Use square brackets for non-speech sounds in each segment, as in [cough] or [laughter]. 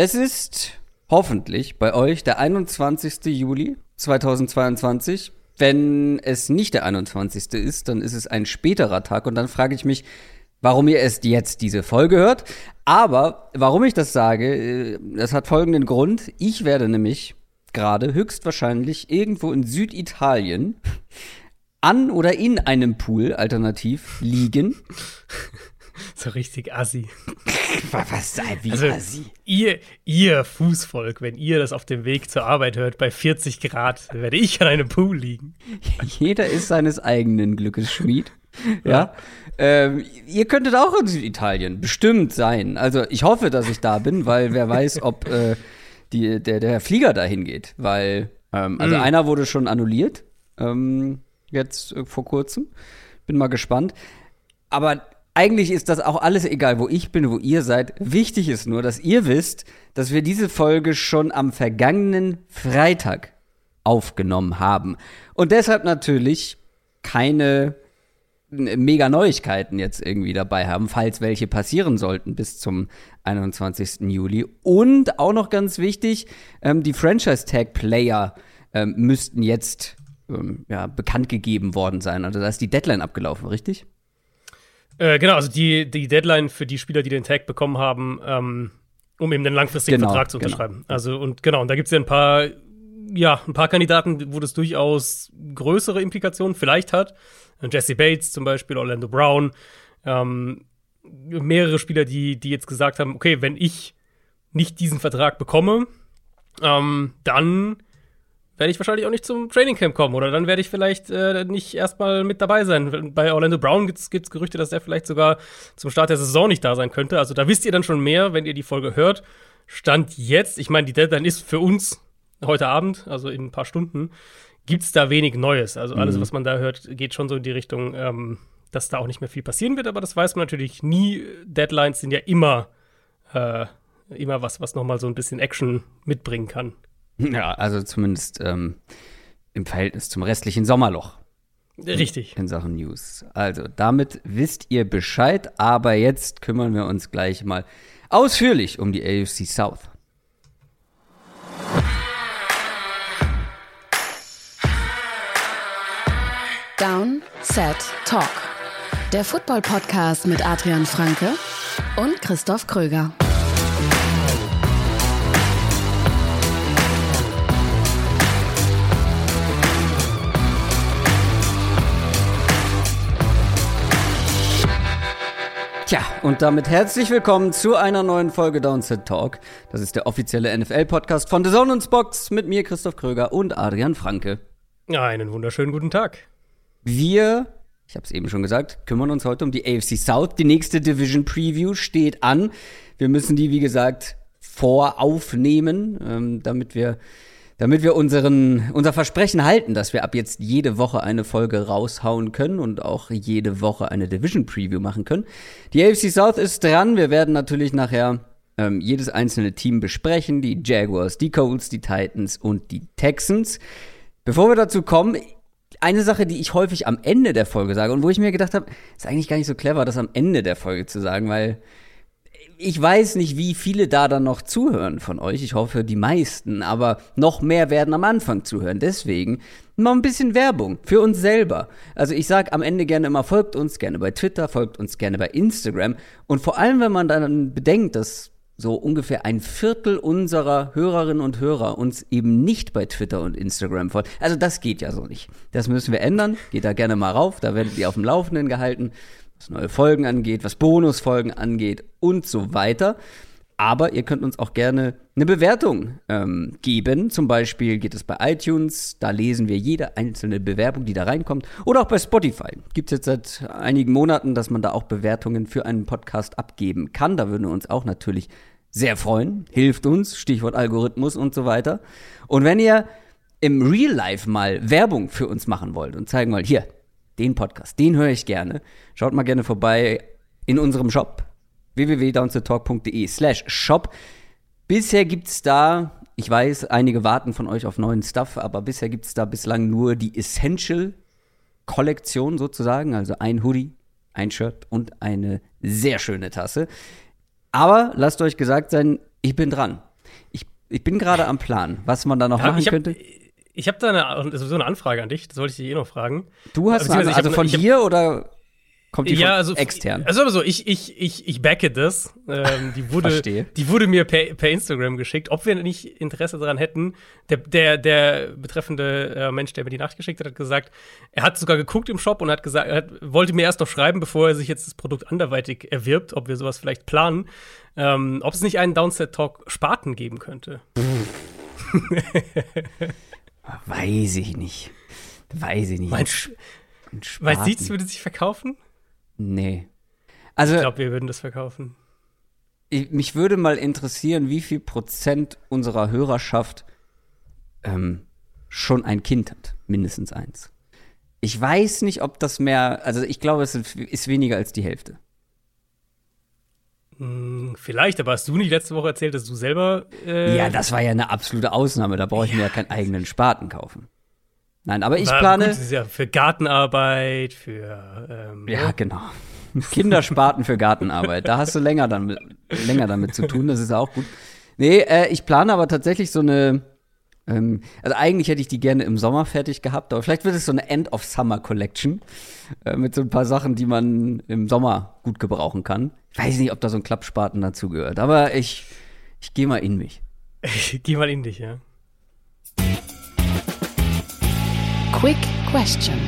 Es ist hoffentlich bei euch der 21. Juli 2022. Wenn es nicht der 21. ist, dann ist es ein späterer Tag und dann frage ich mich, warum ihr erst jetzt diese Folge hört. Aber warum ich das sage, äh, das hat folgenden Grund. Ich werde nämlich gerade höchstwahrscheinlich irgendwo in Süditalien an oder in einem Pool alternativ liegen So richtig assi. Was sei wie Also, assi? ihr, ihr Fußvolk, wenn ihr das auf dem Weg zur Arbeit hört, bei 40 Grad, werde ich an einem Pool liegen. Jeder ist seines eigenen Glückes Schmied. Ja. Ähm, ihr könntet auch in Süditalien bestimmt sein. Also ich hoffe, dass ich da bin, weil wer weiß, ob äh, die, der, der Flieger dahin geht. Weil, ähm, also Mm. einer wurde schon annulliert, ähm, jetzt äh, vor kurzem. Bin mal gespannt. Aber eigentlich ist das auch alles egal, wo ich bin, wo ihr seid. Wichtig ist nur, dass ihr wisst, dass wir diese Folge schon am vergangenen Freitag aufgenommen haben. Und deshalb natürlich keine mega Neuigkeiten jetzt irgendwie dabei haben, falls welche passieren sollten bis zum 21. Juli. Und auch noch ganz wichtig, ähm, die Franchise-Tag-Player ähm, müssten jetzt ähm, ja, bekannt gegeben worden sein. Also da ist die Deadline abgelaufen, richtig? Äh, genau, also die, die Deadline für die Spieler, die den Tag bekommen haben, ähm, um eben den langfristigen Genau, Vertrag zu genau. unterschreiben. Also und genau, und da gibt es ja ein paar, ja, ein paar Kandidaten, wo das durchaus größere Implikationen vielleicht hat. Jesse Bates zum Beispiel, Orlando Brown, ähm, mehrere Spieler, die, die jetzt gesagt haben, okay, wenn ich nicht diesen Vertrag bekomme, ähm, dann werde ich wahrscheinlich auch nicht zum Training Camp kommen oder dann werde ich vielleicht äh, nicht erstmal mit dabei sein. Bei Orlando Brown gibt es Gerüchte, dass er vielleicht sogar zum Start der Saison nicht da sein könnte. Also da wisst ihr dann schon mehr, wenn ihr die Folge hört. Stand jetzt, ich meine, die Deadline ist für uns heute Abend, also in ein paar Stunden, gibt es da wenig Neues. Also alles, Mhm. was man da hört, geht schon so in die Richtung, ähm, dass da auch nicht mehr viel passieren wird, aber das weiß man natürlich nie. Deadlines sind ja immer, äh, immer was, was nochmal so ein bisschen Action mitbringen kann. Ja, also zumindest ähm, im Verhältnis zum restlichen Sommerloch. Richtig. in Sachen News. Also, damit wisst ihr Bescheid, aber jetzt kümmern wir uns gleich mal ausführlich um die AFC South. Down, Set, Talk. Der Football-Podcast mit Adrian Franke und Christoph Kröger. Tja, und damit herzlich willkommen zu einer neuen Folge Downset Talk. Das ist der offizielle NFL-Podcast von The Zone und Box mit mir, Christoph Kröger und Adrian Franke. Einen wunderschönen guten Tag. Wir, ich habe es eben schon gesagt, kümmern uns heute um die AFC South. Die nächste Division Preview steht an. Wir müssen die, wie gesagt, voraufnehmen, ähm, damit wir, damit wir unseren, unser Versprechen halten, dass wir ab jetzt jede Woche eine Folge raushauen können und auch jede Woche eine Division Preview machen können. Die AFC South ist dran. Wir werden natürlich nachher ähm, jedes einzelne Team besprechen. Die Jaguars, die Colts, die Titans und die Texans. Bevor wir dazu kommen, eine Sache, die ich häufig am Ende der Folge sage und wo ich mir gedacht habe, ist eigentlich gar nicht so clever, das am Ende der Folge zu sagen, weil ich weiß nicht, wie viele da dann noch zuhören von euch. Ich hoffe, die meisten, aber noch mehr werden am Anfang zuhören. Deswegen mal ein bisschen Werbung für uns selber. Also ich sage am Ende gerne immer, folgt uns gerne bei Twitter, folgt uns gerne bei Instagram. Und vor allem, wenn man dann bedenkt, dass so ungefähr ein Viertel unserer Hörerinnen und Hörer uns eben nicht bei Twitter und Instagram folgen. Also das geht ja so nicht. Das müssen wir ändern. Geht da gerne mal rauf, da werdet ihr auf dem Laufenden gehalten, was neue Folgen angeht, was Bonusfolgen angeht und so weiter. Aber ihr könnt uns auch gerne eine Bewertung ähm, geben. Zum Beispiel geht es bei iTunes, da lesen wir jede einzelne Bewerbung, die da reinkommt. Oder auch bei Spotify. Gibt es jetzt seit einigen Monaten, dass man da auch Bewertungen für einen Podcast abgeben kann. Da würden wir uns auch natürlich sehr freuen. Hilft uns, Stichwort Algorithmus und so weiter. Und wenn ihr im Real Life mal Werbung für uns machen wollt und zeigen wollt, hier, den Podcast, den höre ich gerne, schaut mal gerne vorbei in unserem Shop www.downtotalk.de slash shop. Bisher gibt's da, ich weiß, einige warten von euch auf neuen Stuff, aber bisher gibt's da bislang nur die Essential-Kollektion sozusagen, also ein Hoodie, ein Shirt und eine sehr schöne Tasse. Aber lasst euch gesagt sein, ich bin dran. Ich, ich bin gerade am Plan, was man da noch Ja, machen hab, könnte. Ich habe da eine, so eine Anfrage an dich, das wollte ich dich eh noch fragen. Du hast Beziehungsweise eine, also hab- von hab- dir oder kommt die ja, von also extern? Also aber so, ich, ich, ich, ich backe das. Ähm, die, [laughs] wurde, Verstehe. die wurde mir per, per Instagram geschickt, ob wir nicht Interesse daran hätten. Der, der, der betreffende äh, Mensch, der mir die Nacht geschickt hat, hat gesagt, er hat sogar geguckt im Shop und hat gesagt, er hat, wollte mir erst noch schreiben, bevor er sich jetzt das Produkt anderweitig erwirbt, ob wir sowas vielleicht planen, ähm, ob es nicht einen Downset Talk Spaten geben könnte. [laughs] Weiß ich nicht. Weiß ich nicht. Meinst Ein meinst du, Spaten. es würde sich verkaufen? Nee. Also, Ich glaube, wir würden das verkaufen. ich, mich würde mal interessieren, wie viel Prozent unserer Hörerschaft ähm, schon ein Kind hat. Mindestens eins. Ich weiß nicht, ob das mehr, also ich glaube, es ist weniger als die Hälfte. Hm, vielleicht, aber hast du nicht letzte Woche erzählt, dass du selber äh, Ja, das war ja eine absolute Ausnahme. Da brauche ich mir ja keinen eigenen Spaten kaufen. Nein, aber ich War- plane. Gut, das ist ja für Gartenarbeit, für ähm, Ja, genau. [laughs] Kinderspaten für Gartenarbeit. Da hast du länger, damit, länger damit zu tun, das ist auch gut. Nee, äh, ich plane aber tatsächlich so eine. Ähm, also eigentlich hätte ich die gerne im Sommer fertig gehabt, aber vielleicht wird es so eine End-of-Summer-Collection äh, mit so ein paar Sachen, die man im Sommer gut gebrauchen kann. Ich weiß nicht, ob da so ein Klappspaten dazugehört, aber ich, ich gehe mal in mich. [laughs] Geh mal in dich, ja. Quick Question.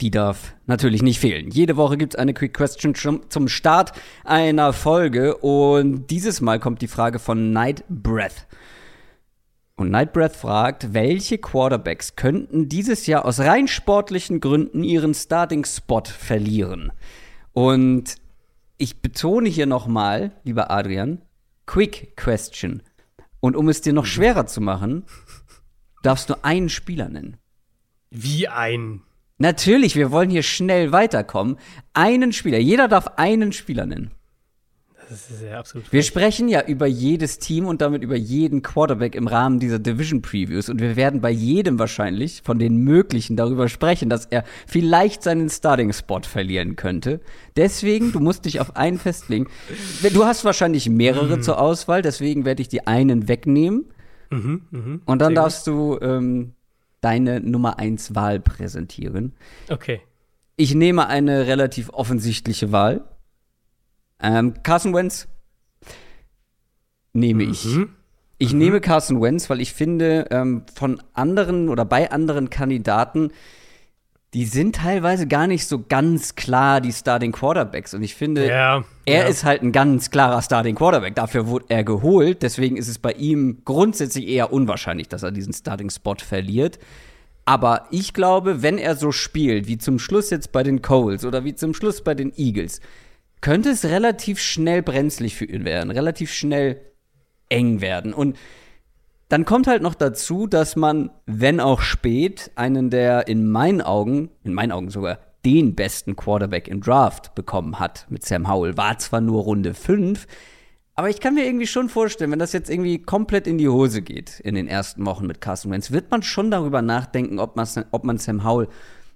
Die darf natürlich nicht fehlen. Jede Woche gibt es eine Quick Question zum, zum Start einer Folge und dieses Mal kommt die Frage von Night Breath. Und Night Breath fragt, welche Quarterbacks könnten dieses Jahr aus rein sportlichen Gründen ihren Starting-Spot verlieren? Und ich betone hier nochmal, lieber Adrian, Quick Question. Und um es dir noch schwerer zu machen, darfst du einen Spieler nennen. Wie ein. Natürlich, wir wollen hier schnell weiterkommen. Einen Spieler. Jeder darf einen Spieler nennen. Das ist ja absolut. Wir sprechen ja über jedes Team und damit über jeden Quarterback im Rahmen dieser Division Previews. Und wir werden bei jedem wahrscheinlich von den möglichen darüber sprechen, dass er vielleicht seinen Starting-Spot verlieren könnte. Deswegen, du musst dich auf einen festlegen. Du hast wahrscheinlich mehrere zur Auswahl, deswegen werde ich die einen wegnehmen. Und dann Sehr gut. darfst du ähm, deine Nummer 1 Wahl präsentieren. Okay. Ich nehme eine relativ offensichtliche Wahl. Ähm, Carson Wentz nehme ich. Ich nehme Carson Wentz, weil ich finde, ähm, von anderen oder bei anderen Kandidaten, die sind teilweise gar nicht so ganz klar die Starting Quarterbacks. Und ich finde, Ja. er ja. ist halt ein ganz klarer Starting Quarterback. Dafür wurde er geholt. Deswegen ist es bei ihm grundsätzlich eher unwahrscheinlich, dass er diesen Starting Spot verliert. Aber ich glaube, wenn er so spielt, wie zum Schluss jetzt bei den Coles oder wie zum Schluss bei den Eagles, könnte es relativ schnell brenzlig für ihn werden, relativ schnell eng werden. Und dann kommt halt noch dazu, dass man, wenn auch spät, einen der in meinen Augen, in meinen Augen sogar den besten Quarterback im Draft bekommen hat mit Sam Howell. War zwar nur Runde 5, aber ich kann mir irgendwie schon vorstellen, wenn das jetzt irgendwie komplett in die Hose geht in den ersten Wochen mit Carson Wentz, wird man schon darüber nachdenken, ob man, ob man Sam Howell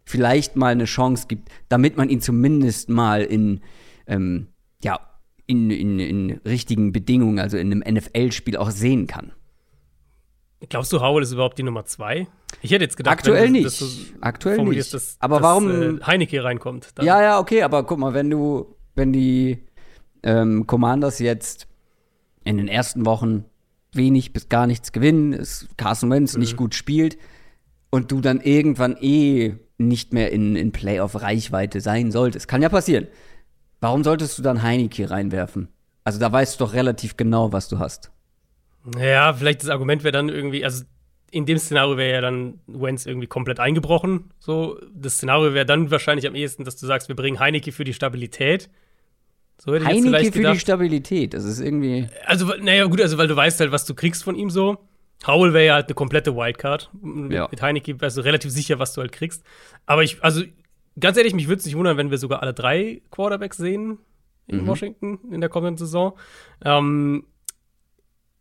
vielleicht mal eine Chance gibt, damit man ihn zumindest mal in, ähm, ja, in, in, in richtigen Bedingungen, also in einem NFL-Spiel auch sehen kann. Glaubst du, Howell ist überhaupt die Nummer zwei? Ich hätte jetzt gedacht, Aktuell wenn du nicht. das so Aktuell nicht. Dass, Aber dass, warum- Äh, Heineke reinkommt. Dann. Ja, ja, okay, aber guck mal, wenn du, wenn die ähm, Commanders jetzt in den ersten Wochen wenig bis gar nichts gewinnen, es Carson Wentz nicht gut spielt und du dann irgendwann eh nicht mehr in, in Playoff-Reichweite sein solltest, kann ja passieren. Warum solltest du dann Heineke reinwerfen? Also da weißt du doch relativ genau, was du hast. Ja, vielleicht das Argument wäre dann irgendwie, also in dem Szenario wäre ja dann Wentz irgendwie komplett eingebrochen. So, das Szenario wäre dann wahrscheinlich am ehesten, dass du sagst, wir bringen Heineke für die Stabilität. So hätte ich jetzt Heineke für die gedacht. Stabilität, das ist irgendwie. Also, naja, gut, also weil du weißt halt, was du kriegst von ihm so. Howell wäre ja halt eine komplette Wildcard. Mit, Ja. mit Heineke wärst du relativ sicher, was du halt kriegst. Aber ich, also, ganz ehrlich, mich würde es nicht wundern, wenn wir sogar alle drei Quarterbacks sehen in Washington in der kommenden Saison. Ähm,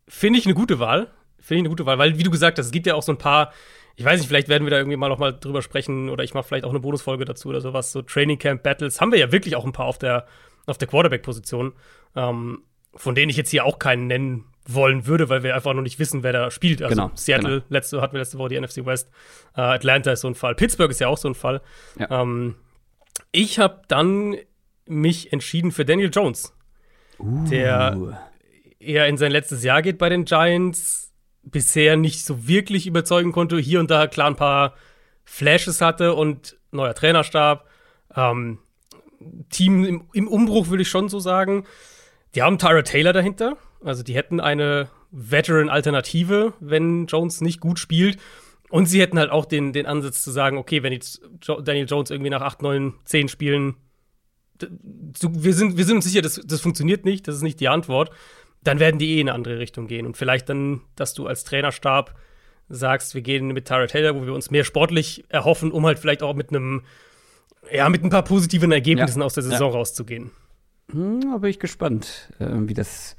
Finde ich eine gute Wahl. Finde ich eine gute Wahl, weil, wie du gesagt hast, es gibt ja auch so ein paar, ich weiß nicht, vielleicht werden wir da irgendwie mal noch mal drüber sprechen oder ich mache vielleicht auch eine Bonusfolge dazu oder sowas. So Training Camp Battles haben wir ja wirklich auch ein paar auf der, auf der Quarterback-Position, ähm, von denen ich jetzt hier auch keinen nennen wollen würde, weil wir einfach noch nicht wissen, wer da spielt. Also Genau, Seattle, genau. letzte, hatten wir letzte Woche die NFC West. Äh, Atlanta ist so ein Fall. Pittsburgh ist ja auch so ein Fall. Ja. Ähm, ich habe dann mich entschieden für Daniel Jones, der Uh. eher in sein letztes Jahr geht bei den Giants, bisher nicht so wirklich überzeugen konnte, hier und da klar ein paar Flashes hatte und neuer Trainerstab. Ähm, Team im, im Umbruch, würde ich schon so sagen. Die haben Tyra Taylor dahinter. Also die hätten eine Veteran-Alternative, wenn Jones nicht gut spielt. Und sie hätten halt auch den, den Ansatz zu sagen, okay, wenn jetzt jo Daniel Jones irgendwie nach 8, 9, 10 Spielen, wir, sind, wir sind uns sicher, das, das funktioniert nicht, das ist nicht die Antwort, dann werden die eh in eine andere Richtung gehen. Und vielleicht dann, dass du als Trainerstab sagst, wir gehen mit Tyra Taylor, wo wir uns mehr sportlich erhoffen, um halt vielleicht auch mit einem, ja, mit ein paar positiven Ergebnissen Ja. aus der Saison rauszugehen. Hm, da bin ich gespannt, äh, wie das,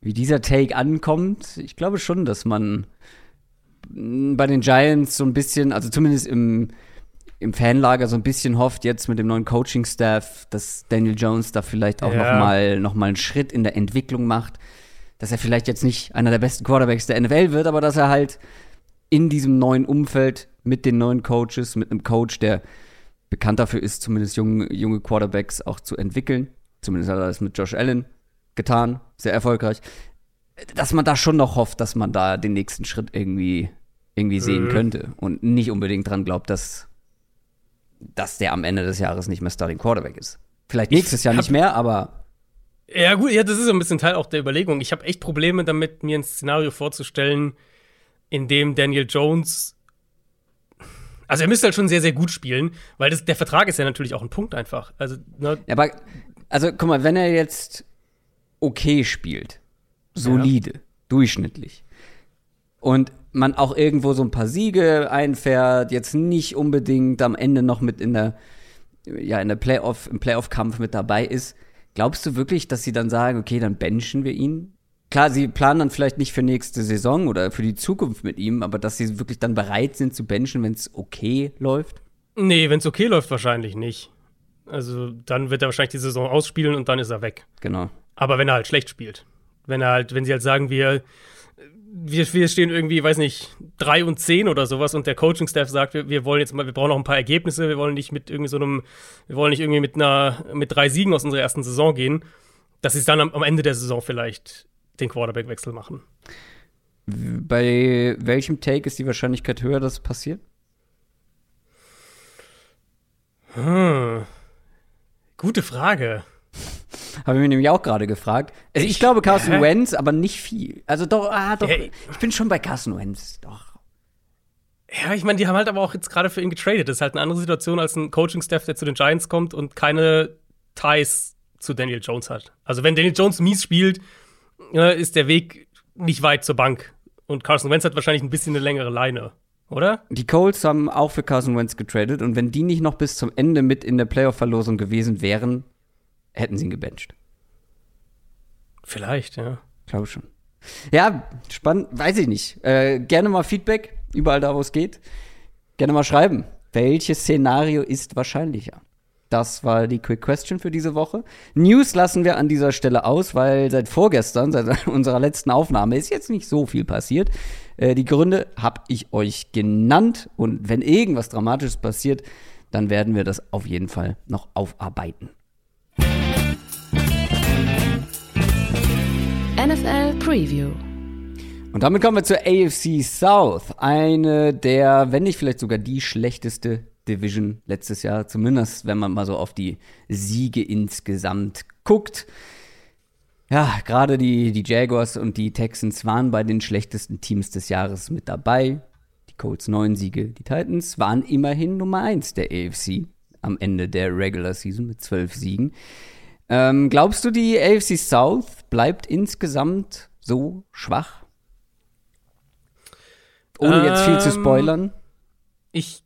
wie dieser Take ankommt. Ich glaube schon, dass man mh, bei den Giants so ein bisschen, also zumindest im, im Fanlager so ein bisschen hofft jetzt mit dem neuen Coaching-Staff, dass Daniel Jones da vielleicht auch Ja. noch mal noch mal einen Schritt in der Entwicklung macht. Dass er vielleicht jetzt nicht einer der besten Quarterbacks der NFL wird, aber dass er halt in diesem neuen Umfeld mit den neuen Coaches, mit einem Coach, der bekannt dafür ist, zumindest junge, junge Quarterbacks auch zu entwickeln. Zumindest hat er das mit Josh Allen getan, sehr erfolgreich. Dass man da schon noch hofft, dass man da den nächsten Schritt irgendwie, irgendwie sehen Mhm. könnte und nicht unbedingt dran glaubt, dass, dass der am Ende des Jahres nicht mehr Starting Quarterback ist. Vielleicht nächstes Jahr hab- nicht mehr, aber Ja, gut, ja, das ist so ein bisschen Teil auch der Überlegung. Ich habe echt Probleme damit, mir ein Szenario vorzustellen, in dem Daniel Jones. Also, er müsste halt schon sehr, sehr gut spielen, weil das, der Vertrag ist ja natürlich auch ein Punkt einfach. Also, ne, Ja, aber, also guck mal, wenn er jetzt okay spielt, solide, durchschnittlich, und man auch irgendwo so ein paar Siege einfährt, jetzt nicht unbedingt am Ende noch mit in der, ja, in der Playoff, im Playoff-Kampf mit dabei ist, glaubst du wirklich, dass sie dann sagen, okay, dann benchen wir ihn? Klar, sie planen dann vielleicht nicht für nächste Saison oder für die Zukunft mit ihm, aber dass sie wirklich dann bereit sind zu benchen, wenn es okay läuft? nee, wenn es okay läuft, wahrscheinlich nicht. Also, dann wird er wahrscheinlich die Saison ausspielen und dann ist er weg. Genau. Aber wenn er halt schlecht spielt. Wenn er halt, wenn sie halt sagen, wir, wir, wir stehen irgendwie, weiß nicht, drei und zehn oder sowas und der Coaching-Staff sagt, wir, wir wollen jetzt mal, wir brauchen noch ein paar Ergebnisse, wir wollen nicht mit irgendwie so einem, wir wollen nicht irgendwie mit einer, mit drei Siegen aus unserer ersten Saison gehen, dass sie es dann am, am Ende der Saison vielleicht den Quarterback-Wechsel machen. Bei welchem Take ist die Wahrscheinlichkeit höher, dass es passiert? Hm. Gute Frage. Habe ich mir nämlich auch gerade gefragt. Also ich, glaube Carson Hä? Wentz, aber nicht viel. Also doch, ah, doch. Hey. Ich bin schon bei Carson Wentz, doch. Ja, ich meine, die haben halt aber auch jetzt gerade für ihn getradet. Das ist halt eine andere Situation als ein Coaching-Staff, der zu den Giants kommt und keine Ties zu Daniel Jones hat. Also wenn Daniel Jones mies spielt, äh, ist der Weg nicht weit zur Bank. Und Carson Wentz hat wahrscheinlich ein bisschen eine längere Leine, oder? Die Colts haben auch für Carson Wentz getradet und wenn die nicht noch bis zum Ende mit in der Playoff-Verlosung gewesen wären, hätten sie ihn gebencht. Vielleicht, ja. Glaube schon. Ja, spannend, weiß ich nicht. Äh, gerne mal Feedback, überall da, wo es geht. Gerne mal schreiben. Welches Szenario ist wahrscheinlicher? Das war die Quick Question für diese Woche. News lassen wir an dieser Stelle aus, weil seit vorgestern, seit [laughs] unserer letzten Aufnahme, ist jetzt nicht so viel passiert. Äh, die Gründe habe ich euch genannt und wenn irgendwas Dramatisches passiert, dann werden wir das auf jeden Fall noch aufarbeiten. NFL Preview. Und damit kommen wir zur AFC South. Eine der, wenn nicht vielleicht sogar die schlechteste Division letztes Jahr. Zumindest, wenn man mal so auf die Siege insgesamt guckt. Ja, gerade die, die Jaguars und die Texans waren bei den schlechtesten Teams des Jahres mit dabei. Die Colts neun Siege, die Titans waren immerhin Nummer eins der AFC am Ende der Regular Season mit zwölf Siegen. Ähm, glaubst du, die AFC South bleibt insgesamt so schwach? Ohne jetzt viel zu Ähm, spoilern. Ich,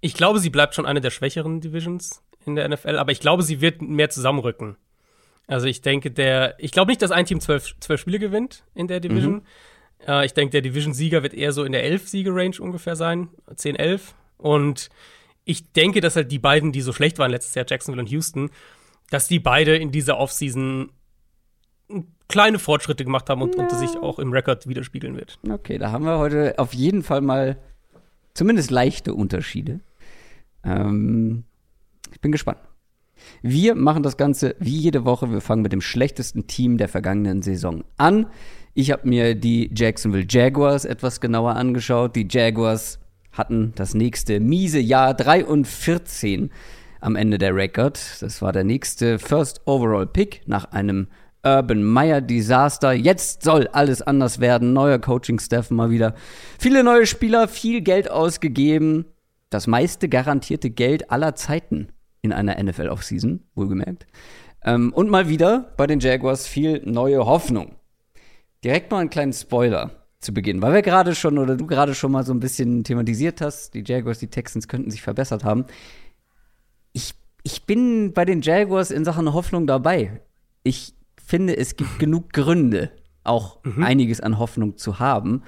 ich glaube, sie bleibt schon eine der schwächeren Divisions in der NFL, aber ich glaube, sie wird mehr zusammenrücken. Also ich denke, der, ich glaube nicht, dass ein Team zwölf, zwölf Spiele gewinnt in der Division. Äh, ich denke, der Division-Sieger wird eher so in der elf Siege-Range ungefähr sein, 10, 11. Und ich denke, dass halt die beiden, die so schlecht waren letztes Jahr, Jacksonville und Houston, dass die beide in dieser Offseason kleine Fortschritte gemacht haben und, ja. und sich auch im Rekord widerspiegeln wird. Okay, da haben wir heute auf jeden Fall mal zumindest leichte Unterschiede. Ähm, ich bin gespannt. Wir machen das Ganze wie jede Woche. Wir fangen mit dem schlechtesten Team der vergangenen Saison an. Ich habe mir die Jacksonville Jaguars etwas genauer angeschaut. Die Jaguars hatten das nächste miese Jahr 3 und 14 am Ende der Record. Das war der nächste First Overall Pick nach einem Urban Meyer Desaster. Jetzt soll alles anders werden. Neuer Coaching-Staff mal wieder. Viele neue Spieler, viel Geld ausgegeben. Das meiste garantierte Geld aller Zeiten in einer NFL-Offseason, wohlgemerkt. Ähm, und mal wieder bei den Jaguars viel neue Hoffnung. Direkt mal einen kleinen Spoiler zu Beginn, weil wir gerade schon oder du gerade schon mal so ein bisschen thematisiert hast, die Jaguars, die Texans könnten sich verbessert haben. Ich, bin bei den Jaguars in Sachen Hoffnung dabei. Ich finde, es gibt [laughs] genug Gründe, auch mhm. einiges an Hoffnung zu haben.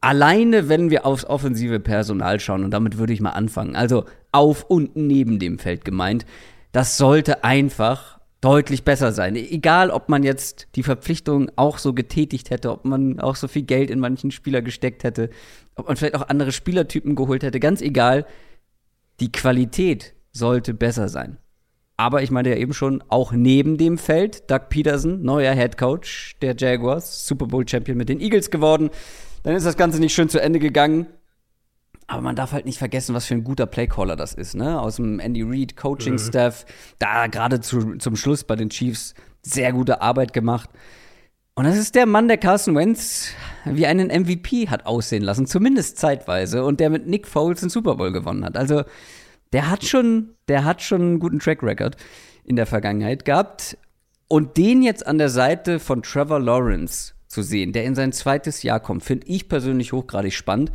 Alleine, wenn wir aufs offensive Personal schauen, und damit würde ich mal anfangen, also auf und neben dem Feld gemeint, das sollte einfach deutlich besser sein. Egal, ob man jetzt die Verpflichtung auch so getätigt hätte, ob man auch so viel Geld in manchen Spieler gesteckt hätte, ob man vielleicht auch andere Spielertypen geholt hätte, ganz egal. Die Qualität sollte besser sein. Aber ich meine ja eben schon, auch neben dem Feld, Doug Peterson, neuer Head Coach der Jaguars, Super Bowl Champion mit den Eagles geworden. Dann ist das Ganze nicht schön zu Ende gegangen. Aber man darf halt nicht vergessen, was für ein guter Playcaller das ist, ne? Aus dem Andy Reid Coaching Staff, mhm. da gerade zu, zum Schluss bei den Chiefs sehr gute Arbeit gemacht. Und das ist der Mann, der Carson Wentz wie einen MVP hat aussehen lassen, zumindest zeitweise, und der mit Nick Foles den Super Bowl gewonnen hat. Also, der hat schon, der hat schon einen guten Track Record in der Vergangenheit gehabt. Und den jetzt an der Seite von Trevor Lawrence zu sehen, der in sein zweites Jahr kommt, finde ich persönlich hochgradig spannend.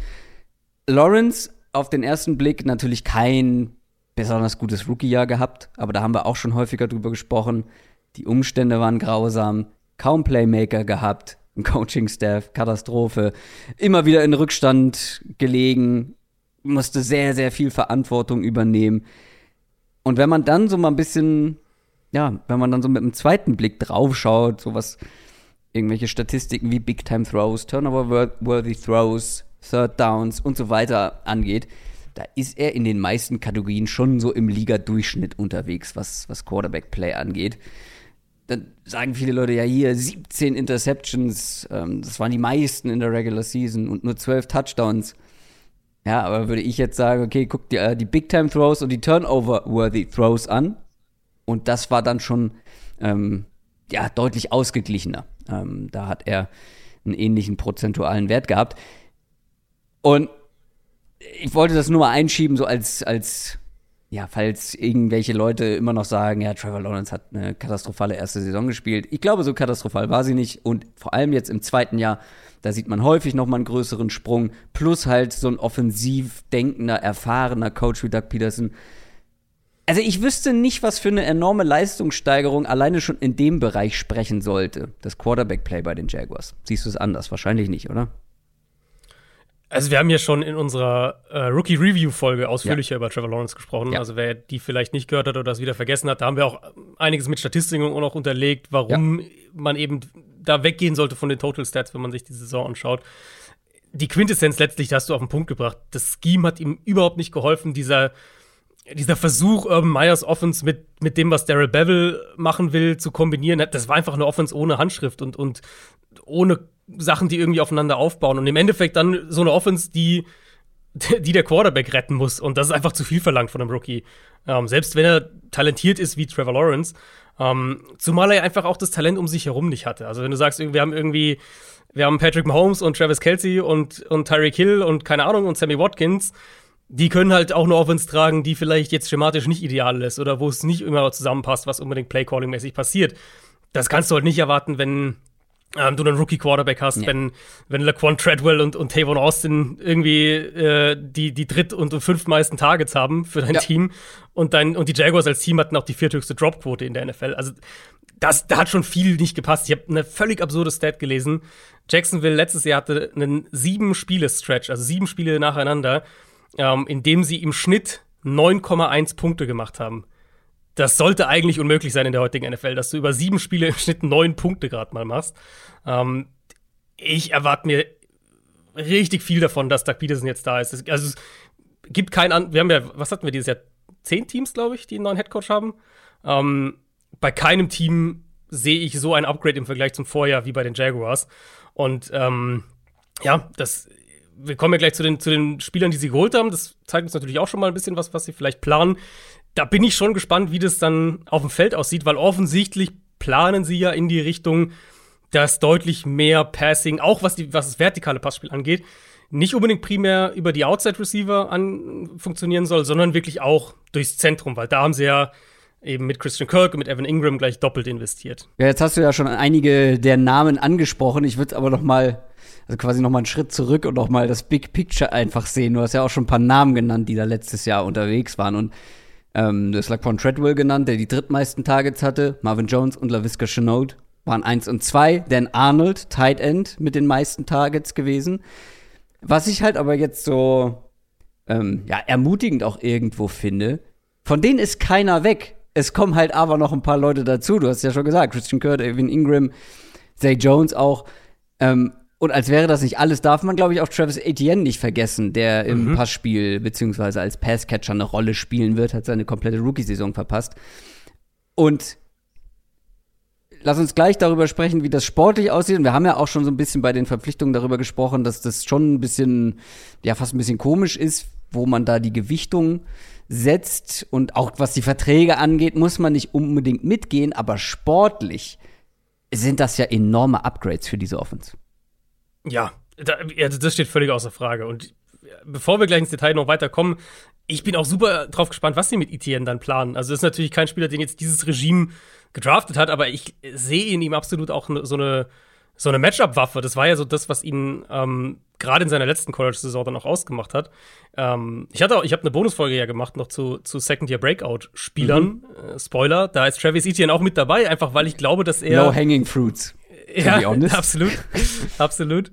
Lawrence auf den ersten Blick natürlich kein besonders gutes Rookie-Jahr gehabt, aber da haben wir auch schon häufiger drüber gesprochen. Die Umstände waren grausam, kaum Playmaker gehabt, ein Coaching-Staff, Katastrophe, immer wieder in Rückstand gelegen, musste sehr, sehr viel Verantwortung übernehmen. Und wenn man dann so mal ein bisschen, ja, wenn man dann so mit einem zweiten Blick draufschaut, sowas, irgendwelche Statistiken wie Big Time Throws, Turnover-worthy Throws, Third Downs und so weiter angeht, da ist er in den meisten Kategorien schon so im Liga-Durchschnitt unterwegs, was, was Quarterback-Play angeht. Dann sagen viele Leute ja hier 17 Interceptions, ähm, das waren die meisten in der Regular Season und nur 12 Touchdowns. Ja, aber würde ich jetzt sagen, okay, guck dir äh, die Big Time Throws und die Turnover-worthy Throws an. Und das war dann schon ähm, ja deutlich ausgeglichener. Ähm, da hat er einen ähnlichen prozentualen Wert gehabt. Und ich wollte das nur mal einschieben, so als, als, ja, falls irgendwelche Leute immer noch sagen, ja, Trevor Lawrence hat eine katastrophale erste Saison gespielt. Ich glaube, so katastrophal war sie nicht. Und vor allem jetzt im zweiten Jahr, da sieht man häufig noch mal einen größeren Sprung. Plus halt so ein offensiv denkender, erfahrener Coach wie Doug Peterson. Also ich wüsste nicht, was für eine enorme Leistungssteigerung alleine schon in dem Bereich sprechen sollte. Das Quarterback-Play bei den Jaguars. Siehst du es anders? Wahrscheinlich nicht, oder? Also wir haben ja schon in unserer äh, Rookie-Review-Folge ausführlicher ja. über Trevor Lawrence gesprochen. Ja. Also wer die vielleicht nicht gehört hat oder das wieder vergessen hat, da haben wir auch einiges mit Statistiken auch noch unterlegt, warum ja. man eben da weggehen sollte von den Total Stats, wenn man sich die Saison anschaut. Die Quintessenz letztlich, da hast du auf den Punkt gebracht. Das Scheme hat ihm überhaupt nicht geholfen. Dieser, dieser Versuch, Urban Meyers Offense mit, mit dem, was Daryl Bevel machen will, zu kombinieren, das war einfach eine Offense ohne Handschrift und, und ohne Sachen, die irgendwie aufeinander aufbauen. Und im Endeffekt dann so eine Offense, die, die der Quarterback retten muss. Und das ist einfach zu viel verlangt von einem Rookie. Ähm, selbst wenn er talentiert ist wie Trevor Lawrence. Ähm, zumal er einfach auch das Talent um sich herum nicht hatte. Also wenn du sagst, wir haben irgendwie, wir haben Patrick Mahomes und Travis Kelsey und, und Tyreek Hill und keine Ahnung und Sammy Watkins, die können halt auch eine Offense tragen, die vielleicht jetzt schematisch nicht ideal ist oder wo es nicht immer zusammenpasst, was unbedingt Playcalling-mäßig passiert. Das kannst du halt nicht erwarten, wenn ähm, du einen Rookie-Quarterback hast, ja. wenn, wenn Laquan Treadwell und, und Tavon Austin irgendwie äh, die, die dritt- und, und fünftmeisten Targets haben für dein ja. Team und, dein, und die Jaguars als Team hatten auch die vierthöchste Dropquote in der NFL. Also das, da hat schon viel nicht gepasst. Ich habe eine völlig absurde Stat gelesen. Jacksonville letztes Jahr hatte einen sieben Spiele-Stretch, also sieben Spiele nacheinander, ähm, in dem sie im Schnitt 9,1 Punkte gemacht haben. Das sollte eigentlich unmöglich sein in der heutigen NFL, dass du über sieben Spiele im Schnitt neun Punkte gerade mal machst. Ähm, ich erwarte mir richtig viel davon, dass Doug Peterson jetzt da ist. Also es gibt keinen an. Wir haben ja, was hatten wir dieses Jahr? Zehn Teams, glaube ich, die einen neuen Headcoach haben. Ähm, bei keinem Team sehe ich so ein Upgrade im Vergleich zum Vorjahr wie bei den Jaguars. Und ähm, ja, das. Wir kommen ja gleich zu den, zu den Spielern, die sie geholt haben. Das zeigt uns natürlich auch schon mal ein bisschen was, was sie vielleicht planen. Da bin ich schon gespannt, wie das dann auf dem Feld aussieht, weil offensichtlich planen sie ja in die Richtung, dass deutlich mehr Passing, auch was, die, was das vertikale Passspiel angeht, nicht unbedingt primär über die Outside Receiver an, funktionieren soll, sondern wirklich auch durchs Zentrum, weil da haben sie ja eben mit Christian Kirk und mit Evan Ingram gleich doppelt investiert. Ja, jetzt hast du ja schon einige der Namen angesprochen. Ich würde aber noch mal, also quasi noch mal einen Schritt zurück und noch mal das Big Picture einfach sehen. Du hast ja auch schon ein paar Namen genannt, die da letztes Jahr unterwegs waren und ähm, du hast Treadwell genannt, der die drittmeisten Targets hatte. Marvin Jones und LaVisca Chenault waren eins und zwei. Dan Arnold, Tight End, mit den meisten Targets gewesen. Was ich halt aber jetzt so ähm, ja, ermutigend auch irgendwo finde, von denen ist keiner weg. Es kommen halt aber noch ein paar Leute dazu. Du hast ja schon gesagt, Christian Kurt, Evan Ingram, Zay Jones auch. Ähm, und als wäre das nicht alles, darf man, glaube ich, auch Travis Etienne nicht vergessen, der im mhm. Passspiel beziehungsweise als Passcatcher eine Rolle spielen wird, hat seine komplette Rookie-Saison verpasst. Und lass uns gleich darüber sprechen, wie das sportlich aussieht. Und wir haben ja auch schon so ein bisschen bei den Verpflichtungen darüber gesprochen, dass das schon ein bisschen, ja, fast ein bisschen komisch ist, wo man da die Gewichtung setzt und auch was die Verträge angeht, muss man nicht unbedingt mitgehen, aber sportlich sind das ja enorme Upgrades für diese Offense. Ja, da, ja, das steht völlig außer Frage. Und bevor wir gleich ins Detail noch weiterkommen, ich bin auch super drauf gespannt, was sie mit Etienne dann planen. Also, das ist natürlich kein Spieler, den jetzt dieses Regime gedraftet hat, aber ich sehe in ihm absolut auch so eine, so eine Matchup-Waffe. Das war ja so das, was ihn ähm, gerade in seiner letzten College-Saison dann auch ausgemacht hat. Ähm, ich hatte auch, ich habe eine Bonusfolge ja gemacht noch zu, zu Second-Year-Breakout-Spielern. Mhm. Äh, Spoiler, da ist Travis Etienne auch mit dabei, einfach weil ich glaube, dass er. Low-hanging fruits. Ja, absolut. absolut.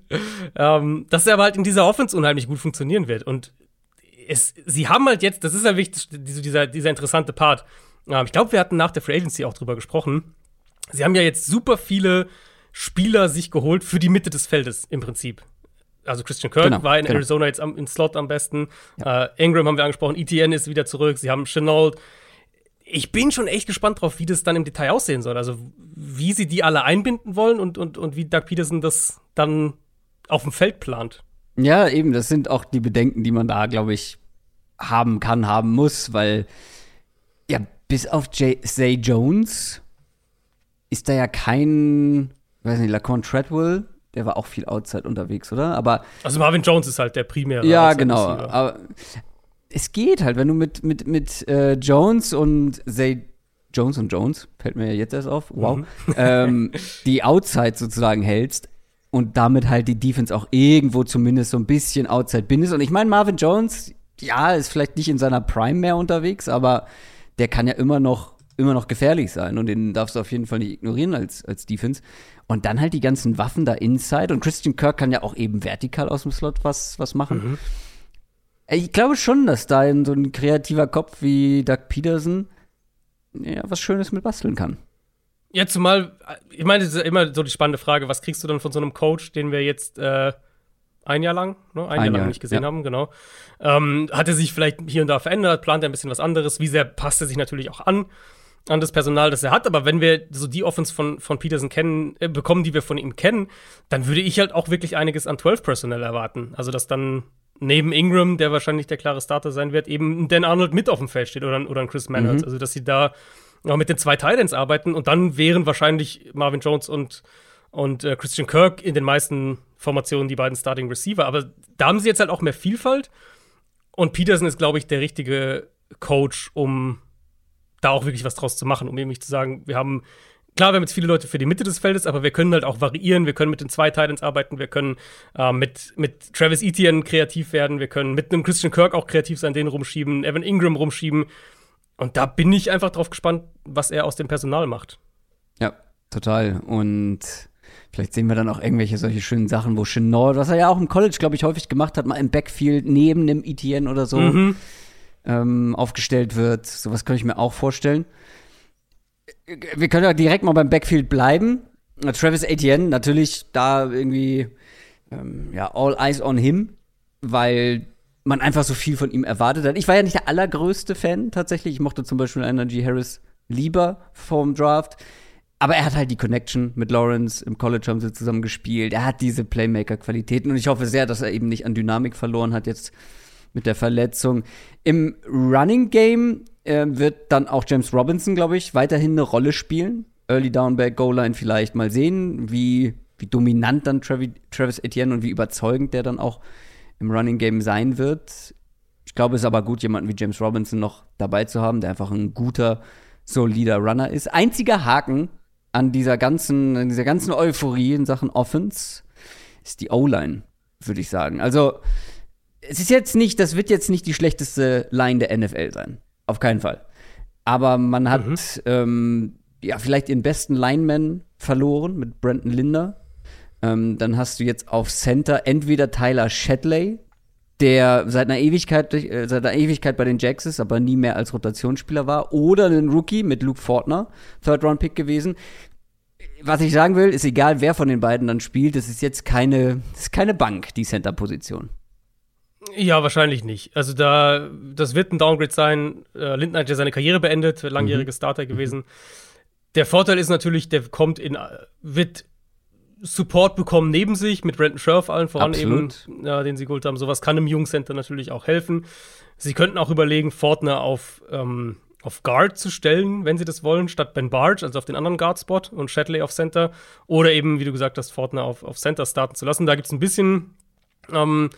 Ähm, dass er aber halt in dieser Offense unheimlich gut funktionieren wird. Und es, sie haben halt jetzt, das ist ja wichtig, dieser, dieser interessante Part. Ähm, ich glaube, wir hatten nach der Free Agency auch drüber gesprochen. Sie haben ja jetzt super viele Spieler sich geholt für die Mitte des Feldes im Prinzip also Christian Kirk genau, war in genau. Arizona jetzt am, im Slot am besten. Ja. Äh, Ingram haben wir angesprochen, ETN ist wieder zurück, sie haben Chenault. Ich bin schon echt gespannt drauf, wie das dann im Detail aussehen soll. Also, wie sie die alle einbinden wollen und, und, und wie Doug Peterson das dann auf dem Feld plant. Ja, eben, das sind auch die Bedenken, die man da, glaube ich, haben kann, haben muss, weil ja, bis auf J Zay Jones ist da ja kein, weiß nicht, Laquan Treadwell der war auch viel Outside unterwegs, oder? Aber also Marvin Jones ist halt der primäre. Ja, genau. Aber es geht halt, wenn du mit mit mit äh, Jones und Zay Jones und Jones fällt mir ja jetzt erst auf. Wow. Mhm. [laughs] ähm, die Outside sozusagen hältst und damit halt die Defense auch irgendwo zumindest so ein bisschen Outside bindest. Und ich meine, Marvin Jones, ja, ist vielleicht nicht in seiner Prime mehr unterwegs, aber der kann ja immer noch immer noch gefährlich sein und den darfst du auf jeden Fall nicht ignorieren als, als Defense. Und dann halt die ganzen Waffen da inside und Christian Kirk kann ja auch eben vertikal aus dem Slot was, was machen. Mhm. Ich glaube schon, dass da so ein kreativer Kopf wie Doug Peterson ja, was Schönes mit basteln kann. Ja, zumal, ich meine, das ist immer so die spannende Frage, was kriegst du dann von so einem Coach, den wir jetzt äh, ein Jahr lang, ne? ein, ein Jahr lang Jahr, nicht gesehen ja. haben, genau. Ähm, hat er sich vielleicht hier und da verändert, plant er ein bisschen was anderes, wie sehr passt er sich natürlich auch an an das Personal, das er hat. Aber wenn wir so die Offense von, von Peterson kennen, äh, bekommen, die wir von ihm kennen, dann würde ich halt auch wirklich einiges an 12 Personal erwarten. Also, dass dann neben Ingram, der wahrscheinlich der klare Starter sein wird, eben ein Dan Arnold mit auf dem Feld steht oder, oder ein Chris Mannert. Mhm. Also, dass sie da auch mit den zwei Titans arbeiten und dann wären wahrscheinlich Marvin Jones und, und äh, Christian Kirk in den meisten Formationen die beiden Starting Receiver. Aber da haben sie jetzt halt auch mehr Vielfalt. Und Peterson ist, glaube ich, der richtige Coach, um da auch wirklich was draus zu machen, um nämlich zu sagen, wir haben Klar, wir haben jetzt viele Leute für die Mitte des Feldes, aber wir können halt auch variieren. Wir können mit den zwei Titans arbeiten. Wir können äh, mit, mit Travis Etienne kreativ werden. Wir können mit einem Christian Kirk auch kreativ sein, den rumschieben, Evan Ingram rumschieben. Und da bin ich einfach drauf gespannt, was er aus dem Personal macht. Ja, total. Und vielleicht sehen wir dann auch irgendwelche solche schönen Sachen, wo Chenor, was er ja auch im College, glaube ich, häufig gemacht hat, mal im Backfield neben dem Etienne oder so. Mhm ähm, aufgestellt wird. Sowas könnte ich mir auch vorstellen. Wir können ja direkt mal beim Backfield bleiben. Travis Etienne, natürlich da irgendwie, ähm, ja, all eyes on him, weil man einfach so viel von ihm erwartet hat. Ich war ja nicht der allergrößte Fan tatsächlich. Ich mochte zum Beispiel Energy Harris lieber vom Draft. Aber er hat halt die Connection mit Lawrence. Im College haben sie zusammen gespielt. Er hat diese Playmaker-Qualitäten und ich hoffe sehr, dass er eben nicht an Dynamik verloren hat jetzt mit der Verletzung. Im Running Game äh, wird dann auch James Robinson, glaube ich, weiterhin eine Rolle spielen. Early Downback, Goal Line vielleicht mal sehen, wie, wie dominant dann Travis, Travis Etienne und wie überzeugend der dann auch im Running Game sein wird. Ich glaube, es ist aber gut, jemanden wie James Robinson noch dabei zu haben, der einfach ein guter, solider Runner ist. Einziger Haken an dieser ganzen, an dieser ganzen Euphorie in Sachen Offense ist die O-Line, würde ich sagen. Also, es ist jetzt nicht, das wird jetzt nicht die schlechteste Line der NFL sein. Auf keinen Fall. Aber man hat mhm. ähm, ja vielleicht ihren besten Lineman verloren mit Brandon Linder. Ähm, dann hast du jetzt auf Center entweder Tyler Shadley, der seit einer Ewigkeit äh, seit einer Ewigkeit bei den Jacks ist, aber nie mehr als Rotationsspieler war, oder einen Rookie mit Luke Fortner, Third Round Pick gewesen. Was ich sagen will, ist egal, wer von den beiden dann spielt, es ist jetzt keine, ist keine Bank, die Center Position. Ja, wahrscheinlich nicht. Also da, das wird ein Downgrade sein. Äh, Lindner hat ja seine Karriere beendet, langjähriger mhm. Starter gewesen. Der Vorteil ist natürlich, der kommt in, wird Support bekommen neben sich, mit Brandon Scherf allen voran Absolut. eben, ja, den sie geholt haben. Sowas kann im Jungcenter natürlich auch helfen. Sie könnten auch überlegen, Fortner auf, ähm, auf Guard zu stellen, wenn sie das wollen, statt Ben Barge, also auf den anderen Guard-Spot und Shadley auf Center. Oder eben, wie du gesagt hast, Fortner auf, auf Center starten zu lassen. Da gibt es ein bisschen ähm,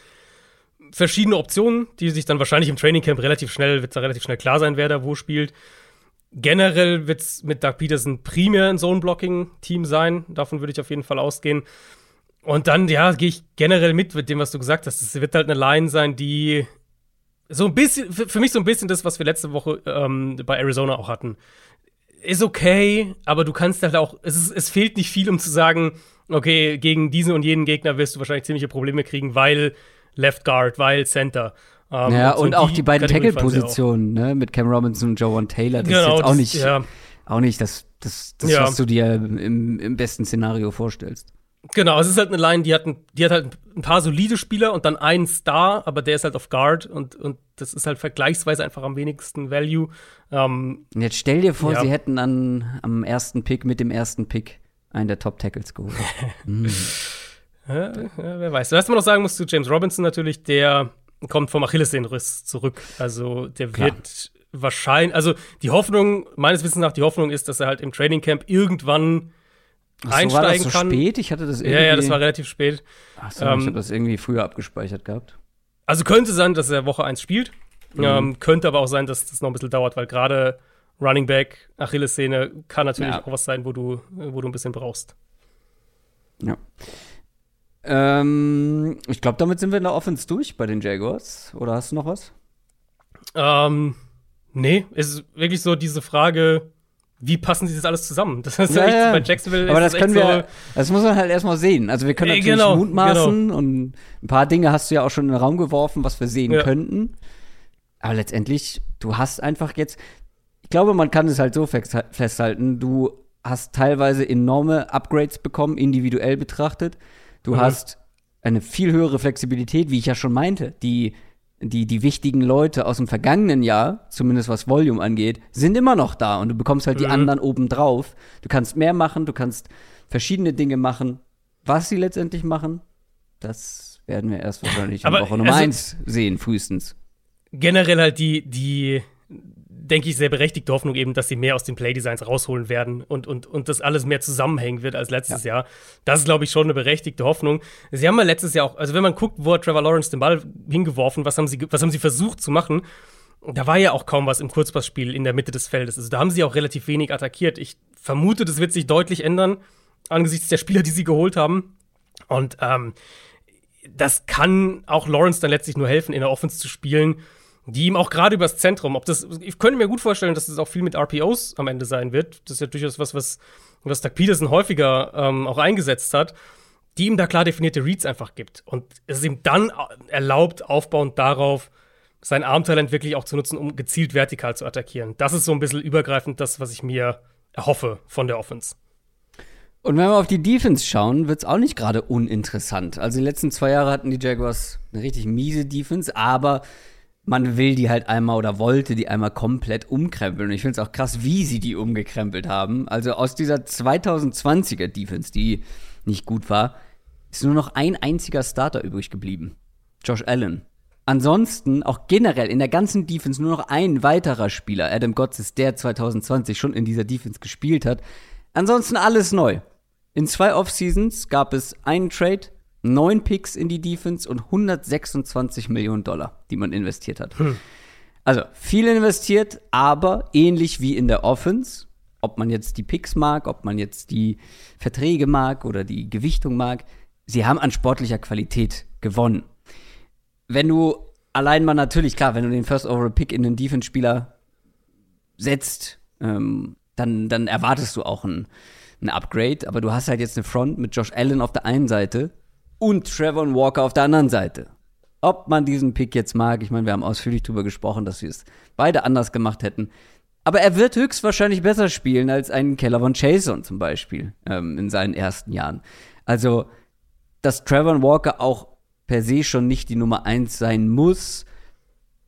verschiedene Optionen, die sich dann wahrscheinlich im Trainingcamp relativ schnell, wird da relativ schnell klar sein, wer da wo spielt. Generell wird es mit Doug Peterson primär ein Zone-Blocking-Team sein. Davon würde ich auf jeden Fall ausgehen. Und dann, ja, gehe ich generell mit mit dem, was du gesagt hast. Es wird halt eine Line sein, die so ein bisschen, für mich so ein bisschen das, was wir letzte Woche ähm, bei Arizona auch hatten. Ist okay, aber du kannst halt auch, es, ist, es fehlt nicht viel, um zu sagen, okay, gegen diesen und jenen Gegner wirst du wahrscheinlich ziemliche Probleme kriegen, weil Left Guard, weil Center. Ähm, ja, und, und auch die, die beiden Tackle-Positionen, ne, mit Cam Robinson und Joe Taylor. Das genau, ist jetzt auch nicht, ja. auch nicht das, das, das ja. was du dir im, im besten Szenario vorstellst. Genau, es ist halt eine Line, die hat, ein, die hat halt ein paar solide Spieler und dann einen Star, aber der ist halt auf Guard und, und das ist halt vergleichsweise einfach am wenigsten Value. Ähm, und jetzt stell dir vor, ja. sie hätten an, am ersten Pick mit dem ersten Pick einen der Top Tackles geholt. [laughs] mm. Ja, wer weiß. Was man noch sagen muss zu James Robinson natürlich, der kommt vom Achillessehnenriss zurück. Also der Klar. wird wahrscheinlich, also die Hoffnung, meines Wissens nach, die Hoffnung ist, dass er halt im Training Camp irgendwann Ach so, einsteigen war das so kann. spät? Ich hatte das irgendwie. Ja, ja, das war relativ spät. Ach so, ähm, ich habe das irgendwie früher abgespeichert gehabt. Also könnte sein, dass er Woche 1 spielt. Mhm. Ähm, könnte aber auch sein, dass das noch ein bisschen dauert, weil gerade Running Back, Achillessehne kann natürlich ja. auch was sein, wo du, wo du ein bisschen brauchst. Ja. Ähm, ich glaube, damit sind wir in der Offense durch bei den Jaguars. Oder hast du noch was? Ähm, nee, es ist wirklich so diese Frage, wie passen sie das alles zusammen? Das ist ja, echt, ja. bei Jacksonville Aber das können wir, so das muss man halt erstmal sehen. Also wir können äh, natürlich genau, mutmaßen genau. und ein paar Dinge hast du ja auch schon in den Raum geworfen, was wir sehen ja. könnten. Aber letztendlich, du hast einfach jetzt, ich glaube, man kann es halt so festhalten, du hast teilweise enorme Upgrades bekommen, individuell betrachtet. Du mhm. hast eine viel höhere Flexibilität, wie ich ja schon meinte. Die, die, die wichtigen Leute aus dem vergangenen Jahr, zumindest was Volume angeht, sind immer noch da und du bekommst halt mhm. die anderen obendrauf. Du kannst mehr machen, du kannst verschiedene Dinge machen. Was sie letztendlich machen, das werden wir erst wahrscheinlich in Woche Nummer also, eins sehen, frühestens. Generell halt die, die denke ich, sehr berechtigte Hoffnung eben, dass sie mehr aus den Playdesigns rausholen werden und, und, und das alles mehr zusammenhängen wird als letztes ja. Jahr. Das ist, glaube ich, schon eine berechtigte Hoffnung. Sie haben ja letztes Jahr auch, also wenn man guckt, wo hat Trevor Lawrence den Ball hingeworfen, was haben sie, was haben sie versucht zu machen, da war ja auch kaum was im Kurzpassspiel in der Mitte des Feldes. Also da haben sie auch relativ wenig attackiert. Ich vermute, das wird sich deutlich ändern angesichts der Spieler, die sie geholt haben. Und ähm, das kann auch Lawrence dann letztlich nur helfen, in der Offense zu spielen die ihm auch gerade übers Zentrum, ob das, ich könnte mir gut vorstellen, dass das auch viel mit RPOs am Ende sein wird. Das ist ja durchaus was, was, was Doug Peterson häufiger ähm, auch eingesetzt hat, die ihm da klar definierte Reads einfach gibt. Und es ihm dann erlaubt, aufbauend darauf, sein Armtalent wirklich auch zu nutzen, um gezielt vertikal zu attackieren. Das ist so ein bisschen übergreifend das, was ich mir erhoffe von der Offense. Und wenn wir auf die Defense schauen, wird es auch nicht gerade uninteressant. Also die letzten zwei Jahre hatten die Jaguars eine richtig miese Defense, aber man will die halt einmal oder wollte die einmal komplett umkrempeln. Und ich finde es auch krass, wie sie die umgekrempelt haben. Also aus dieser 2020er Defense, die nicht gut war, ist nur noch ein einziger Starter übrig geblieben. Josh Allen. Ansonsten auch generell in der ganzen Defense nur noch ein weiterer Spieler, Adam Gotts, der 2020 schon in dieser Defense gespielt hat. Ansonsten alles neu. In zwei Offseasons gab es einen Trade, neun Picks in die Defense und 126 Millionen Dollar, die man investiert hat. Hm. Also viel investiert, aber ähnlich wie in der Offense, ob man jetzt die Picks mag, ob man jetzt die Verträge mag oder die Gewichtung mag, sie haben an sportlicher Qualität gewonnen. Wenn du allein mal natürlich, klar, wenn du den First Overall Pick in den Defense-Spieler setzt, ähm, dann, dann erwartest du auch einen ein Upgrade, aber du hast halt jetzt eine Front mit Josh Allen auf der einen Seite und Trevor Walker auf der anderen Seite. Ob man diesen Pick jetzt mag, ich meine, wir haben ausführlich darüber gesprochen, dass wir es beide anders gemacht hätten. Aber er wird höchstwahrscheinlich besser spielen als ein Keller von Chason zum Beispiel ähm, in seinen ersten Jahren. Also, dass Trevor Walker auch per se schon nicht die Nummer eins sein muss,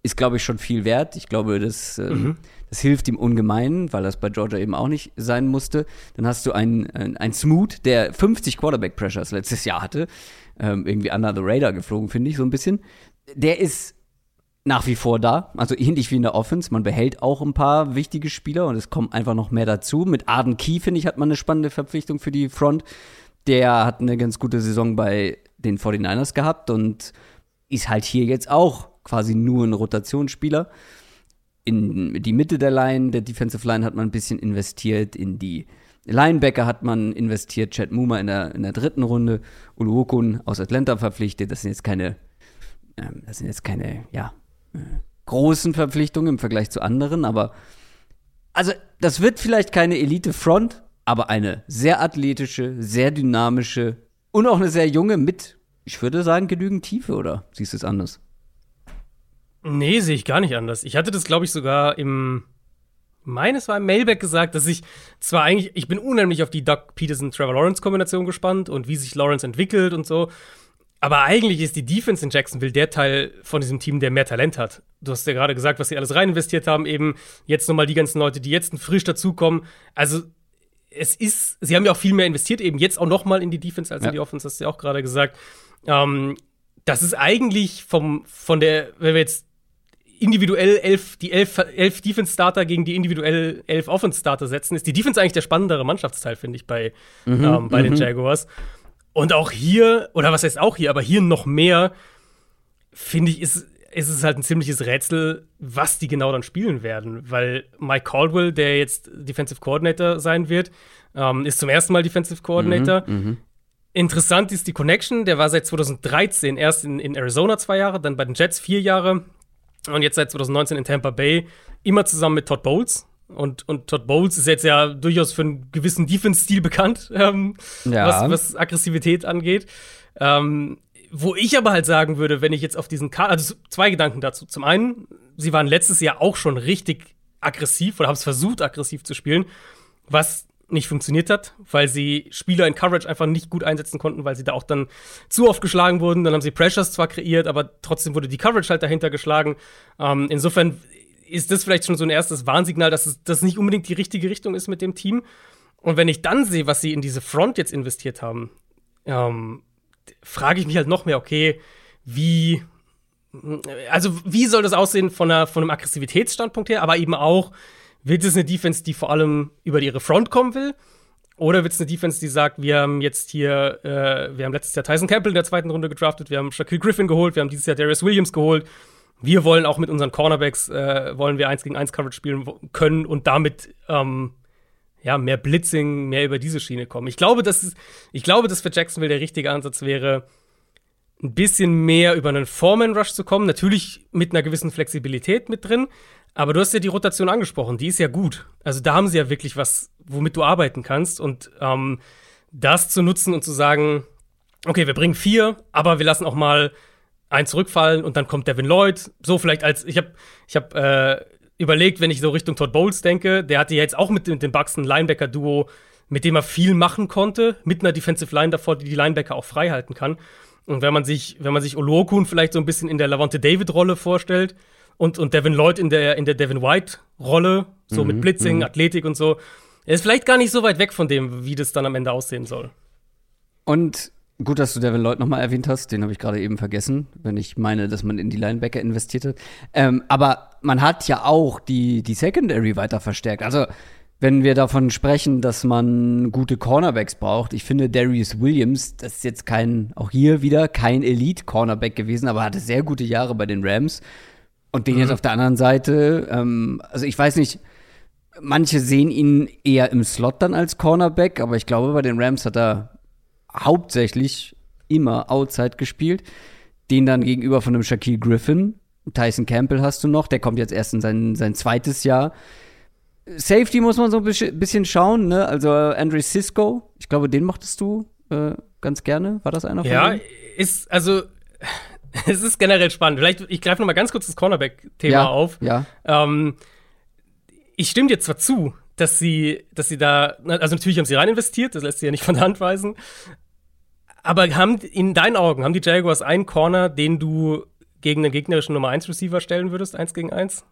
ist, glaube ich, schon viel wert. Ich glaube, das, ähm, mhm. das hilft ihm ungemein, weil das bei Georgia eben auch nicht sein musste. Dann hast du einen, ein Smooth, der 50 Quarterback-Pressures letztes Jahr hatte. Ähm, irgendwie under the radar geflogen, finde ich, so ein bisschen. Der ist nach wie vor da, also ähnlich wie in der Offense. Man behält auch ein paar wichtige Spieler und es kommt einfach noch mehr dazu. Mit Arden Key, finde ich, hat man eine spannende Verpflichtung für die Front. Der hat eine ganz gute Saison bei den 49ers gehabt und ist halt hier jetzt auch quasi nur ein Rotationsspieler. In die Mitte der Line, der Defensive Line hat man ein bisschen investiert, in die Linebacker hat man investiert, Chad Muma in der, in der dritten Runde, Uluokun aus Atlanta verpflichtet. Das sind jetzt keine, ähm, das sind jetzt keine, ja, äh, großen Verpflichtungen im Vergleich zu anderen, aber also das wird vielleicht keine Elite-Front, aber eine sehr athletische, sehr dynamische und auch eine sehr junge mit, ich würde sagen, genügend Tiefe, oder siehst du es anders? Nee, sehe ich gar nicht anders. Ich hatte das, glaube ich, sogar im meines war im Mailback gesagt, dass ich zwar eigentlich, ich bin unheimlich auf die Doug Peterson-Trevor Lawrence-Kombination gespannt und wie sich Lawrence entwickelt und so. Aber eigentlich ist die Defense in Jacksonville der Teil von diesem Team, der mehr Talent hat. Du hast ja gerade gesagt, was sie alles rein investiert haben, eben jetzt nochmal die ganzen Leute, die jetzt frisch dazukommen. Also, es ist, sie haben ja auch viel mehr investiert, eben jetzt auch nochmal in die Defense als ja. in die Offense, hast du ja auch gerade gesagt. Ähm, das ist eigentlich vom, von der, wenn wir jetzt individuell elf, die elf, elf Defense-Starter gegen die individuell elf Offense-Starter setzen, ist die Defense eigentlich der spannendere Mannschaftsteil, finde ich, bei, mhm, ähm, bei den mhm. Jaguars. Und auch hier, oder was heißt auch hier, aber hier noch mehr, finde ich, ist, ist es halt ein ziemliches Rätsel, was die genau dann spielen werden. Weil Mike Caldwell, der jetzt Defensive Coordinator sein wird, ähm, ist zum ersten Mal Defensive Coordinator. Mhm, mhm. Interessant ist die Connection, der war seit 2013 erst in, in Arizona zwei Jahre, dann bei den Jets vier Jahre, und jetzt seit 2019 in Tampa Bay, immer zusammen mit Todd Bowles. Und, und Todd Bowles ist jetzt ja durchaus für einen gewissen Defense-Stil bekannt, [laughs] ähm, ja. was, was Aggressivität angeht. Ähm, wo ich aber halt sagen würde, wenn ich jetzt auf diesen Kader, also zwei Gedanken dazu. Zum einen, sie waren letztes Jahr auch schon richtig aggressiv oder haben es versucht, aggressiv zu spielen, was nicht funktioniert hat, weil sie Spieler in Coverage einfach nicht gut einsetzen konnten, weil sie da auch dann zu oft geschlagen wurden. Dann haben sie Pressures zwar kreiert, aber trotzdem wurde die Coverage halt dahinter geschlagen. Ähm, insofern ist das vielleicht schon so ein erstes Warnsignal, dass das nicht unbedingt die richtige Richtung ist mit dem Team. Und wenn ich dann sehe, was sie in diese Front jetzt investiert haben, ähm, frage ich mich halt noch mehr, okay, wie, also wie soll das aussehen von, einer, von einem Aggressivitätsstandpunkt her, aber eben auch, wird es eine Defense, die vor allem über ihre Front kommen will? Oder wird es eine Defense, die sagt, wir haben jetzt hier, äh, wir haben letztes Jahr Tyson Campbell in der zweiten Runde gedraftet, wir haben Shaquille Griffin geholt, wir haben dieses Jahr Darius Williams geholt. Wir wollen auch mit unseren Cornerbacks, äh, wollen wir eins gegen eins Coverage spielen können und damit ähm, ja, mehr Blitzing, mehr über diese Schiene kommen. Ich glaube, dass ich glaube, dass für Jacksonville der richtige Ansatz wäre, ein bisschen mehr über einen Foreman Rush zu kommen. Natürlich mit einer gewissen Flexibilität mit drin, aber du hast ja die Rotation angesprochen, die ist ja gut. Also da haben sie ja wirklich was, womit du arbeiten kannst. Und ähm, das zu nutzen und zu sagen, okay, wir bringen vier, aber wir lassen auch mal ein zurückfallen und dann kommt Devin Lloyd. So vielleicht als, ich habe ich hab, äh, überlegt, wenn ich so Richtung Todd Bowles denke, der hatte ja jetzt auch mit, mit den Bucks ein Linebacker-Duo, mit dem er viel machen konnte, mit einer Defensive Line davor, die die Linebacker auch frei halten kann. Und wenn man sich, wenn man sich Olokun vielleicht so ein bisschen in der Lavonte David-Rolle vorstellt und, und Devin Lloyd in der, in der Devin White-Rolle, so mhm, mit Blitzing, mhm. Athletik und so, er ist vielleicht gar nicht so weit weg von dem, wie das dann am Ende aussehen soll. Und gut, dass du Devin Lloyd nochmal erwähnt hast, den habe ich gerade eben vergessen, wenn ich meine, dass man in die Linebacker investiert hat. Ähm, aber man hat ja auch die, die Secondary weiter verstärkt. Also wenn wir davon sprechen, dass man gute Cornerbacks braucht, ich finde Darius Williams, das ist jetzt kein, auch hier wieder kein Elite-Cornerback gewesen, aber hatte sehr gute Jahre bei den Rams. Und den mhm. jetzt auf der anderen Seite, ähm, also ich weiß nicht, manche sehen ihn eher im Slot dann als Cornerback, aber ich glaube, bei den Rams hat er hauptsächlich immer Outside gespielt. Den dann gegenüber von einem Shaquille Griffin. Tyson Campbell hast du noch, der kommt jetzt erst in sein, sein zweites Jahr. Safety muss man so ein bisschen schauen, ne? Also Andre Cisco, ich glaube, den mochtest du äh, ganz gerne. War das einer von Ja, denen? ist, also [laughs] es ist generell spannend. Vielleicht, ich greife noch mal ganz kurz das Cornerback-Thema ja, auf. Ja. Ähm, ich stimme dir zwar zu, dass sie, dass sie da, also natürlich haben sie rein investiert, das lässt sich ja nicht von der Hand weisen. Aber haben in deinen Augen, haben die Jaguars einen Corner, den du gegen den gegnerischen Nummer 1 Receiver stellen würdest, eins gegen eins?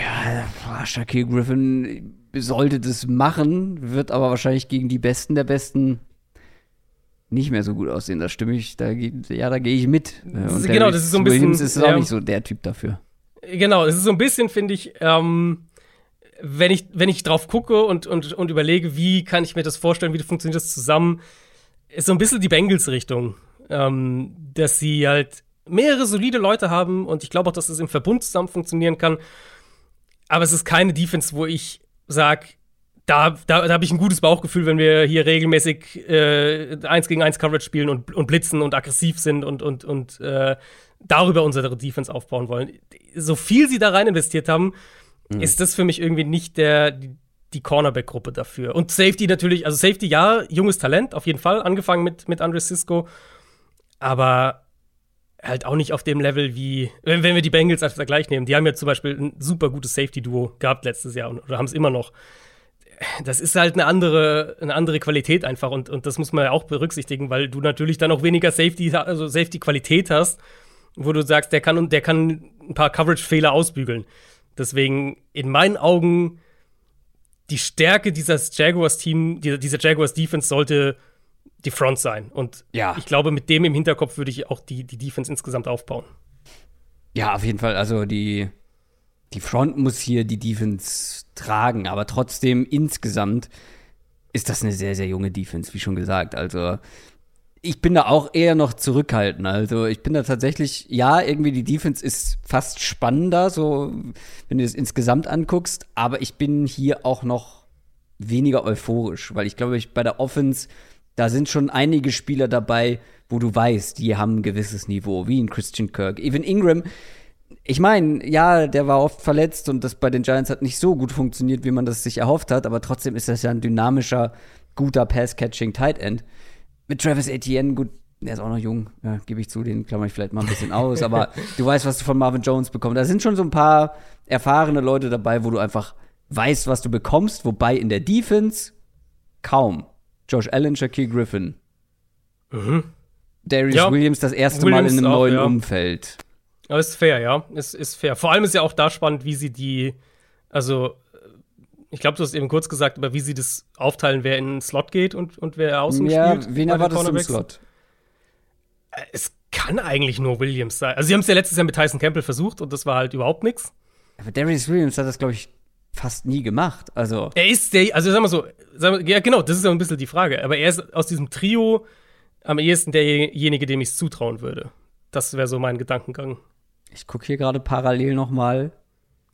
Ja, Shaquille Griffin sollte das machen, wird aber wahrscheinlich gegen die Besten der Besten nicht mehr so gut aussehen. Da stimme ich, da, ja, da gehe ich mit. Und genau, das ist so ein bisschen. Williams ist auch nicht so der Typ dafür. Genau, es ist so ein bisschen, finde ich, ähm, wenn ich, wenn ich drauf gucke und, und, und überlege, wie kann ich mir das vorstellen, wie funktioniert das zusammen, ist so ein bisschen die Bengals-Richtung. Ähm, dass sie halt mehrere solide Leute haben und ich glaube auch, dass es im Verbund zusammen funktionieren kann. Aber es ist keine Defense, wo ich sage, da, da, da habe ich ein gutes Bauchgefühl, wenn wir hier regelmäßig äh, eins gegen eins Coverage spielen und, und blitzen und aggressiv sind und, und, und äh, darüber unsere Defense aufbauen wollen. So viel sie da rein investiert haben, mhm. ist das für mich irgendwie nicht der, die, die Cornerback-Gruppe dafür. Und Safety natürlich, also Safety, ja, junges Talent, auf jeden Fall, angefangen mit, mit Andre Cisco, aber halt auch nicht auf dem Level wie, wenn, wenn wir die Bengals als Vergleich nehmen, die haben ja zum Beispiel ein super gutes Safety-Duo gehabt letztes Jahr oder haben es immer noch. Das ist halt eine andere, eine andere Qualität einfach und, und das muss man ja auch berücksichtigen, weil du natürlich dann auch weniger Safety, also Safety-Qualität hast, wo du sagst, der kann, der kann ein paar Coverage-Fehler ausbügeln. Deswegen in meinen Augen die Stärke dieses Jaguars-Team, dieser Jaguars-Defense sollte die Front sein. Und ja. ich glaube, mit dem im Hinterkopf würde ich auch die, die Defense insgesamt aufbauen. Ja, auf jeden Fall. Also die, die Front muss hier die Defense tragen, aber trotzdem insgesamt ist das eine sehr, sehr junge Defense, wie schon gesagt. Also ich bin da auch eher noch zurückhaltend. Also ich bin da tatsächlich, ja, irgendwie die Defense ist fast spannender, so wenn du es insgesamt anguckst, aber ich bin hier auch noch weniger euphorisch, weil ich glaube, ich bei der Offense, da sind schon einige Spieler dabei, wo du weißt, die haben ein gewisses Niveau, wie in Christian Kirk. Even Ingram, ich meine, ja, der war oft verletzt und das bei den Giants hat nicht so gut funktioniert, wie man das sich erhofft hat, aber trotzdem ist das ja ein dynamischer, guter Pass-Catching Tight End mit Travis Etienne, gut, der ist auch noch jung, ja, gebe ich zu, den klammer ich vielleicht mal ein bisschen aus, aber [laughs] du weißt, was du von Marvin Jones bekommst. Da sind schon so ein paar erfahrene Leute dabei, wo du einfach weißt, was du bekommst, wobei in der Defense kaum. Josh Allen, Shaquille Griffin. Mhm. Darius ja, Williams das erste Williams Mal in einem auch, neuen ja. Umfeld. Aber ist fair, ja. Ist, ist fair. Vor allem ist ja auch da spannend, wie sie die, also ich glaube, du hast eben kurz gesagt, aber wie sie das aufteilen, wer in den Slot geht und, und wer außen ja, spielt. Ja, wen erwartest du im Slot? Äh, es kann eigentlich nur Williams sein. Also, sie haben es ja letztes Jahr mit Tyson Campbell versucht und das war halt überhaupt nichts. Aber Darius Williams hat das, glaube ich, fast nie gemacht. Also. Er ist der, also sagen wir so, sagen wir, ja, genau, das ist ja ein bisschen die Frage. Aber er ist aus diesem Trio am ehesten derjenige, dem ich es zutrauen würde. Das wäre so mein Gedankengang. Ich gucke hier gerade parallel noch mal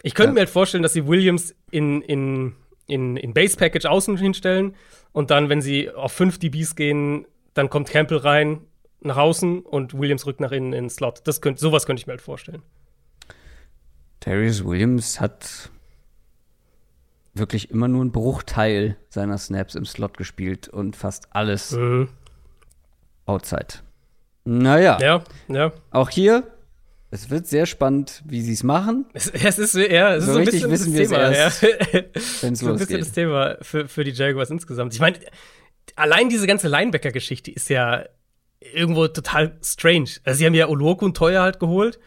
ich könnte ja. mir halt vorstellen, dass sie Williams in, in, in, in Base Package außen hinstellen und dann, wenn sie auf 5 DBs gehen, dann kommt Campbell rein nach außen und Williams rückt nach innen in den Slot. Das könnt, sowas könnte ich mir halt vorstellen. Darius Williams hat wirklich immer nur einen Bruchteil seiner Snaps im Slot gespielt und fast alles mhm. outside. Naja. Ja, ja. Auch hier, es wird sehr spannend, wie sie es machen. Es, es ist, ja, es So ist [laughs] so ein bisschen wissen das Thema. erst, ja. Wenn es so ein bisschen das. Thema für, für die Jaguars insgesamt. Ich meine, allein diese ganze Linebacker-Geschichte ist ja irgendwo total strange. Also, sie haben ja Oloku und Teuer halt geholt.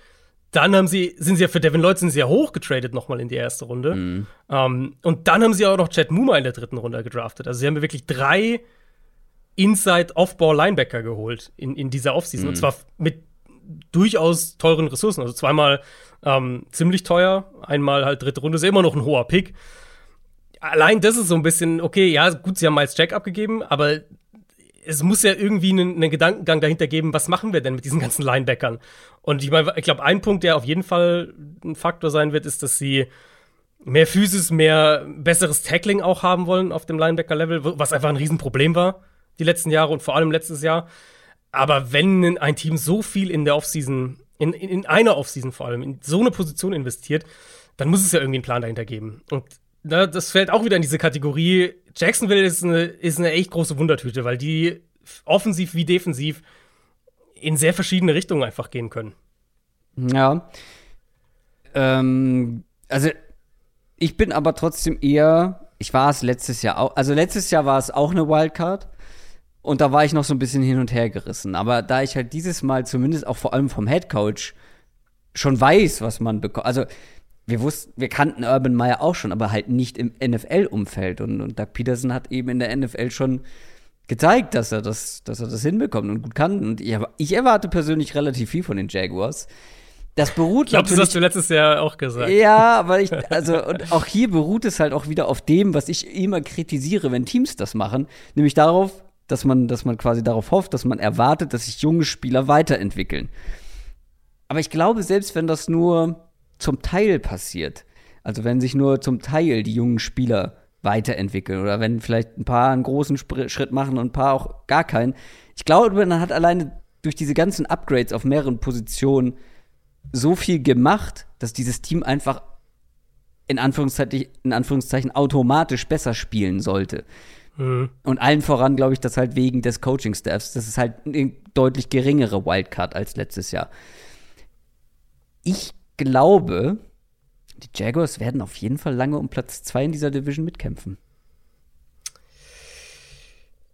Dann haben sie, sind sie ja für Devin Lloyd sind sie ja hochgetradet nochmal in die erste Runde. Mhm. Ähm, und dann haben sie auch noch Chad Muma in der dritten Runde gedraftet. Also sie haben ja wirklich drei Inside-Off-Ball-Linebacker geholt in, in dieser Offseason. Und zwar mit durchaus teuren Ressourcen. Also zweimal ähm, ziemlich teuer, einmal halt dritte Runde, ist ja immer noch ein hoher Pick. Allein das ist so ein bisschen, okay, ja, gut, sie haben Miles Jack abgegeben, aber es muss ja irgendwie einen, einen Gedankengang dahinter geben, was machen wir denn mit diesen ganzen Linebackern? Und ich meine, ich glaube, ein Punkt, der auf jeden Fall ein Faktor sein wird, ist, dass sie mehr Physis, mehr besseres Tackling auch haben wollen auf dem Linebacker-Level, was einfach ein Riesenproblem war die letzten Jahre und vor allem letztes Jahr. Aber wenn ein Team so viel in der Offseason, in, in, in einer Offseason vor allem, in so eine Position investiert, dann muss es ja irgendwie einen Plan dahinter geben. Und na, das fällt auch wieder in diese Kategorie. Jacksonville ist eine, ist eine echt große Wundertüte, weil die offensiv wie defensiv in sehr verschiedene Richtungen einfach gehen können. Ja. Ähm, also, ich bin aber trotzdem eher, ich war es letztes Jahr auch, also letztes Jahr war es auch eine Wildcard. Und da war ich noch so ein bisschen hin und her gerissen. Aber da ich halt dieses Mal zumindest auch vor allem vom Head Coach schon weiß, was man bekommt. Also, wir wussten, wir kannten Urban Meyer auch schon, aber halt nicht im NFL-Umfeld. Und, und Doug Peterson hat eben in der NFL schon gezeigt, dass er das, dass er das hinbekommt und gut kann. Und ich, ich erwarte persönlich relativ viel von den Jaguars. Das beruht Ich glaube, das natürlich hast du letztes Jahr auch gesagt. ja, aber ich, also, und auch hier beruht es halt auch wieder auf dem, was ich immer kritisiere, wenn Teams das machen, nämlich darauf, dass man, dass man quasi darauf hofft, dass man erwartet, dass sich junge Spieler weiterentwickeln. Aber ich glaube, selbst wenn das nur zum Teil passiert, also wenn sich nur zum Teil die jungen Spieler weiterentwickeln oder wenn vielleicht ein paar einen großen Spr Schritt machen und ein paar auch gar keinen, ich glaube, man hat alleine durch diese ganzen Upgrades auf mehreren Positionen so viel gemacht, dass dieses Team einfach in Anführungszeichen, in Anführungszeichen automatisch besser spielen sollte. Und allen voran glaube ich, dass halt wegen des Coaching-Staffs, das ist halt eine deutlich geringere Wildcard als letztes Jahr. Ich glaube, die Jaguars werden auf jeden Fall lange um Platz 2 in dieser Division mitkämpfen.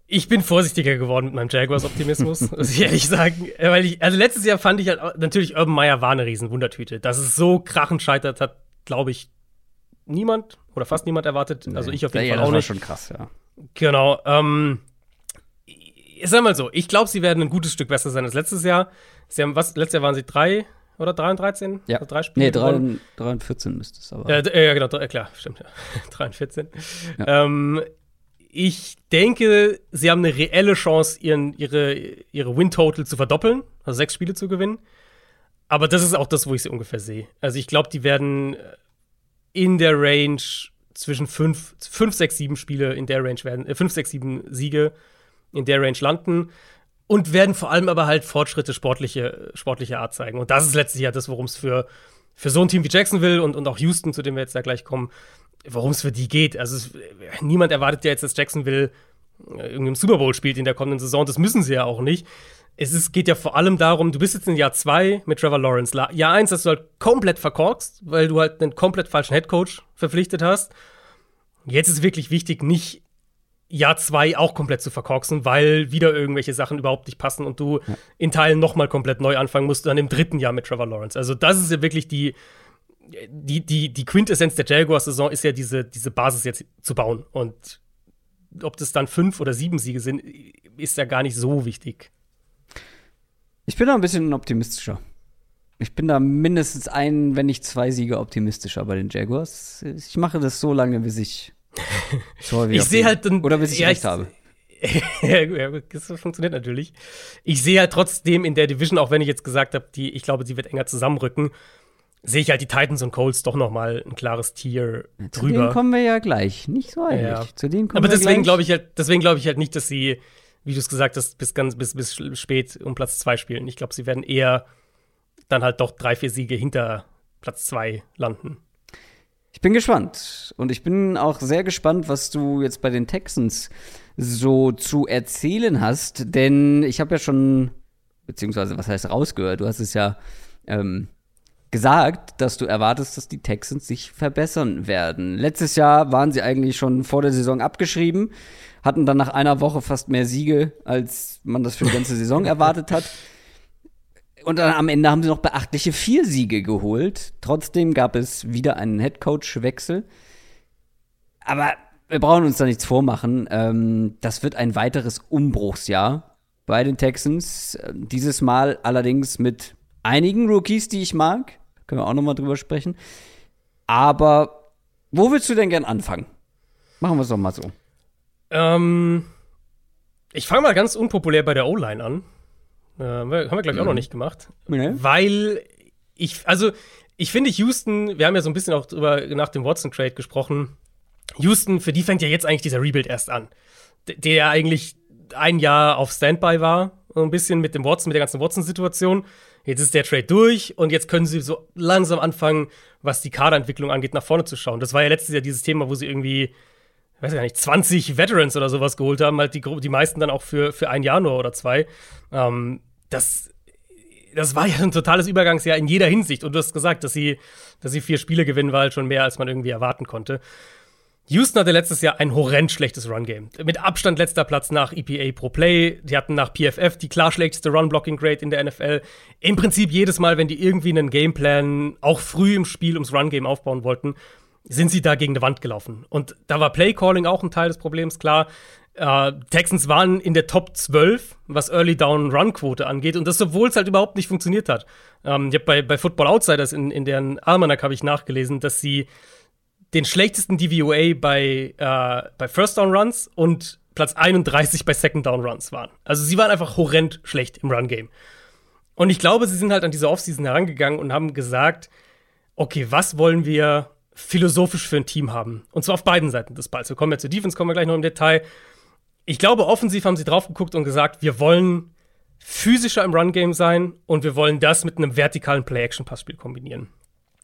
Ich bin vorsichtiger geworden mit meinem Jaguars-Optimismus, [laughs] muss ich ehrlich sagen. Weil ich, also letztes Jahr fand ich halt, natürlich, Urban Meyer war eine Riesenwundertüte. Dass es so krachend scheitert, hat, glaube ich, niemand oder fast niemand erwartet. Also ich auf jeden ja, Fall das auch war nicht. schon krass, ja. Genau. Ähm, ich sag mal so, ich glaube, sie werden ein gutes Stück besser sein als letztes Jahr. Sie haben, was, letztes Jahr waren sie drei oder drei und 13? Ja. Also drei Spiele Nee, 3 gewonnen. und, 3 und 14 müsste es aber. Äh, ja, genau, drei- klar, stimmt. Ja. 3 und 14. Ähm, ich denke, sie haben eine reelle Chance, ihren, ihre, ihre Win-Total zu verdoppeln, also sechs Spiele zu gewinnen. Aber das ist auch das, wo ich sie ungefähr sehe. Also ich glaube, die werden äh, in der Range zwischen fünf, fünf, sechs, sieben Spiele in der Range werden, äh, fünf, sechs, sieben Siege in der Range landen und werden vor allem aber halt Fortschritte sportliche, sportlicher Art zeigen. Und das ist letztlich ja das, worum es für, für so ein Team wie Jacksonville und, und auch Houston, zu dem wir jetzt da gleich kommen, worum es für die geht. Also es, niemand erwartet ja jetzt, dass Jacksonville äh, irgendwie im Super Bowl spielt in der kommenden Saison. Das müssen sie ja auch nicht. Es ist, geht ja vor allem darum, du bist jetzt in Jahr zwei mit Trevor Lawrence. La- Jahr eins hast du halt komplett verkorkst, weil du halt einen komplett falschen Headcoach verpflichtet hast. Jetzt ist wirklich wichtig, nicht Jahr zwei auch komplett zu verkorksen, weil wieder irgendwelche Sachen überhaupt nicht passen und du in Teilen noch mal komplett neu anfangen musst, dann im dritten Jahr mit Trevor Lawrence. Also das ist ja wirklich die, die, die, die Quintessenz der Jaguars-Saison ist ja diese, diese Basis jetzt zu bauen. Und ob das dann fünf oder sieben Siege sind, ist ja gar nicht so wichtig. Ich bin da ein bisschen optimistischer. Ich bin da mindestens ein, wenn nicht zwei Siege optimistischer bei den Jaguars. Ich mache das so lange, bis ich [laughs] so Ich sehe halt dann- Oder bis ich ja, recht ich- habe. [laughs] ja, das funktioniert natürlich. Ich sehe halt trotzdem in der Division, auch wenn ich jetzt gesagt habe, die, ich glaube, sie wird enger zusammenrücken, sehe ich halt die Titans und Colts doch noch mal ein klares Tier Zu denen drüber. kommen wir ja gleich. Nicht so eilig. Ja. Zu denen kommen Aber wir deswegen glaube ich halt, deswegen glaube ich halt nicht, dass sie, wie du es gesagt hast, bis ganz bis, bis spät um Platz zwei spielen. Ich glaube, sie werden eher dann halt doch drei, vier Siege hinter Platz zwei landen. Ich bin gespannt. Und ich bin auch sehr gespannt, was du jetzt bei den Texans so zu erzählen hast. Denn ich habe ja schon beziehungsweise was heißt rausgehört? Du hast es ja ähm, gesagt, dass du erwartest, dass die Texans sich verbessern werden. Letztes Jahr waren sie eigentlich schon vor der Saison abgeschrieben, hatten dann nach einer Woche fast mehr Siege, als man das für die ganze Saison [laughs] erwartet hat. Und dann am Ende haben sie noch beachtliche vier Siege geholt. Trotzdem gab es wieder einen Headcoach-Wechsel. Aber wir brauchen uns da nichts vormachen. Ähm, das wird ein weiteres Umbruchsjahr bei den Texans. Dieses Mal allerdings mit einigen Rookies, die ich mag. Können wir auch noch mal drüber sprechen. Aber wo willst du denn gern anfangen? Machen wir es doch mal so. Ähm, ich fange mal ganz unpopulär bei der O-Line an. Äh, haben wir, glaube ich, mhm. auch noch mhm. nicht gemacht. Nee. Weil ich, also, ich finde Houston, wir haben ja so ein bisschen auch drüber nach dem Watson-Trade gesprochen. Houston, für die fängt ja jetzt eigentlich dieser Rebuild erst an. D der eigentlich ein Jahr auf Standby war, so ein bisschen mit dem Watson, mit der ganzen Watson-Situation. Jetzt ist der Trade durch und jetzt können sie so langsam anfangen, was die Kaderentwicklung angeht, nach vorne zu schauen. Das war ja letztes Jahr dieses Thema, wo sie irgendwie, weiß gar nicht, 20 Veterans oder sowas geholt haben, halt die, die meisten dann auch für, für ein Jahr nur oder zwei. Ähm, das, das war ja ein totales Übergangsjahr in jeder Hinsicht. Und du hast gesagt, dass sie, dass sie vier Spiele gewinnen, war halt schon mehr, als man irgendwie erwarten konnte. Houston hatte letztes Jahr ein horrend schlechtes Run-Game. Mit Abstand letzter Platz nach EPA pro Play. Die hatten nach PFF die klar schlechteste Run-Blocking-Grade in der NFL. Im Prinzip jedes Mal, wenn die irgendwie einen Gameplan auch früh im Spiel ums Run-Game aufbauen wollten, sind sie da gegen eine Wand gelaufen. Und da war Play-Calling auch ein Teil des Problems, klar. Äh, Texans waren in der Top 12, was Early Down Run Quote angeht, und das, obwohl es halt überhaupt nicht funktioniert hat. Ähm, ich habe bei, bei Football Outsiders in, in deren Almanac habe ich nachgelesen, dass sie den schlechtesten DVOA bei, äh, bei First Down Runs und Platz 31 bei Second Down Runs waren. Also sie waren einfach horrend schlecht im Run Game. Und ich glaube, sie sind halt an diese Offseason herangegangen und haben gesagt, okay, was wollen wir philosophisch für ein Team haben? Und zwar auf beiden Seiten des Balls. Wir kommen ja zur Defense, kommen wir gleich noch im Detail. Ich glaube, offensiv haben sie drauf geguckt und gesagt, wir wollen physischer im Run-Game sein und wir wollen das mit einem vertikalen Play-Action-Passspiel kombinieren.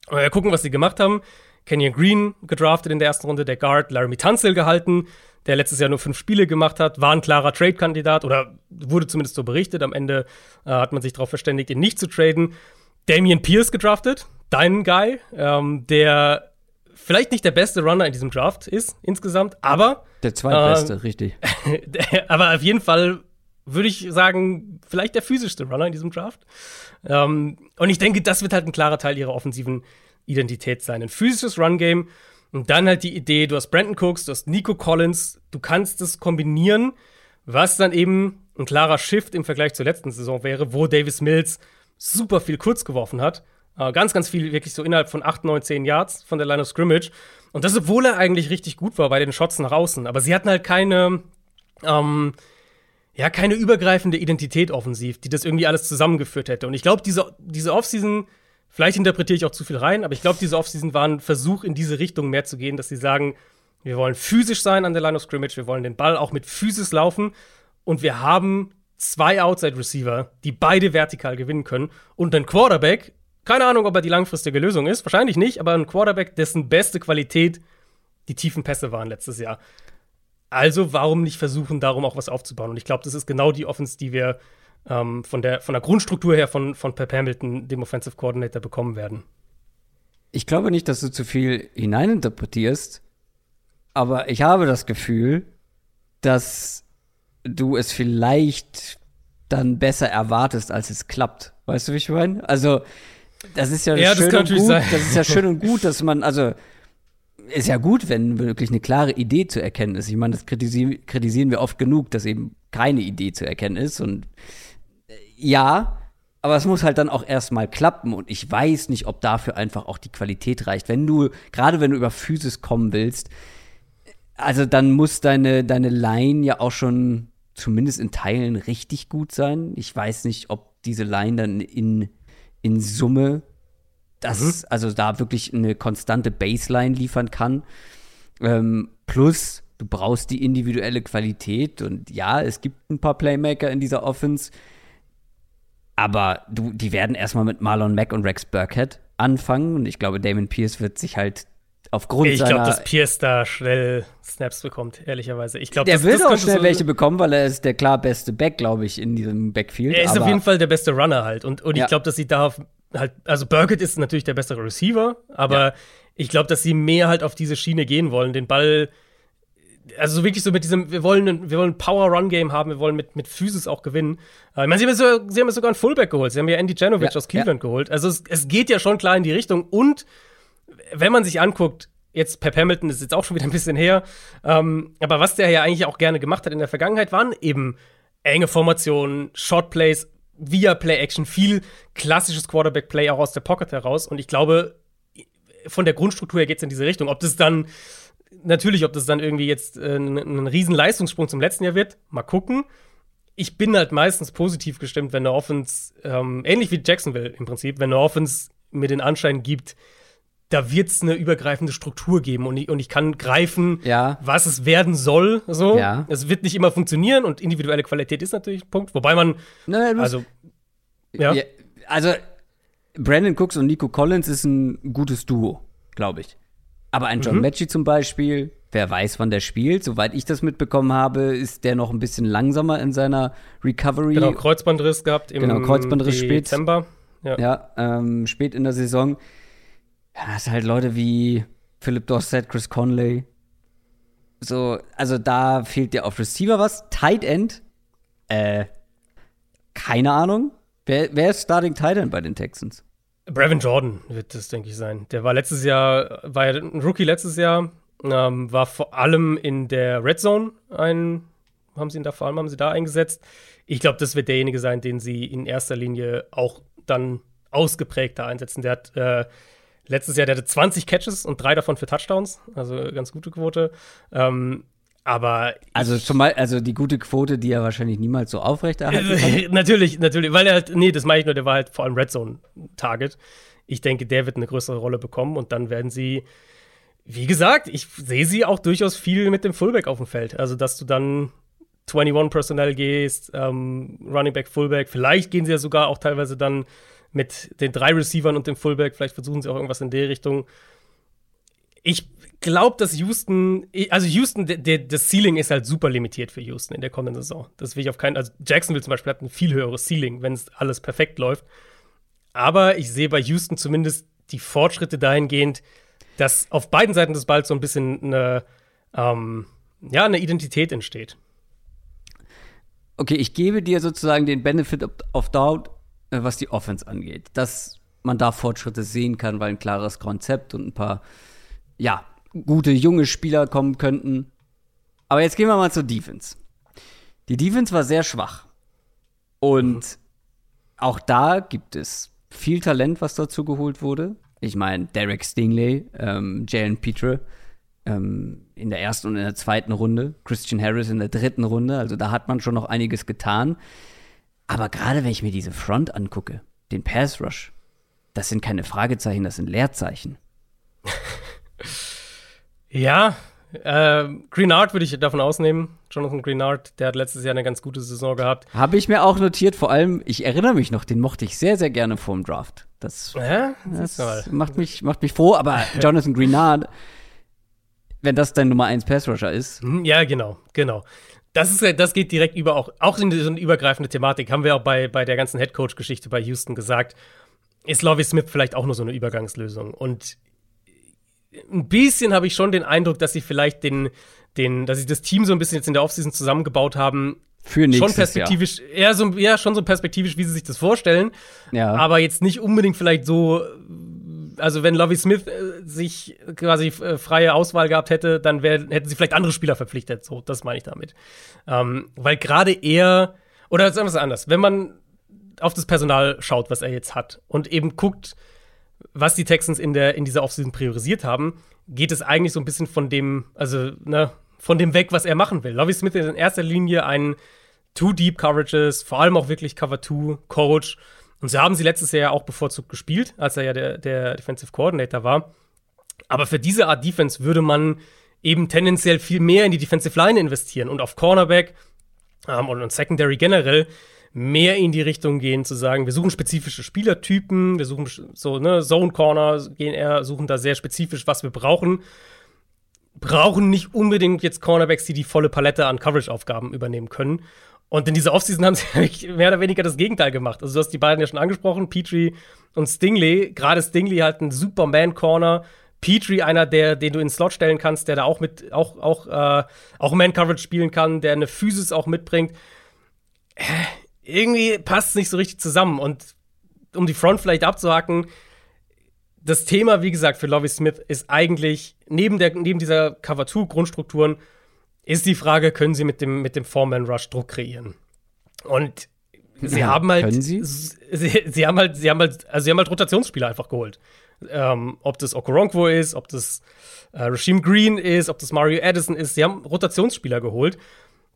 Und wir gucken, was sie gemacht haben. Kenyon Green gedraftet in der ersten Runde, der Guard Laramie Tunsil gehalten, der letztes Jahr nur fünf Spiele gemacht hat, war ein klarer Trade-Kandidat oder wurde zumindest so berichtet. Am Ende äh, hat man sich darauf verständigt, ihn nicht zu traden. Damian Pierce gedraftet, dein Guy, ähm, der vielleicht nicht der beste Runner in diesem Draft ist insgesamt, aber der zweitbeste, äh, richtig. [laughs] aber auf jeden Fall würde ich sagen, vielleicht der physischste Runner in diesem Draft. Ähm, und ich denke, das wird halt ein klarer Teil ihrer offensiven Identität sein. Ein physisches Run-Game und dann halt die Idee, du hast Brandon Cooks, du hast Nico Collins, du kannst es kombinieren, was dann eben ein klarer Shift im Vergleich zur letzten Saison wäre, wo Davis Mills super viel kurz geworfen hat. Äh, ganz, ganz viel, wirklich so innerhalb von 8, 9, 10 Yards von der Line of Scrimmage. Und das, obwohl er eigentlich richtig gut war bei den Shots nach außen. Aber sie hatten halt keine, ähm, ja, keine übergreifende Identität offensiv, die das irgendwie alles zusammengeführt hätte. Und ich glaube, diese, diese Offseason Vielleicht interpretiere ich auch zu viel rein, aber ich glaube, diese Offseason war ein Versuch, in diese Richtung mehr zu gehen, dass sie sagen, wir wollen physisch sein an der Line of Scrimmage, wir wollen den Ball auch mit Physis laufen und wir haben zwei Outside Receiver, die beide vertikal gewinnen können und einen Quarterback, keine Ahnung, ob er die langfristige Lösung ist, wahrscheinlich nicht, aber ein Quarterback, dessen beste Qualität die tiefen Pässe waren letztes Jahr. Also warum nicht versuchen, darum auch was aufzubauen? Und ich glaube, das ist genau die Offense, die wir ähm, von, der, von der Grundstruktur her von, von Pep Hamilton, dem Offensive Coordinator, bekommen werden. Ich glaube nicht, dass du zu viel hineininterpretierst, aber ich habe das Gefühl, dass du es vielleicht dann besser erwartest, als es klappt. Weißt du, wie ich meine? Also, das ist ja, ja schön und gut. Sein. Das ist ja schön und gut, dass man, also, ist ja gut, wenn wirklich eine klare Idee zu erkennen ist. Ich meine, das kritisieren, kritisieren wir oft genug, dass eben keine Idee zu erkennen ist und ja, aber es muss halt dann auch erstmal klappen und ich weiß nicht, ob dafür einfach auch die Qualität reicht. Wenn du, gerade wenn du über Physis kommen willst, also dann muss deine, deine Line ja auch schon zumindest in Teilen richtig gut sein. Ich weiß nicht, ob diese Line dann in, in Summe das, mhm. also da wirklich eine konstante Baseline liefern kann. Ähm, plus, du brauchst die individuelle Qualität und ja, es gibt ein paar Playmaker in dieser Offense, aber du, die werden erstmal mit Marlon Mack und Rex Burkhead anfangen. Und ich glaube, Damon Pierce wird sich halt aufgrund ich seiner. Ich glaube, dass Pierce da schnell Snaps bekommt, ehrlicherweise. Ich glaub, der das, wird das auch schnell so welche bekommen, weil er ist der klar beste Back, glaube ich, in diesem Backfield. Er ist auf jeden Fall der beste Runner halt. Und, und Ja. ich glaube, dass sie da halt, also Burkett ist natürlich der bessere Receiver, aber Ja. ich glaube, dass sie mehr halt auf diese Schiene gehen wollen, den Ball. Also so wirklich so mit diesem, wir wollen ein, wir wollen ein Power-Run-Game haben, wir wollen mit, mit Physis auch gewinnen. Äh, Ich meine, sie haben, ja so, sie haben ja sogar einen Fullback geholt. Sie haben ja Andy Janovic Ja, aus Cleveland geholt. Also es, es geht ja schon klar in die Richtung. Und wenn man sich anguckt, jetzt Pep Hamilton ist jetzt auch schon wieder ein bisschen her, ähm, aber was der ja eigentlich auch gerne gemacht hat in der Vergangenheit, waren eben enge Formationen, Shotplays, via Play-Action, viel klassisches Quarterback-Play auch aus der Pocket heraus. Und ich glaube, von der Grundstruktur her geht es in diese Richtung. Ob das dann, natürlich, ob das dann irgendwie jetzt äh, ein, riesen Leistungssprung zum letzten Jahr wird, mal gucken. Ich bin halt meistens positiv gestimmt, wenn eine Offense, ähm, ähnlich wie Jacksonville im Prinzip, wenn eine Offense mir den Anschein gibt, da wird es eine übergreifende Struktur geben und ich, und ich kann greifen, Ja. was es werden soll. So. Ja. Es wird nicht immer funktionieren und individuelle Qualität ist natürlich ein Punkt. Wobei man, Ne, du- also, ja. Ja, also, Brandon Cooks und Nico Collins ist ein gutes Duo, glaube ich. Aber ein Mhm. John Mechie zum Beispiel, wer weiß, wann der spielt. Soweit ich das mitbekommen habe, ist der noch ein bisschen langsamer in seiner Recovery. genau, Kreuzbandriss gehabt im Genau, Kreuzbandriss spät. Dezember. Ja. Ja, ähm, spät in der Saison. Ja, das sind halt Leute wie Philip Dorsett, Chris Conley. So, also da fehlt dir auf Receiver was. Tight End, äh, keine Ahnung. Wer, wer ist Starting Tight End bei den Texans? Brevin Jordan wird das, denke ich, sein. Der war letztes Jahr, war ja ein Rookie letztes Jahr, ähm, war vor allem in der Red Zone ein, haben sie ihn da vor allem haben sie da eingesetzt. Ich glaube, das wird derjenige sein, den sie in erster Linie auch dann ausgeprägter einsetzen. Der hat äh, letztes Jahr, der hatte 20 Catches und drei davon für Touchdowns, also ganz gute Quote. Ähm, aber Also schon mal, also die gute Quote, die er wahrscheinlich niemals so aufrechterhalten [laughs] kann. natürlich, natürlich, weil er halt, nee, das meine ich nur, der war halt vor allem Red Zone Target. Ich denke, der wird eine größere Rolle bekommen und dann werden sie, wie gesagt, ich sehe sie auch durchaus viel mit dem Fullback auf dem Feld. Also, dass du dann 21 Personnel gehst, ähm, Running Back, Fullback, vielleicht gehen sie ja sogar auch teilweise dann mit den drei Receivern und dem Fullback, vielleicht versuchen sie auch irgendwas in der Richtung. Ich glaube, dass Houston, also Houston, das Ceiling ist halt super limitiert für Houston in der kommenden Saison. Das will ich auf keinen, also Jacksonville zum Beispiel hat ein viel höheres Ceiling, wenn es alles perfekt läuft. Aber ich sehe bei Houston zumindest die Fortschritte dahingehend, dass auf beiden Seiten des Balls so ein bisschen eine, ähm, ja, eine Identität entsteht. Okay, ich gebe dir sozusagen den Benefit of- Doubt, was die Offense angeht. Dass man da Fortschritte sehen kann, weil ein klares Konzept und ein paar, ja, gute junge Spieler kommen könnten. Aber jetzt gehen wir mal zur Defense. Die Defense war sehr schwach. Und auch da gibt es viel Talent, was dazu geholt wurde. Ich meine, Derek Stingley, ähm, Jalen Petre ähm, in der ersten und in der zweiten Runde, Christian Harris in der dritten Runde. Also da hat man schon noch einiges getan. Aber gerade wenn ich mir diese Front angucke, den Pass Rush, das sind keine Fragezeichen, das sind Leerzeichen. [laughs] Ja, äh, Greenard würde ich davon ausnehmen. Jonathan Greenard, der hat letztes Jahr eine ganz gute Saison gehabt. Habe ich mir auch notiert, vor allem, ich erinnere mich noch, den mochte ich sehr, sehr gerne vor dem Draft. Das, Ja, das macht, mich, macht mich froh, aber [laughs] Jonathan Greenard, wenn das dein Nummer 1 Pass Rusher ist, Hm, Ja, genau, genau. Das, ist, das geht direkt über auch, auch in so eine übergreifende Thematik, haben wir auch bei, bei der ganzen Headcoach-Geschichte bei Houston gesagt. Ist Lovie Smith vielleicht auch nur so eine Übergangslösung? Und ein bisschen habe ich schon den Eindruck, dass sie vielleicht den, den, dass sie das Team so ein bisschen jetzt in der Offseason zusammengebaut haben. für nächstes Schon perspektivisch, ja, so, ja, schon so perspektivisch, wie sie sich das vorstellen. Jahr. Ja. Aber jetzt nicht unbedingt vielleicht so, also wenn Lovie Smith äh, sich quasi äh, freie Auswahl gehabt hätte, dann wär, hätten sie vielleicht andere Spieler verpflichtet. So, das meine ich damit. Ähm, weil gerade er, oder sagen wir es anders, wenn man auf das Personal schaut, was er jetzt hat, und eben guckt, was die Texans in, der, in dieser Offseason priorisiert haben, geht es eigentlich so ein bisschen von dem, also, ne, von dem weg, was er machen will. Lovie Smith ist in erster Linie ein Two-Deep-Coverages, vor allem auch wirklich Cover-Two-Coach. Und so haben sie letztes Jahr ja auch bevorzugt gespielt, als er ja der, der Defensive Coordinator war. Aber für diese Art Defense würde man eben tendenziell viel mehr in die Defensive Line investieren und auf Cornerback ähm, und, und Secondary generell mehr in die Richtung gehen, zu sagen, wir suchen spezifische Spielertypen, wir suchen so, ne, Zone Corner gehen eher, suchen da sehr spezifisch, was wir brauchen. Brauchen nicht unbedingt jetzt Cornerbacks, die die volle Palette an Coverage-Aufgaben übernehmen können. Und in dieser Offseason [laughs] haben sie mehr oder weniger das Gegenteil gemacht. Also, du hast die beiden ja schon angesprochen, Petrie und Stingley. Gerade Stingley halt ein Superman-Corner. Petrie einer, der, den du in den Slot stellen kannst, der da auch mit, auch, auch, äh, auch Man-Coverage spielen kann, der eine Physis auch mitbringt. Äh, irgendwie passt es nicht so richtig zusammen. Und um die Front vielleicht abzuhaken, das Thema, wie gesagt, für Lovie Smith ist eigentlich, neben, der, neben dieser Cover-2-Grundstrukturen, ist die Frage, können sie mit dem, mit dem Foreman-Rush Druck kreieren? Und sie ja, haben halt. Können sie? sie? Sie, haben halt, sie haben halt, also sie haben halt Rotationsspieler einfach geholt. Ähm, ob das Okoronkwo ist, ob das äh, Rasheem Green ist, ob das Mario Addison ist. Sie haben Rotationsspieler geholt.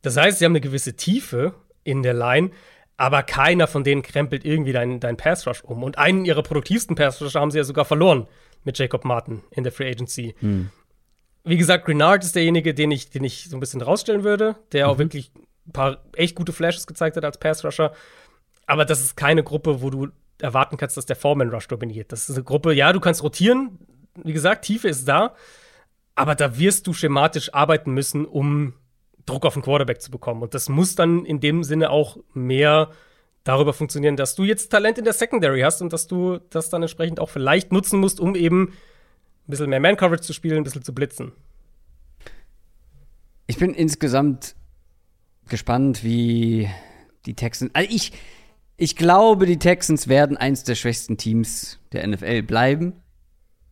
Das heißt, sie haben eine gewisse Tiefe in der Line, aber keiner von denen krempelt irgendwie deinen dein Pass Rush um. Und einen ihrer produktivsten Pass Rusher haben sie ja sogar verloren mit Jacob Martin in der Free Agency. Hm. Wie gesagt, Grenard ist derjenige, den ich, den ich so ein bisschen rausstellen würde, der mhm. auch wirklich ein paar echt gute Flashes gezeigt hat als Pass Rusher. Aber das ist keine Gruppe, wo du erwarten kannst, dass der Foreman Rush dominiert. Das ist eine Gruppe, ja, du kannst rotieren. Wie gesagt, Tiefe ist da. Aber da wirst du schematisch arbeiten müssen, um Druck auf den Quarterback zu bekommen. Und das muss dann in dem Sinne auch mehr darüber funktionieren, dass du jetzt Talent in der Secondary hast und dass du das dann entsprechend auch vielleicht nutzen musst, um eben ein bisschen mehr Man-Coverage zu spielen, ein bisschen zu blitzen. Ich bin insgesamt gespannt, wie die Texans. Also ich, ich glaube, die Texans werden eins der schwächsten Teams der NFL bleiben.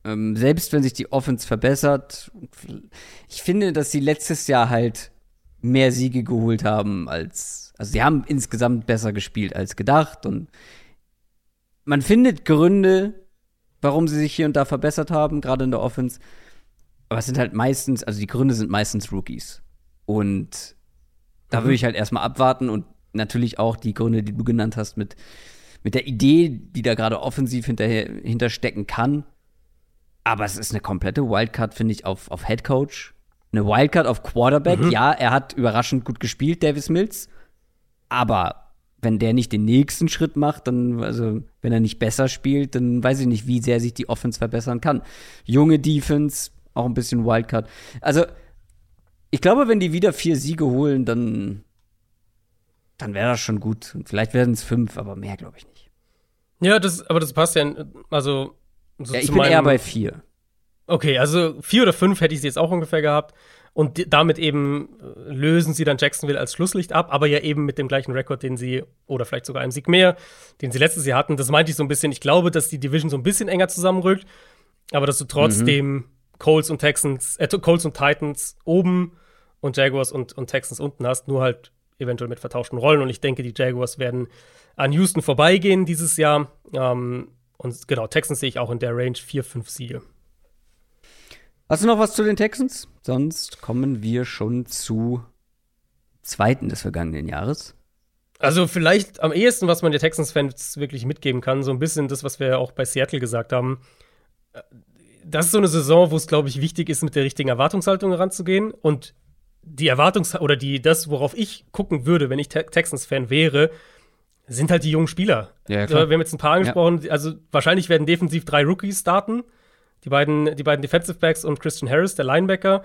Ähm, selbst wenn sich die Offense verbessert. Ich finde, dass sie letztes Jahr halt mehr Siege geholt haben als. Also, sie haben insgesamt besser gespielt als gedacht. Und man findet Gründe, warum sie sich hier und da verbessert haben, gerade in der Offense. Aber es sind halt meistens, also die Gründe sind meistens Rookies. Und da mhm. würde ich halt erstmal abwarten und natürlich auch die Gründe, die du genannt hast, mit, mit der Idee, die da gerade offensiv hinterher, hinterstecken kann. Aber es ist eine komplette Wildcard, finde ich, auf, auf Head Coach. Eine Wildcard auf Quarterback. Mhm. Ja, er hat überraschend gut gespielt, Davis Mills. Aber wenn der nicht den nächsten Schritt macht, dann, also, wenn er nicht besser spielt, dann weiß ich nicht, wie sehr sich die Offense verbessern kann. Junge Defense, auch ein bisschen Wildcard. Also, ich glaube, wenn die wieder vier Siege holen, dann dann wäre das schon gut. Und vielleicht werden es fünf, aber mehr glaube ich nicht. Ja, das, aber das passt ja, also so ja, ich bin eher bei vier. Okay, also vier oder fünf hätte ich sie jetzt auch ungefähr gehabt. Und damit eben äh, lösen sie dann Jacksonville als Schlusslicht ab, aber ja eben mit dem gleichen Rekord, den sie, oder vielleicht sogar einem Sieg mehr, den sie letztes Jahr hatten. Das meinte ich so ein bisschen. Ich glaube, dass die Division so ein bisschen enger zusammenrückt, aber dass du trotzdem mhm. Colts und Texans, äh, Colts und Titans oben und Jaguars und, und Texans unten hast, nur halt eventuell mit vertauschten Rollen. Und ich denke, die Jaguars werden an Houston vorbeigehen dieses Jahr. Ähm, und genau, Texans sehe ich auch in der Range 4, 5 Siege. Hast du noch was zu den Texans? Sonst kommen wir schon zu zweiten des vergangenen Jahres. Also vielleicht am ehesten, was man den Texans-Fans wirklich mitgeben kann, so ein bisschen das, was wir auch bei Seattle gesagt haben. Das ist so eine Saison, wo es, glaube ich, wichtig ist, mit der richtigen Erwartungshaltung heranzugehen. Und die Erwartungs- oder die, das, worauf ich gucken würde, wenn ich Te Texans-Fan wäre, sind halt die jungen Spieler. Ja, klar. Wir haben jetzt ein paar angesprochen, ja. also wahrscheinlich werden defensiv drei Rookies starten. Die beiden, die beiden Defensive Backs und Christian Harris, der Linebacker.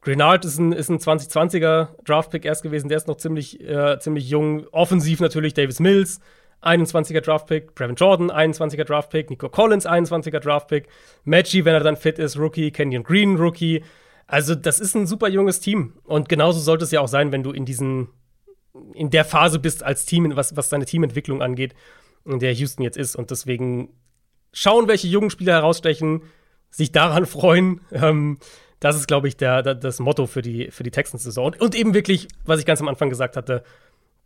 Grenard ist ein, ist ein 2020er Draftpick erst gewesen, der ist noch ziemlich, äh, ziemlich jung. Offensiv natürlich Davis Mills, 21er Draftpick. Brevin Jordan, 21er Draftpick. Nico Collins, 21er Draftpick. Maggie, wenn er dann fit ist, Rookie. Kenyon Green, Rookie. Also, das ist ein super junges Team. Und genauso sollte es ja auch sein, wenn du in diesen, in der Phase bist als Team, was, was deine Teamentwicklung angeht, in der Houston jetzt ist. Und deswegen schauen, welche jungen Spieler herausstechen, sich daran freuen. Ähm, das ist, glaube ich, der, der, das Motto für die, für die Texans-Saison. Und, und eben wirklich, was ich ganz am Anfang gesagt hatte,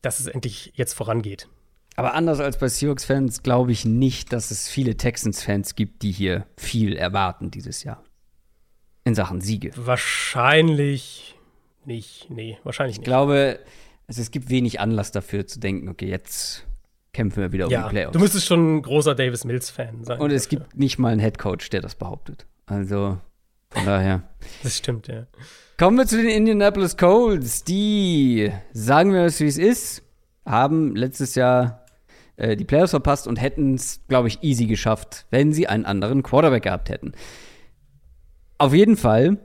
dass es endlich jetzt vorangeht. Aber anders als bei Seahawks-Fans glaube ich nicht, dass es viele Texans-Fans gibt, die hier viel erwarten dieses Jahr in Sachen Siege? Wahrscheinlich nicht. Nee, wahrscheinlich ich nicht. Ich glaube, also es gibt wenig Anlass dafür zu denken, okay, jetzt kämpfen wir wieder um ja, die Playoffs. Du müsstest schon ein großer Davis Mills-Fan sein. Und es dafür. gibt nicht mal einen Headcoach, der das behauptet. Also von daher. [laughs] Das stimmt, ja. Kommen wir zu den Indianapolis Colts. Die, sagen wir es wie es ist, haben letztes Jahr äh, die Playoffs verpasst und hätten es, glaube ich, easy geschafft, wenn sie einen anderen Quarterback gehabt hätten. Auf jeden Fall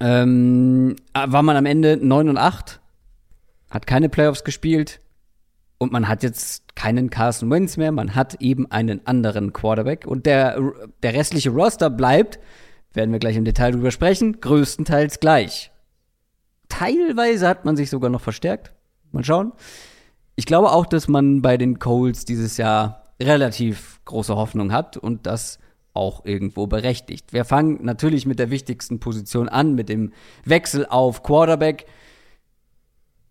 ähm, war man am Ende 9 und 8, hat keine Playoffs gespielt und man hat jetzt keinen Carson Wentz mehr, man hat eben einen anderen Quarterback und der, der restliche Roster bleibt, werden wir gleich im Detail drüber sprechen, größtenteils gleich. Teilweise hat man sich sogar noch verstärkt. Mal schauen. Ich glaube auch, dass man bei den Coles dieses Jahr relativ große Hoffnung hat und das auch irgendwo berechtigt. Wir fangen natürlich mit der wichtigsten Position an, mit dem Wechsel auf Quarterback.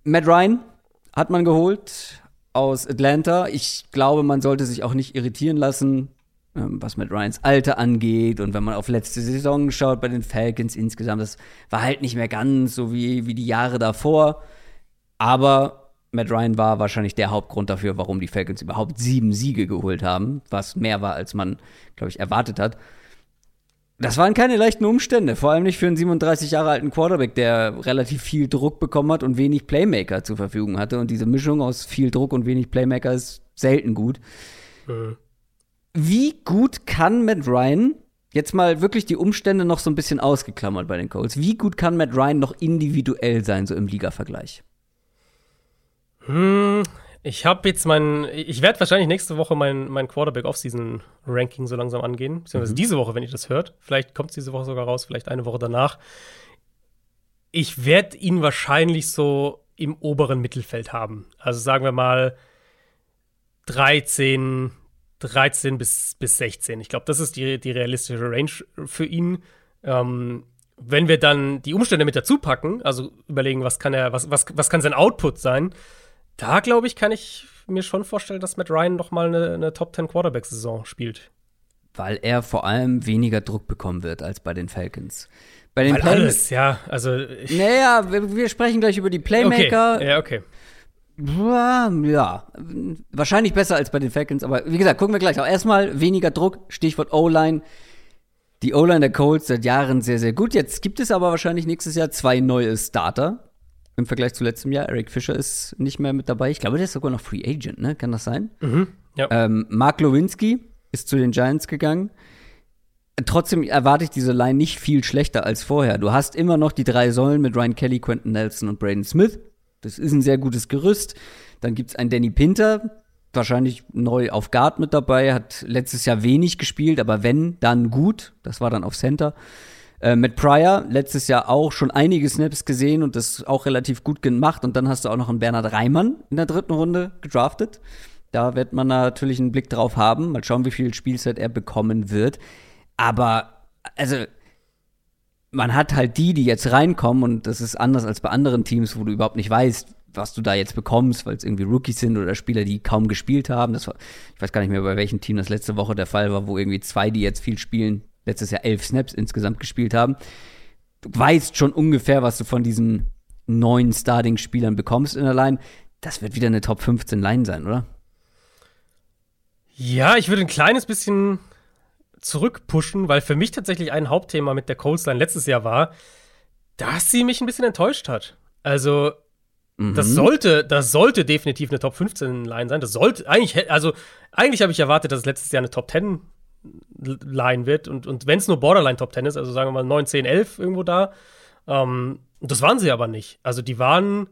Matt Ryan hat man geholt aus Atlanta. Ich glaube, man sollte sich auch nicht irritieren lassen, ähm, was Matt Ryans Alter angeht. Und wenn man auf letzte Saison schaut bei den Falcons insgesamt, das war halt nicht mehr ganz so wie, wie die Jahre davor. Aber Matt Ryan war wahrscheinlich der Hauptgrund dafür, warum die Falcons überhaupt sieben Siege geholt haben, was mehr war, als man, glaube ich, erwartet hat. Das waren keine leichten Umstände, vor allem nicht für einen 37 Jahre alten Quarterback, der relativ viel Druck bekommen hat und wenig Playmaker zur Verfügung hatte. Und diese Mischung aus viel Druck und wenig Playmaker ist selten gut. Mhm. Wie gut kann Matt Ryan, jetzt mal wirklich die Umstände noch so ein bisschen ausgeklammert bei den Colts, wie gut kann Matt Ryan noch individuell sein, so im Liga-Vergleich? Hm, ich habe jetzt mein, ich werde wahrscheinlich nächste Woche mein, mein Quarterback Offseason Ranking so langsam angehen, beziehungsweise mhm. diese Woche, wenn ihr das hört. Vielleicht kommt es diese Woche sogar raus, vielleicht eine Woche danach. Ich werde ihn wahrscheinlich so im oberen Mittelfeld haben. Also sagen wir mal 13, 13 bis, bis 16. Ich glaube, das ist die, die realistische Range für ihn. Ähm, wenn wir dann die Umstände mit dazu packen, also überlegen, was kann er, was, was, was kann sein Output sein, da glaube ich, kann ich mir schon vorstellen, dass Matt Ryan noch mal eine, eine Top 10 Quarterback-Saison spielt. Weil er vor allem weniger Druck bekommen wird als bei den Falcons. Bei den Weil alles, ja, also. Naja, wir, wir, sprechen gleich über die Playmaker. Okay. Ja, okay. Ja, wahrscheinlich besser als bei den Falcons, aber wie gesagt, gucken wir gleich. Auch erstmal weniger Druck, Stichwort O-Line. Die O-Line der Colts seit Jahren sehr, sehr gut. Jetzt gibt es aber wahrscheinlich nächstes Jahr zwei neue Starter im Vergleich zu letztem Jahr. Eric Fischer ist nicht mehr mit dabei. Ich glaube, der ist sogar noch Free Agent, ne? Kann das sein? Mhm, ja. ähm, Mark Lewinsky ist zu den Giants gegangen. Trotzdem erwarte ich diese Line nicht viel schlechter als vorher. Du hast immer noch die drei Säulen mit Ryan Kelly, Quentin Nelson und Braden Smith. Das ist ein sehr gutes Gerüst. Dann gibt es einen Danny Pinter, wahrscheinlich neu auf Guard mit dabei, hat letztes Jahr wenig gespielt, aber wenn, dann gut. Das war dann auf Center. Äh, mit Pryor letztes Jahr auch schon einige Snaps gesehen und das auch relativ gut gemacht. Und dann hast du auch noch einen Bernhard Reimann in der dritten Runde gedraftet. Da wird man natürlich einen Blick drauf haben. Mal schauen, wie viel Spielzeit er bekommen wird. Aber, also, man hat halt die, die jetzt reinkommen, und das ist anders als bei anderen Teams, wo du überhaupt nicht weißt, was du da jetzt bekommst, weil es irgendwie Rookies sind oder Spieler, die kaum gespielt haben. Das war, ich weiß gar nicht mehr, bei welchem Team das letzte Woche der Fall war, wo irgendwie zwei, die jetzt viel spielen, letztes Jahr elf Snaps insgesamt gespielt haben. Du weißt schon ungefähr, was du von diesen neuen Starting-Spielern bekommst in der Line. Das wird wieder eine Top 15 Line sein, oder? Ja, ich würde ein kleines bisschen zurückpushen, weil für mich tatsächlich ein Hauptthema mit der Colts Line letztes Jahr war, dass sie mich ein bisschen enttäuscht hat. Also, mhm. das sollte, das sollte definitiv eine Top 15 Line sein. Das sollte eigentlich, also eigentlich habe ich erwartet, dass es letztes Jahr eine Top 10 Line wird. Und, und wenn es nur Borderline Top 10 ist, also sagen wir mal 9, 10, 11 irgendwo da, ähm, das waren sie aber nicht. Also die waren,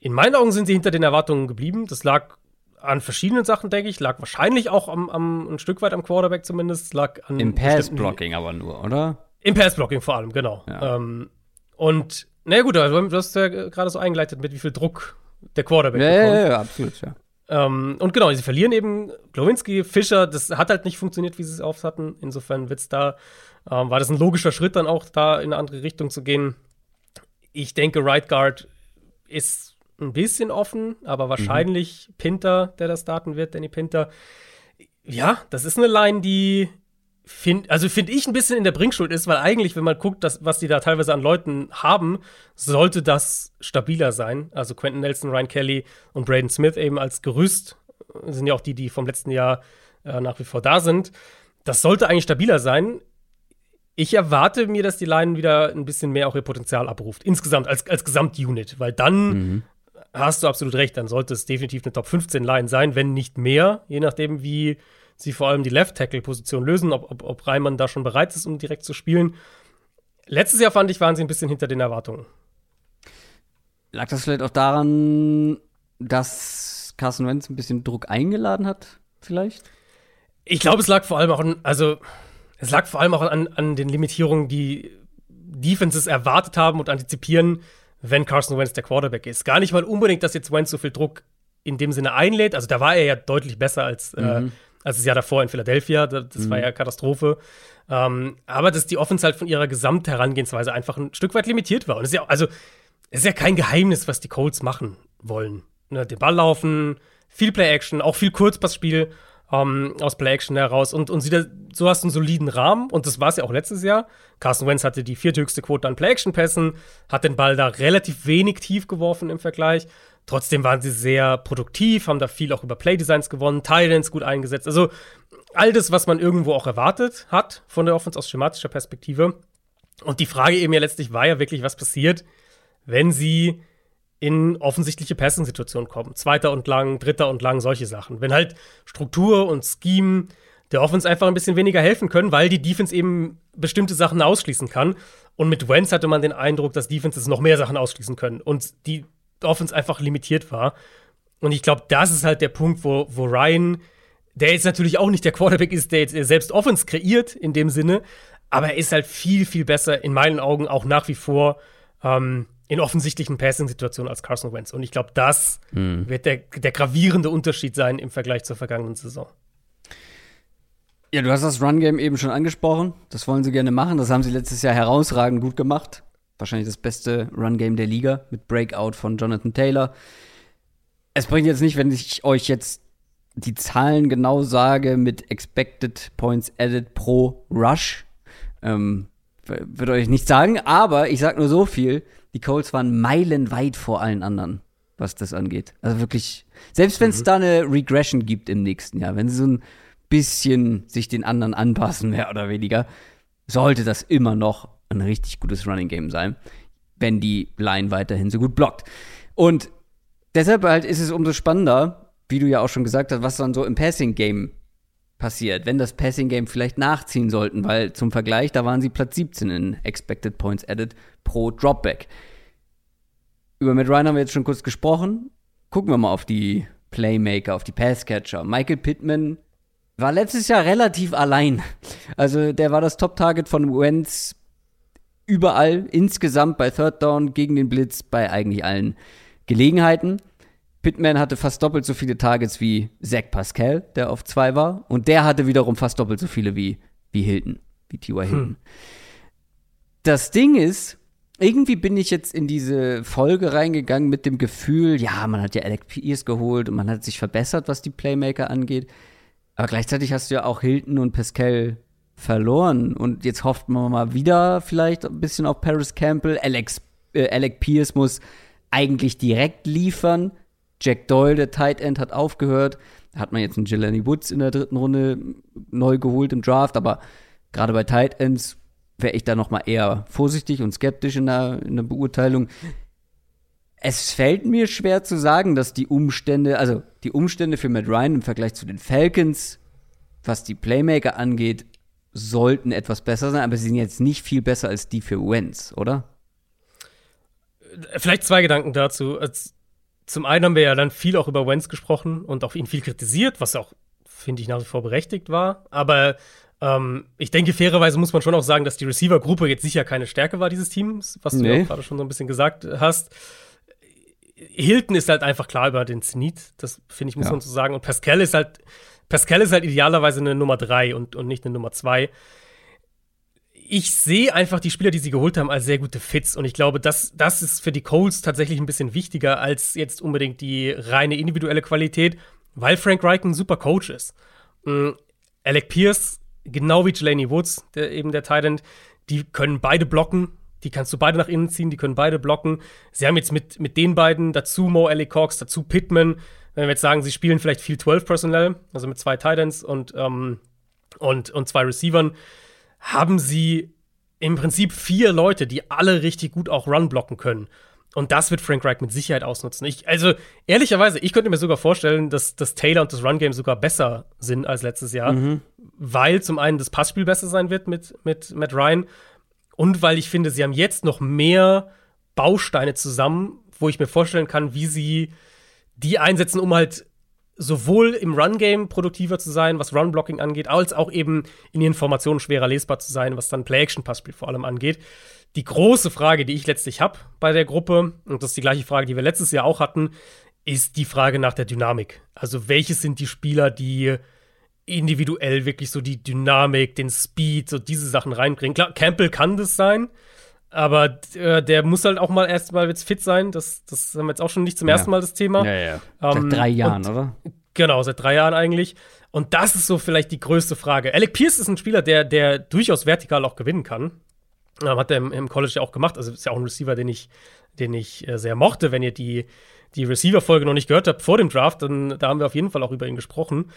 in meinen Augen sind sie hinter den Erwartungen geblieben. Das lag an verschiedenen Sachen, denke ich. Lag wahrscheinlich auch am, am, ein Stück weit am Quarterback zumindest. Lag an Im Pass-Blocking aber nur, oder? Im Pass-Blocking vor allem, genau. Ja. Ähm, und, na gut, also, du hast ja gerade so eingeleitet, mit wie viel Druck der Quarterback ja, bekommt. Ja, ja, absolut, ja. Ähm, und genau, sie verlieren eben Glowinski, Fischer, das hat halt nicht funktioniert, wie sie es oft hatten. Insofern wird's da, ähm, war das ein logischer Schritt, dann auch da in eine andere Richtung zu gehen. Ich denke, Right Guard ist ein bisschen offen, aber wahrscheinlich mhm. Pinter, der das starten wird, Danny Pinter. Ja, das ist eine Line, die find, also finde ich ein bisschen in der Bringschuld ist, weil eigentlich, wenn man guckt, dass, was die da teilweise an Leuten haben, sollte das stabiler sein. Also Quentin Nelson, Ryan Kelly und Braden Smith eben als Gerüst sind ja auch die, die vom letzten Jahr äh, nach wie vor da sind. Das sollte eigentlich stabiler sein. Ich erwarte mir, dass die Line wieder ein bisschen mehr auch ihr Potenzial abruft. Insgesamt als, als Gesamtunit, weil dann mhm. hast du absolut recht. Dann sollte es definitiv eine Top 15 Line sein, wenn nicht mehr, je nachdem, wie sie vor allem die Left-Tackle-Position lösen, ob, ob, ob Reimann da schon bereit ist, um direkt zu spielen. Letztes Jahr fand ich, waren sie ein bisschen hinter den Erwartungen. Lag das vielleicht auch daran, dass Carson Wentz ein bisschen Druck eingeladen hat, vielleicht? Ich glaube, es lag vor allem auch an, also es lag vor allem auch an, an den Limitierungen, die Defenses erwartet haben und antizipieren, wenn Carson Wentz der Quarterback ist. Gar nicht mal unbedingt, dass jetzt Wentz so viel Druck in dem Sinne einlädt. Also da war er ja deutlich besser als, äh, mhm. äh, als das Jahr davor in Philadelphia. Das, das mhm. war ja Katastrophe. Ähm, aber dass die Offense halt von ihrer Gesamtherangehensweise einfach ein Stück weit limitiert war. Und es ist ja, also, es ist ja kein Geheimnis, was die Colts machen wollen. Ne, den Ball laufen, viel Play-Action, auch viel Kurzpassspiel ähm, aus Play-Action heraus. Und, und so hast du einen soliden Rahmen. Und das war es ja auch letztes Jahr. Carson Wentz hatte die vierthöchste Quote an Play-Action-Pässen, hat den Ball da relativ wenig tief geworfen im Vergleich. Trotzdem waren sie sehr produktiv, haben da viel auch über Play-Designs gewonnen, Titans gut eingesetzt. Also all das, was man irgendwo auch erwartet hat von der Offense aus schematischer Perspektive. Und die Frage eben ja letztlich war ja wirklich, was passiert, wenn sie in offensichtliche Passing-Situationen kommen. Zweiter und lang, dritter und lang, solche Sachen. Wenn halt Struktur und Scheme der Offense einfach ein bisschen weniger helfen können, weil die Defense eben bestimmte Sachen ausschließen kann. Und mit Wentz hatte man den Eindruck, dass Defenses noch mehr Sachen ausschließen können und die Offense einfach limitiert war. Und ich glaube, das ist halt der Punkt, wo, wo Ryan der jetzt natürlich auch nicht der Quarterback ist, der jetzt selbst Offense kreiert in dem Sinne, aber er ist halt viel, viel besser in meinen Augen auch nach wie vor ähm, in offensichtlichen Passing-Situationen als Carson Wentz. Und ich glaube, das hm. wird der, der gravierende Unterschied sein im Vergleich zur vergangenen Saison. Ja, du hast das Run-Game eben schon angesprochen. Das wollen sie gerne machen. Das haben sie letztes Jahr herausragend gut gemacht. Wahrscheinlich das beste Run-Game der Liga mit Breakout von Jonathan Taylor. Es bringt jetzt nicht, wenn ich euch jetzt die Zahlen genau sage mit Expected Points Added pro Rush. Ähm, würde euch nicht sagen, aber ich sag nur so viel: Die Colts waren meilenweit vor allen anderen, was das angeht. Also wirklich, selbst wenn es mhm. da eine Regression gibt im nächsten Jahr, wenn sie so ein bisschen sich den anderen anpassen, mehr oder weniger, sollte das immer noch ein richtig gutes Running Game sein, wenn die Line weiterhin so gut blockt. Und deshalb halt ist es umso spannender, wie du ja auch schon gesagt hast, was dann so im Passing-Game passiert, wenn das Passing-Game vielleicht nachziehen sollten, weil zum Vergleich, da waren sie Platz 17 in Expected Points Added pro Dropback. Über Matt Ryan haben wir jetzt schon kurz gesprochen. Gucken wir mal auf die Playmaker, auf die Passcatcher. Michael Pittman war letztes Jahr relativ allein. Also der war das Top-Target von Wentz überall, insgesamt bei Third Down, gegen den Blitz, bei eigentlich allen Gelegenheiten. Pittman hatte fast doppelt so viele Targets wie Zach Pascal, der auf zwei war. Und der hatte wiederum fast doppelt so viele wie, wie Hilton, wie T.Y. Hilton. Hm. Das Ding ist, irgendwie bin ich jetzt in diese Folge reingegangen mit dem Gefühl, ja, man hat ja Alec Pierce geholt und man hat sich verbessert, was die Playmaker angeht. Aber gleichzeitig hast du ja auch Hilton und Pascal verloren. Und jetzt hofft man mal wieder vielleicht ein bisschen auf Paris Campbell. Alex, äh, Alec Pierce muss eigentlich direkt liefern. Jack Doyle, der Tight End, hat aufgehört. Hat man jetzt einen Jelani Woods in der dritten Runde neu geholt im Draft, aber gerade bei Tight Ends wäre ich da noch mal eher vorsichtig und skeptisch in der, in der Beurteilung. Es fällt mir schwer zu sagen, dass die Umstände, also die Umstände für Matt Ryan im Vergleich zu den Falcons, was die Playmaker angeht, sollten etwas besser sein, aber sie sind jetzt nicht viel besser als die für Wentz, oder? Vielleicht zwei Gedanken dazu. Als zum einen haben wir ja dann viel auch über Wentz gesprochen und auch ihn viel kritisiert, was auch, finde ich, nach wie vor berechtigt war. Aber ähm, ich denke, fairerweise muss man schon auch sagen, dass die Receiver-Gruppe jetzt sicher keine Stärke war dieses Teams, was nee. du ja gerade schon so ein bisschen gesagt hast. Hilton ist halt einfach klar über den Zenit, das finde ich, muss ja. man so sagen. Und Pascal ist halt, Pascal ist halt idealerweise eine Nummer drei und, und nicht eine Nummer zwei ich sehe einfach die Spieler, die sie geholt haben, als sehr gute Fits. Und ich glaube, das, das ist für die Colts tatsächlich ein bisschen wichtiger als jetzt unbedingt die reine individuelle Qualität, weil Frank Reich ein super Coach ist. Mhm. Alec Pierce, genau wie Jelani Woods, der, eben der Titan, die können beide blocken. Die kannst du beide nach innen ziehen, die können beide blocken. Sie haben jetzt mit, mit den beiden, dazu Mo Alec Cox, dazu Pittman, wenn wir jetzt sagen, sie spielen vielleicht viel 12 Personnel, also mit zwei Titans und, ähm, und, und zwei Receivern, haben sie im Prinzip vier Leute, die alle richtig gut auch Run blocken können. Und das wird Frank Reich mit Sicherheit ausnutzen. Ich, also, ehrlicherweise, ich könnte mir sogar vorstellen, dass das Taylor und das Run-Game sogar besser sind als letztes Jahr, mhm. weil zum einen das Passspiel besser sein wird mit, mit Matt Ryan und weil ich finde, sie haben jetzt noch mehr Bausteine zusammen, wo ich mir vorstellen kann, wie sie die einsetzen, um halt sowohl im Run-Game produktiver zu sein, was Run-Blocking angeht, als auch eben in ihren Formationen schwerer lesbar zu sein, was dann Play-Action-Passspiel vor allem angeht. Die große Frage, die ich letztlich habe bei der Gruppe, und das ist die gleiche Frage, die wir letztes Jahr auch hatten, ist die Frage nach der Dynamik. Also, welche sind die Spieler, die individuell wirklich so die Dynamik, den Speed, so diese Sachen reinbringen? Klar, Campbell kann das sein, aber äh, der muss halt auch mal erstmal jetzt fit sein. Das, das haben wir jetzt auch schon nicht zum ersten Mal das Thema. Ja, ja. Ähm, seit drei Jahren, und, oder? Genau, seit drei Jahren eigentlich. Und das ist so vielleicht die größte Frage. Alec Pierce ist ein Spieler, der, der durchaus vertikal auch gewinnen kann. Ähm, hat er im, im, College ja auch gemacht. Also ist ja auch ein Receiver, den ich, den ich äh, sehr mochte. Wenn ihr die, die Receiver-Folge noch nicht gehört habt vor dem Draft, dann da haben wir auf jeden Fall auch über ihn gesprochen.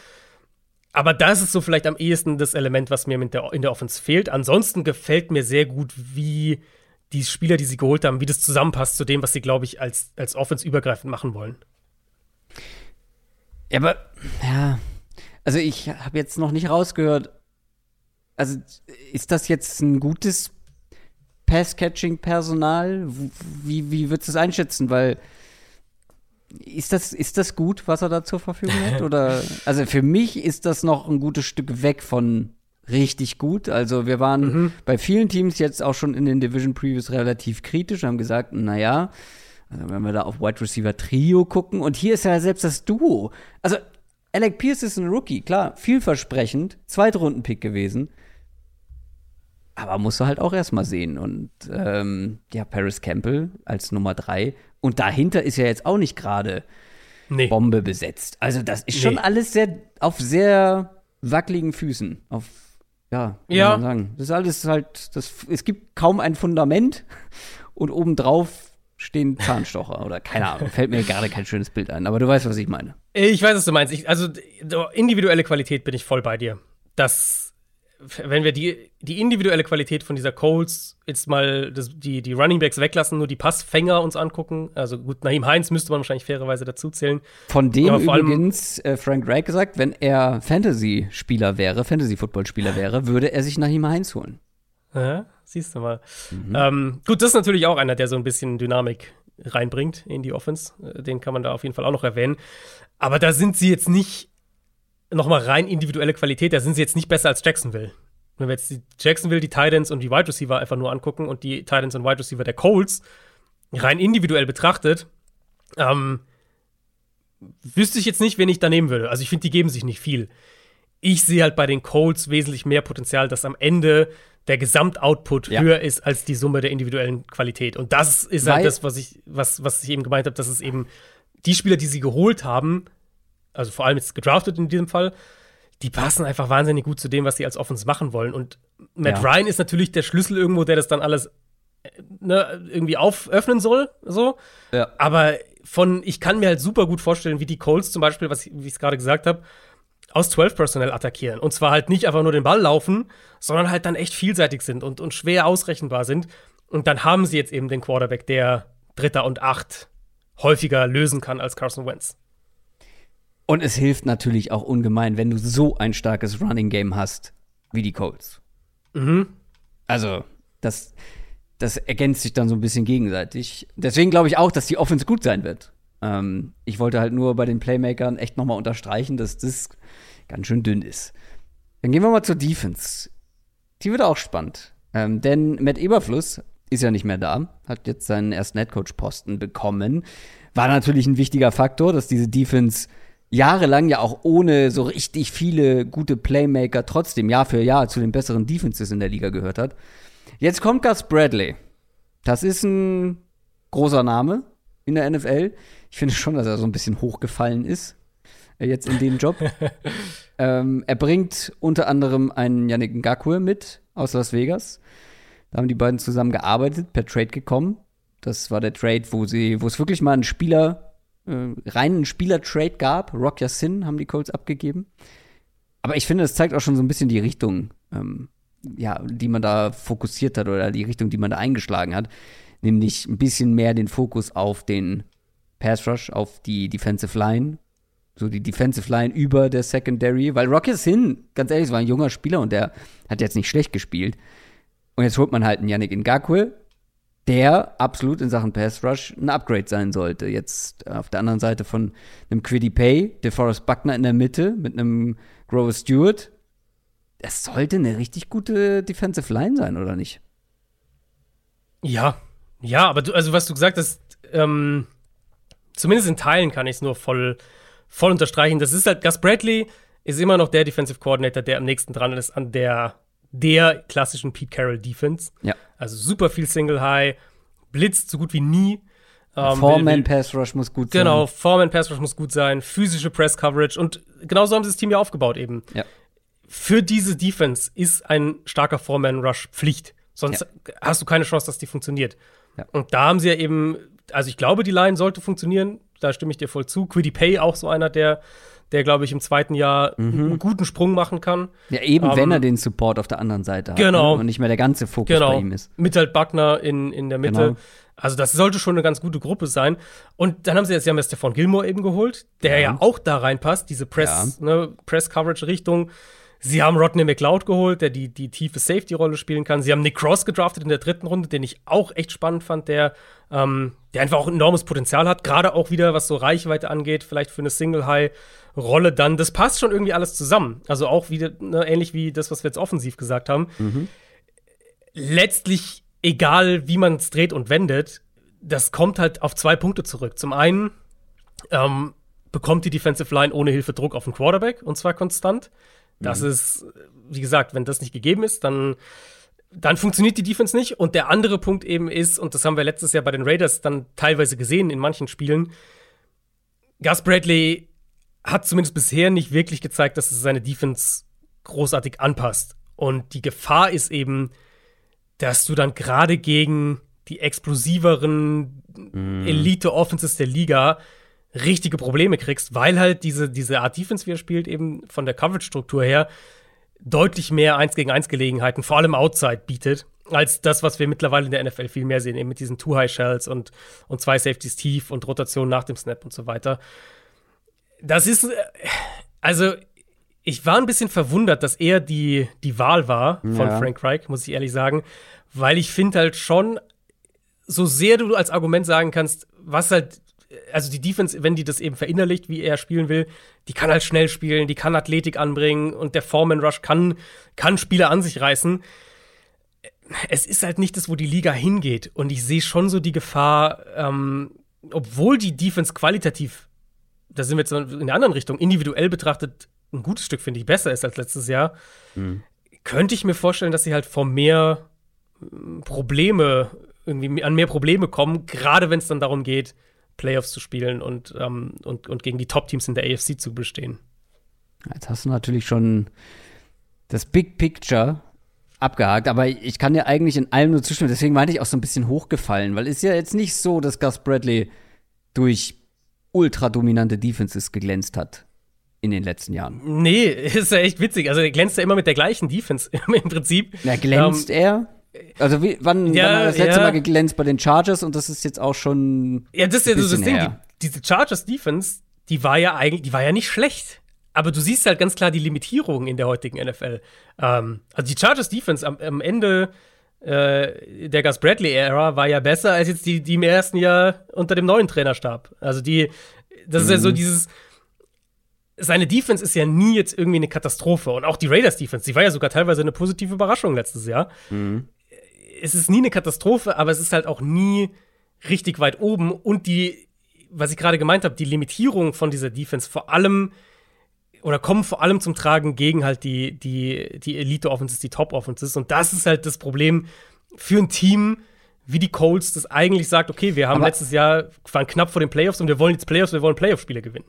Aber das ist so vielleicht am ehesten das Element, was mir der, in der Offense fehlt. Ansonsten gefällt mir sehr gut, wie die Spieler, die sie geholt haben, wie das zusammenpasst zu dem, was sie, glaube ich, als, als Offense übergreifend machen wollen. Ja, aber, ja, also ich habe jetzt noch nicht rausgehört, also ist das jetzt ein gutes Pass-Catching-Personal? Wie, wie würdest du es einschätzen? Weil ist das, ist das gut, was er da zur Verfügung hat? Oder [laughs] also für mich ist das noch ein gutes Stück weg von richtig gut. Also wir waren mhm. bei vielen Teams jetzt auch schon in den Division Previews relativ kritisch, haben gesagt, naja, also wenn wir da auf Wide Receiver Trio gucken und hier ist ja selbst das Duo. Also Alec Pierce ist ein Rookie, klar, vielversprechend, Zweitrunden-Pick gewesen. Aber musst du halt auch erstmal sehen. Und ähm, ja, Paris Campbell als Nummer drei. Und dahinter ist ja jetzt auch nicht gerade nee. Bombe besetzt. Also, das ist schon nee. alles sehr auf sehr wackeligen Füßen. Auf, ja, wie ja. man sagen. Das ist alles halt, das, es gibt kaum ein Fundament [laughs] und obendrauf stehen Zahnstocher oder keine Ahnung. Fällt mir gerade kein schönes Bild ein, aber du weißt, was ich meine. Ich weiß, was du meinst. Ich, also, individuelle Qualität bin ich voll bei dir. Das wenn wir die, die individuelle Qualität von dieser Coles jetzt mal das, die, die Running Backs weglassen, nur die Passfänger uns angucken, also gut, Naheem Heinz müsste man wahrscheinlich fairerweise dazu zählen. Von dem übrigens äh, Frank Reich gesagt, wenn er Fantasy-Spieler wäre, Fantasy-Football-Spieler wäre, würde er sich Naheem Heinz holen. Ja, siehst du mal. Mhm. Ähm, gut, das ist natürlich auch einer, der so ein bisschen Dynamik reinbringt in die Offense. Äh, den kann man da auf jeden Fall auch noch erwähnen. Aber da sind sie jetzt nicht nochmal rein individuelle Qualität, da sind sie jetzt nicht besser als Jacksonville. Wenn wir jetzt die Jacksonville, die Titans und die Wide Receiver einfach nur angucken und die Titans und Wide Receiver der Colts rein individuell betrachtet, ähm, wüsste ich jetzt nicht, wen ich da nehmen würde. Also ich finde, die geben sich nicht viel. Ich sehe halt bei den Colts wesentlich mehr Potenzial, dass am Ende der Gesamtoutput ja. höher ist als die Summe der individuellen Qualität. Und das ist halt Weil halt das, was ich, was, was ich eben gemeint habe, dass es eben die Spieler, die sie geholt haben, also vor allem jetzt gedraftet in diesem Fall, die passen einfach wahnsinnig gut zu dem, was sie als Offense machen wollen. Und Matt ja. Ryan ist natürlich der Schlüssel irgendwo, der das dann alles äh, ne, irgendwie auföffnen soll. So. Ja. Aber von, ich kann mir halt super gut vorstellen, wie die Colts zum Beispiel, was, wie ich es gerade gesagt habe, aus 12 Personell attackieren. Und zwar halt nicht einfach nur den Ball laufen, sondern halt dann echt vielseitig sind und, und schwer ausrechenbar sind. Und dann haben sie jetzt eben den Quarterback, der Dritter und Acht häufiger lösen kann als Carson Wentz. Und es hilft natürlich auch ungemein, wenn du so ein starkes Running Game hast wie die Colts. Mhm. Also, das, das ergänzt sich dann so ein bisschen gegenseitig. Deswegen glaube ich auch, dass die Offense gut sein wird. Ähm, ich wollte halt nur bei den Playmakern echt nochmal unterstreichen, dass das ganz schön dünn ist. Dann gehen wir mal zur Defense. Die wird auch spannend. Ähm, denn Matt Eberfluss ist ja nicht mehr da, hat jetzt seinen ersten Headcoach-Posten bekommen. War natürlich ein wichtiger Faktor, dass diese Defense jahrelang ja auch ohne so richtig viele gute Playmaker trotzdem Jahr für Jahr zu den besseren Defenses in der Liga gehört hat. Jetzt kommt Gus Bradley. Das ist ein großer Name in der NFL. Ich finde schon, dass er so ein bisschen hochgefallen ist äh, jetzt in dem Job. [laughs] ähm, er bringt unter anderem einen Yannick Ngakwe mit aus Las Vegas. Da haben die beiden zusammen gearbeitet, per Trade gekommen. Das war der Trade, wo sie, wo es wirklich mal einen Spieler äh, reinen Spieler-Trade gab. Rock Sin haben die Colts abgegeben. Aber ich finde, das zeigt auch schon so ein bisschen die Richtung, ähm, ja, die man da fokussiert hat oder die Richtung, die man da eingeschlagen hat. nämlich ein bisschen mehr den Fokus auf den Pass Rush, auf die Defensive Line, so die Defensive Line über der Secondary, weil Rocky Sin, ganz ehrlich, war ein junger Spieler und der hat jetzt nicht schlecht gespielt. Und jetzt holt man halt einen Yannick Ngakwe, der absolut in Sachen Pass Rush ein Upgrade sein sollte. Jetzt auf der anderen Seite von einem Quiddy Pay, DeForest Buckner in der Mitte mit einem Grover Stewart. Das sollte eine richtig gute Defensive Line sein, oder nicht? Ja, ja, aber du, also was du gesagt hast, ähm, zumindest in Teilen kann ich es nur voll, voll unterstreichen. Das ist halt, Gus Bradley ist immer noch der Defensive Coordinator, der am nächsten dran ist an der, der klassischen Pete Carroll Defense. Ja. Also super viel Single High, blitzt so gut wie nie. Ähm, Foreman Pass Rush muss gut genau, sein. Genau, Foreman Pass Rush muss gut sein, physische Press Coverage und genauso haben sie das Team ja aufgebaut eben. Ja. Für diese Defense ist ein starker Foreman Rush Pflicht. Sonst ja. hast du keine Chance, dass die funktioniert. Ja. Und da haben sie ja eben, also ich glaube, die Line sollte funktionieren. Da stimme ich dir voll zu. Quiddy Pay auch so einer, der, der glaube ich, im zweiten Jahr mhm. einen guten Sprung machen kann. Ja, eben, ähm, wenn er den Support auf der anderen Seite hat. Genau. Ne? Und nicht mehr der ganze Fokus genau. bei ihm ist. Mit halt Buckner in, in der Mitte. Genau. Also, das sollte schon eine ganz gute Gruppe sein. Und dann haben sie jetzt, sie haben jetzt Stefan Gilmore eben geholt, der ja, ja auch da reinpasst, diese Press, ja. ne, Press-Coverage-Richtung. Sie haben Rodney McLeod geholt, der die, die tiefe Safety-Rolle spielen kann. Sie haben Nick Cross gedraftet in der dritten Runde, den ich auch echt spannend fand, der, ähm, der einfach auch enormes Potenzial hat. Gerade auch wieder, was so Reichweite angeht, vielleicht für eine Single-High-Rolle dann. Das passt schon irgendwie alles zusammen. Also auch wieder ne, ähnlich wie das, was wir jetzt offensiv gesagt haben. Mhm. Letztlich, egal wie man es dreht und wendet, das kommt halt auf zwei Punkte zurück. Zum einen ähm, bekommt die Defensive Line ohne Hilfe Druck auf den Quarterback und zwar konstant. Das mhm. ist, wie gesagt, wenn das nicht gegeben ist, dann, dann funktioniert die Defense nicht. Und der andere Punkt eben ist, und das haben wir letztes Jahr bei den Raiders dann teilweise gesehen in manchen Spielen, Gus Bradley hat zumindest bisher nicht wirklich gezeigt, dass es seine Defense großartig anpasst. Und die Gefahr ist eben, dass du dann gerade gegen die explosiveren mm. Elite-Offenses der Liga richtige Probleme kriegst, weil halt diese, diese Art Defense, wie er spielt, eben von der Coverage-Struktur her deutlich mehr 1 gegen 1 Gelegenheiten, vor allem Outside bietet, als das, was wir mittlerweile in der NFL viel mehr sehen, eben mit diesen Two-High-Shells und, und zwei Safeties tief und Rotation nach dem Snap und so weiter. Das ist, äh, also, ich war ein bisschen verwundert, dass er die, die Wahl war von ja. Frank Reich, muss ich ehrlich sagen, weil ich finde halt schon, so sehr du als Argument sagen kannst, was halt also die Defense, wenn die das eben verinnerlicht, wie er spielen will, die kann halt schnell spielen, die kann Athletik anbringen und der Foreman Rush kann, kann Spieler an sich reißen. Es ist halt nicht das, wo die Liga hingeht. Und ich sehe schon so die Gefahr, ähm, obwohl die Defense qualitativ, da sind wir jetzt in der anderen Richtung, individuell betrachtet ein gutes Stück, finde ich, besser ist als letztes Jahr, mhm. könnte ich mir vorstellen, dass sie halt vor mehr hm, Probleme, irgendwie an mehr Probleme kommen, gerade wenn es dann darum geht, Playoffs zu spielen und, ähm, und, und gegen die Top-Teams in der AFC zu bestehen. Jetzt hast du natürlich schon das Big Picture abgehakt, aber ich kann dir eigentlich in allem nur zustimmen. Deswegen meinte ich auch so ein bisschen hochgefallen, weil es ist ja jetzt nicht so, dass Gus Bradley durch ultra dominante Defenses geglänzt hat in den letzten Jahren. Nee, [laughs] ist ja echt witzig. Also er glänzt ja immer mit der gleichen Defense [laughs] im Prinzip. Na, glänzt ähm, er? Also wie, wann, ja, wann hat das letzte ja. Mal geglänzt bei den Chargers und das ist jetzt auch schon. Ja, das ist ja so das Ding. Die, diese Chargers Defense, die war ja eigentlich, die war ja nicht schlecht. Aber du siehst halt ganz klar die Limitierungen in der heutigen NFL. Ähm, also die Chargers Defense am, am Ende äh, der Gus Bradley-Ära war ja besser als jetzt die, die im ersten Jahr unter dem neuen Trainerstab. Also die, das mhm. ist ja so mhm. dieses, seine Defense ist ja nie jetzt irgendwie eine Katastrophe. Und auch die Raiders Defense, die war ja sogar teilweise eine positive Überraschung letztes Jahr. Mhm es ist nie eine Katastrophe, aber es ist halt auch nie richtig weit oben. Und die, was ich gerade gemeint habe, die Limitierung von dieser Defense vor allem oder kommen vor allem zum Tragen gegen halt die, die, die Elite-Offenses, die Top-Offenses. Und das ist halt das Problem für ein Team wie die Colts, das eigentlich sagt, okay, wir haben aber letztes Jahr, waren knapp vor den Playoffs und wir wollen jetzt Playoffs, wir wollen Playoff-Spiele gewinnen.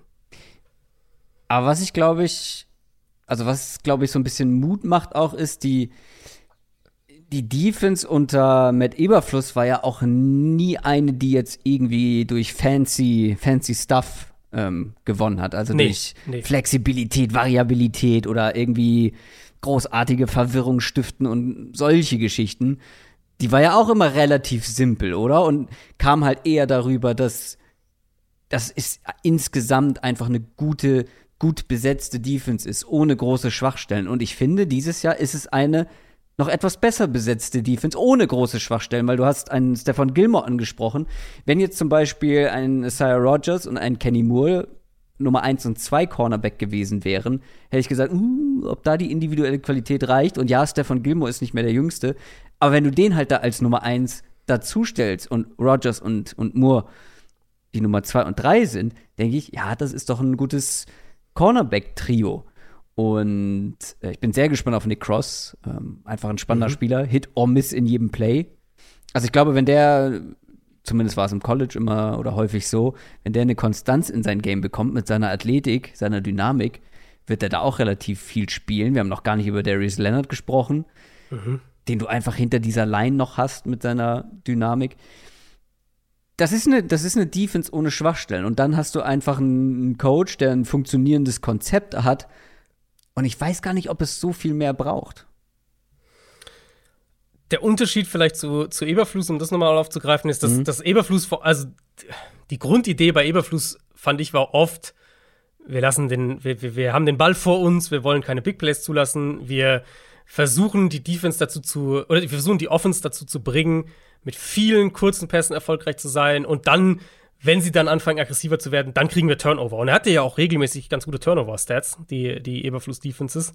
Aber was ich glaube ich, also was glaube ich so ein bisschen Mut macht auch, ist die, die Defense unter Matt Eberfluss war ja auch nie eine, die jetzt irgendwie durch fancy, fancy Stuff ähm, gewonnen hat. Also nee, durch nee. Flexibilität, Variabilität oder irgendwie großartige Verwirrung stiften und solche Geschichten. die war ja auch immer relativ simpel, oder? Und kam halt eher darüber, dass das ist insgesamt einfach eine gute, gut besetzte Defense ist, ohne große Schwachstellen. Und ich finde, dieses Jahr ist es eine noch etwas besser besetzte Defense ohne große Schwachstellen, weil du hast einen Stefan Gilmore angesprochen. Wenn jetzt zum Beispiel ein Isaiah Rogers und ein Kenny Moore Nummer 1 und 2 Cornerback gewesen wären, hätte ich gesagt, uh, ob da die individuelle Qualität reicht. Und ja, Stefan Gilmore ist nicht mehr der Jüngste. Aber wenn du den halt da als Nummer 1 dazustellst und Rogers und, und Moore die Nummer 2 und 3 sind, denke ich, ja, das ist doch ein gutes Cornerback-Trio. Und äh, ich bin sehr gespannt auf Nick Cross. Ähm, einfach ein spannender mhm. Spieler. Hit or Miss in jedem Play. Also ich glaube, wenn der zumindest war es im College immer oder häufig so, wenn der eine Konstanz in sein Game bekommt mit seiner Athletik, seiner Dynamik, wird er da auch relativ viel spielen. Wir haben noch gar nicht über Darius Leonard gesprochen, mhm. den du einfach hinter dieser Line noch hast mit seiner Dynamik. Das ist, eine, das ist eine Defense ohne Schwachstellen. Und dann hast du einfach einen Coach, der ein funktionierendes Konzept hat. Und ich weiß gar nicht, ob es so viel mehr braucht der Unterschied vielleicht zu, zu Eberfluss, um das nochmal aufzugreifen, ist, dass, mhm. dass Eberfluss, also die Grundidee bei Eberfluss fand ich war oft, wir lassen den, wir, wir haben den Ball vor uns, wir wollen keine Big Plays zulassen, wir versuchen die Defense dazu zu, oder wir versuchen die Offense dazu zu bringen, mit vielen kurzen Pässen erfolgreich zu sein und dann, wenn sie dann anfangen, aggressiver zu werden, dann kriegen wir Turnover. Und er hatte ja auch regelmäßig ganz gute Turnover-Stats, die, die Eberfluss-Defenses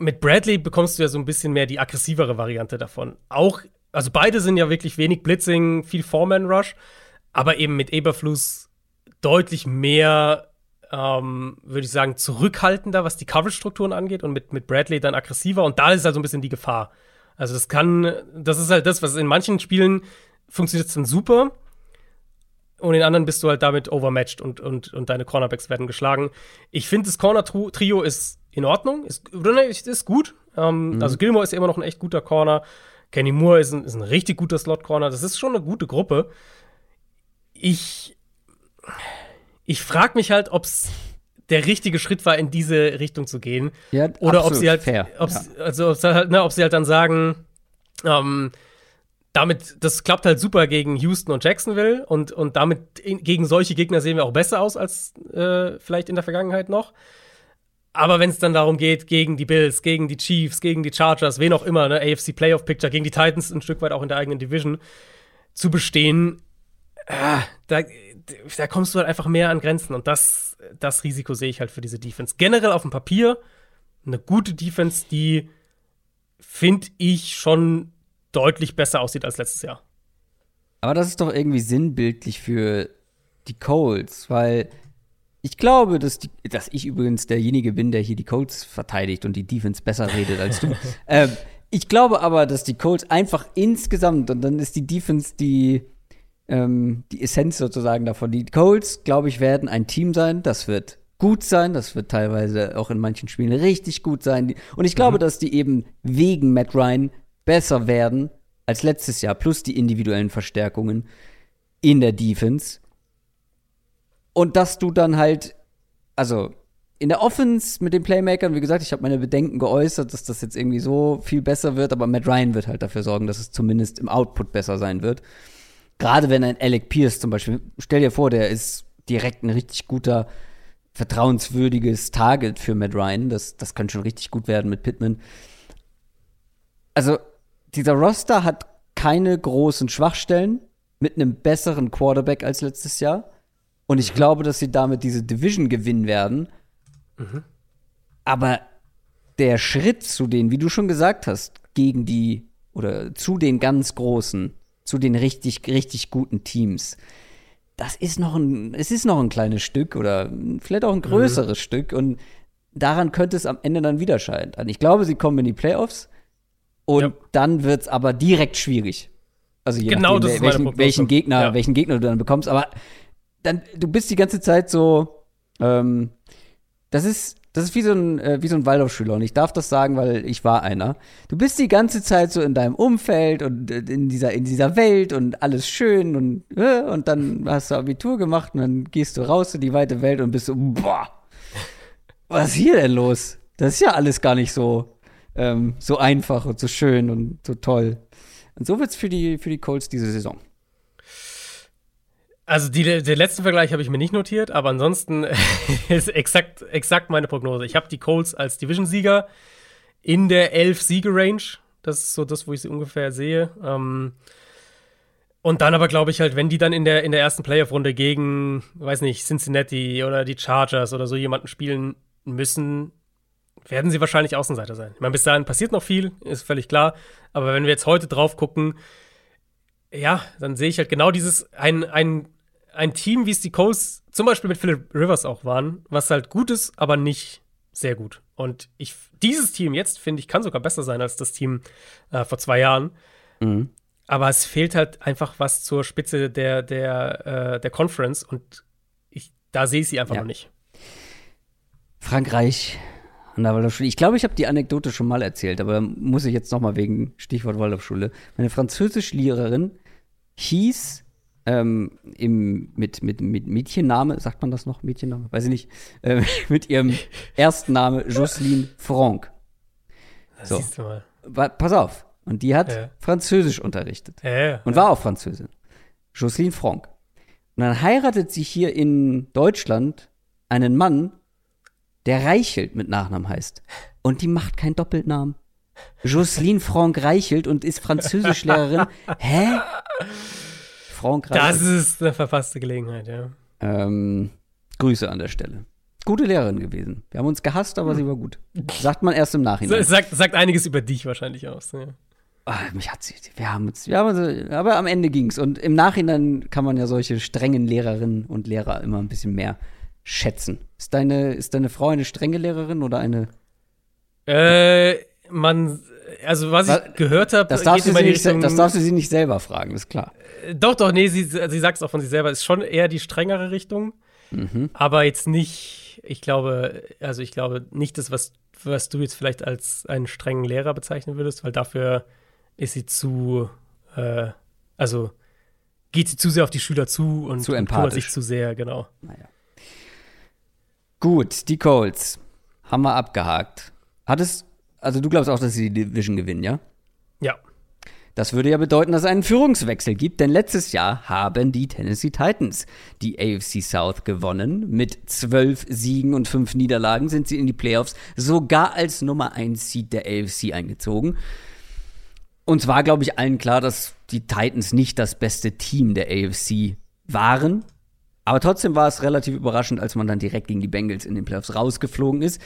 mit Bradley bekommst du ja so ein bisschen mehr die aggressivere Variante davon. Auch, also beide sind ja wirklich wenig Blitzing, viel Foreman-Rush, aber eben mit Eberfluss deutlich mehr, ähm, würde ich sagen, zurückhaltender, was die Coverage-Strukturen angeht und mit, mit Bradley dann aggressiver und da ist halt so ein bisschen die Gefahr. Also das kann, das ist halt das, was in manchen Spielen funktioniert dann super und in anderen bist du halt damit overmatched und, und, und deine Cornerbacks werden geschlagen. Ich finde, das Corner-Trio ist in Ordnung, ist, ist, gut. Ähm, mhm. Also Gilmore ist immer noch ein echt guter Corner. Kenny Moore ist ein, ist ein richtig guter Slot-Corner. Das ist schon eine gute Gruppe. Ich, ich frage mich halt, ob es der richtige Schritt war, in diese Richtung zu gehen. Ja, oder ob sie halt, fair. Ob, ja. also, halt, ne, ob sie halt dann sagen, ähm, damit, das klappt halt super gegen Houston und Jacksonville und, und damit in, gegen solche Gegner sehen wir auch besser aus als äh, vielleicht in der Vergangenheit noch. Aber wenn es dann darum geht, gegen die Bills, gegen die Chiefs, gegen die Chargers, wen auch immer, ne, AFC Playoff Picture, gegen die Titans ein Stück weit auch in der eigenen Division zu bestehen, äh, da, da kommst du halt einfach mehr an Grenzen. Und das, das Risiko sehe ich halt für diese Defense. Generell auf dem Papier eine gute Defense, die finde ich schon deutlich besser aussieht als letztes Jahr. Aber das ist doch irgendwie sinnbildlich für die Colts, weil ich glaube, dass, die, dass ich übrigens derjenige bin, der hier die Colts verteidigt und die Defense besser redet als du. [laughs] ähm, ich glaube aber, dass die Colts einfach insgesamt, und dann ist die Defense die, ähm, die Essenz sozusagen davon. Die Colts, glaube ich, werden ein Team sein, das wird gut sein, das wird teilweise auch in manchen Spielen richtig gut sein. Und ich glaube, mhm. dass die eben wegen Matt Ryan besser werden als letztes Jahr, plus die individuellen Verstärkungen in der Defense. Und dass du dann halt, also in der Offense mit den Playmakern, wie gesagt, ich habe meine Bedenken geäußert, dass das jetzt irgendwie so viel besser wird, aber Matt Ryan wird halt dafür sorgen, dass es zumindest im Output besser sein wird. Gerade wenn ein Alec Pierce zum Beispiel, stell dir vor, der ist direkt ein richtig guter, vertrauenswürdiges Target für Matt Ryan. Das, das könnte schon richtig gut werden mit Pittman. Also, dieser Roster hat keine großen Schwachstellen mit einem besseren Quarterback als letztes Jahr. Und ich mhm. glaube, dass sie damit diese Division gewinnen werden. Mhm. Aber der Schritt zu den, wie du schon gesagt hast, gegen die oder zu den ganz großen, zu den richtig, richtig guten Teams, das ist noch ein, es ist noch ein kleines Stück oder vielleicht auch ein größeres mhm. Stück und daran könnte es am Ende dann wieder scheitern. Ich glaube, sie kommen in die Playoffs und ja. dann wird es aber direkt schwierig. Also je genau nachdem, welchen, welchen, Gegner, ja. welchen Gegner du dann bekommst. Aber dann, du bist die ganze Zeit so, ähm, das ist, das ist wie so ein, äh, wie so ein Waldorfschüler und ich darf das sagen, weil ich war einer. Du bist die ganze Zeit so in deinem Umfeld und äh, in dieser, in dieser Welt und alles schön und, äh, und dann hast du Abitur gemacht und dann gehst du raus in die weite Welt und bist so, boah, was ist hier denn los? Das ist ja alles gar nicht so, ähm, so einfach und so schön und so toll. Und so wird es für die, für die Colts diese Saison. Also die, den letzten Vergleich habe ich mir nicht notiert, aber ansonsten [laughs] ist exakt, exakt meine Prognose. Ich habe die Colts als Division-Sieger in der 11-Siege-Range. Das ist so das, wo ich sie ungefähr sehe. Ähm, und dann aber glaube ich halt, wenn die dann in der, in der ersten Playoff-Runde gegen, weiß nicht, Cincinnati oder die Chargers oder so jemanden spielen müssen, werden sie wahrscheinlich Außenseiter sein. Ich meine, bis dahin passiert noch viel, ist völlig klar. Aber wenn wir jetzt heute drauf gucken, ja, dann sehe ich halt genau dieses, ein, ein, ein Team, wie es die Coles zum Beispiel mit Philip Rivers auch waren, was halt gut ist, aber nicht sehr gut. Und ich, dieses Team jetzt, finde ich, kann sogar besser sein als das Team äh, vor zwei Jahren. Mhm. Aber es fehlt halt einfach was zur Spitze der, der, äh, der Conference und ich, da sehe ich sie einfach ja. noch nicht. Frankreich an der Waldorfschule. Ich glaube, ich habe die Anekdote schon mal erzählt, aber muss ich jetzt noch mal wegen Stichwort Waldorfschule. Meine Französischlehrerin hieß ähm, im, mit, mit, mit Mädchenname, sagt man das noch, Mädchenname? Weiß ich nicht, äh, [laughs] mit ihrem ersten Name Jocelyne Franck. So. Siehst du mal. Pass auf. Und die hat ja. Französisch unterrichtet. Ja, ja, und war auch Französin. Jocelyne Franck. Und dann heiratet sie hier in Deutschland einen Mann, der Reichelt mit Nachnamen heißt. Und die macht keinen Doppelnamen. Jocelyne Franck Reichelt und ist Französischlehrerin. [laughs] Hä? Franck Reichelt. Das ist eine verpasste Gelegenheit, ja. Ähm, Grüße an der Stelle. Gute Lehrerin gewesen. Wir haben uns gehasst, aber sie war gut. Sagt man erst im Nachhinein. [laughs] Sagt, sagt einiges über dich wahrscheinlich aus. Ja. Ach, mich hat sie, wir haben uns, wir haben uns, aber am Ende ging's. Und im Nachhinein kann man ja solche strengen Lehrerinnen und Lehrer immer ein bisschen mehr schätzen. Ist deine, ist deine Frau eine strenge Lehrerin oder eine? Äh, man, also was, ich gehört habe, das, darfst du sie nicht, das darfst du sie nicht selber fragen, ist klar. Äh, doch, doch, nee, sie, sie sagt es auch von sich selber, ist schon eher die strengere Richtung. Mhm. Aber jetzt nicht, ich glaube, also ich glaube nicht das, was, was du jetzt vielleicht als einen strengen Lehrer bezeichnen würdest, weil dafür ist sie zu, äh, also geht sie zu sehr auf die Schüler zu und zu kümmert sich zu sehr, genau. Naja. Gut, die Colts haben wir abgehakt. Hat es, also du glaubst auch, dass sie die Division gewinnen, ja? Ja. Das würde ja bedeuten, dass es einen Führungswechsel gibt, denn letztes Jahr haben die Tennessee Titans die AFC South gewonnen. Mit zwölf Siegen und fünf Niederlagen sind sie in die Playoffs sogar als Nummer 1 Seed der AFC eingezogen. Uns war, glaube ich, allen klar, dass die Titans nicht das beste Team der AFC waren. Aber trotzdem war es relativ überraschend, als man dann direkt gegen die Bengals in den Playoffs rausgeflogen ist.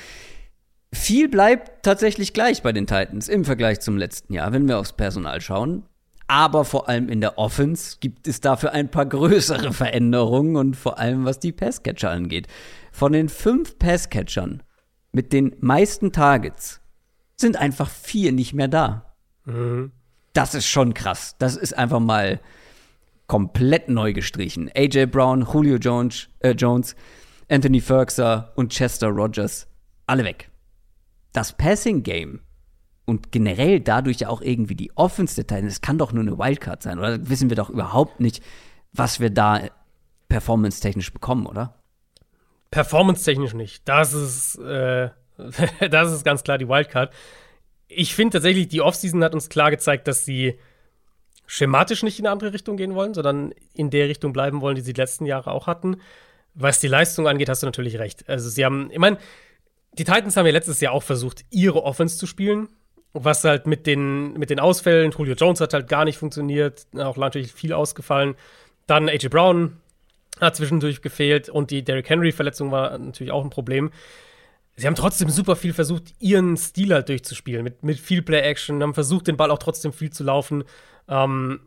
Viel bleibt tatsächlich gleich bei den Titans im Vergleich zum letzten Jahr, wenn wir aufs Personal schauen. Aber vor allem in der Offense gibt es dafür ein paar größere Veränderungen und vor allem was die Passcatcher angeht. Von den fünf Passcatchern mit den meisten Targets sind einfach vier nicht mehr da. Mhm. Das ist schon krass. Das ist einfach mal komplett neu gestrichen. AJ Brown, Julio Jones, äh, Jones Anthony Ferguson und Chester Rogers, alle weg. Das Passing Game und generell dadurch ja auch irgendwie die Offense der Titans, das kann doch nur eine Wildcard sein, oder wissen wir doch überhaupt nicht, was wir da performance-technisch bekommen, oder? Performance-technisch nicht. Das ist, äh, [laughs] das ist ganz klar die Wildcard ich finde tatsächlich, die Offseason hat uns klar gezeigt, dass sie schematisch nicht in eine andere Richtung gehen wollen, sondern in der Richtung bleiben wollen, die sie die letzten Jahre auch hatten. Was die Leistung angeht, hast du natürlich recht. Also sie haben, ich meine, die Titans haben ja letztes Jahr auch versucht, ihre Offense zu spielen. Was halt mit den, mit den Ausfällen, Julio Jones hat halt gar nicht funktioniert, auch natürlich viel ausgefallen. Dann AJ Brown hat zwischendurch gefehlt und die Derrick Henry-Verletzung war natürlich auch ein Problem sie haben trotzdem super viel versucht, ihren Stil halt durchzuspielen, mit, mit viel Play-Action, haben versucht, den Ball auch trotzdem viel zu laufen. Ähm,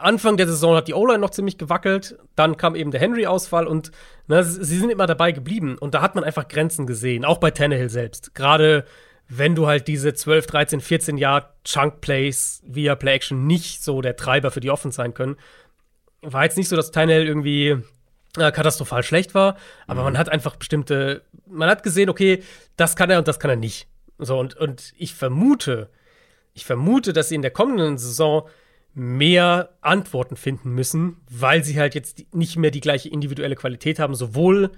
Anfang der Saison hat die O-Line noch ziemlich gewackelt, dann kam eben der Henry-Ausfall und ne, sie sind immer dabei geblieben. Und da hat man einfach Grenzen gesehen, auch bei Tannehill selbst. Gerade wenn du halt diese 12, 13, 14 Jahr Chunk-Plays via Play-Action nicht so der Treiber für die Offense sein können. War jetzt nicht so, dass Tannehill irgendwie äh, katastrophal schlecht war, aber mhm. man hat einfach bestimmte, man hat gesehen, okay, das kann er und das kann er nicht. So, und, und ich vermute, ich vermute, dass sie in der kommenden Saison mehr Antworten finden müssen, weil sie halt jetzt nicht mehr die gleiche individuelle Qualität haben, sowohl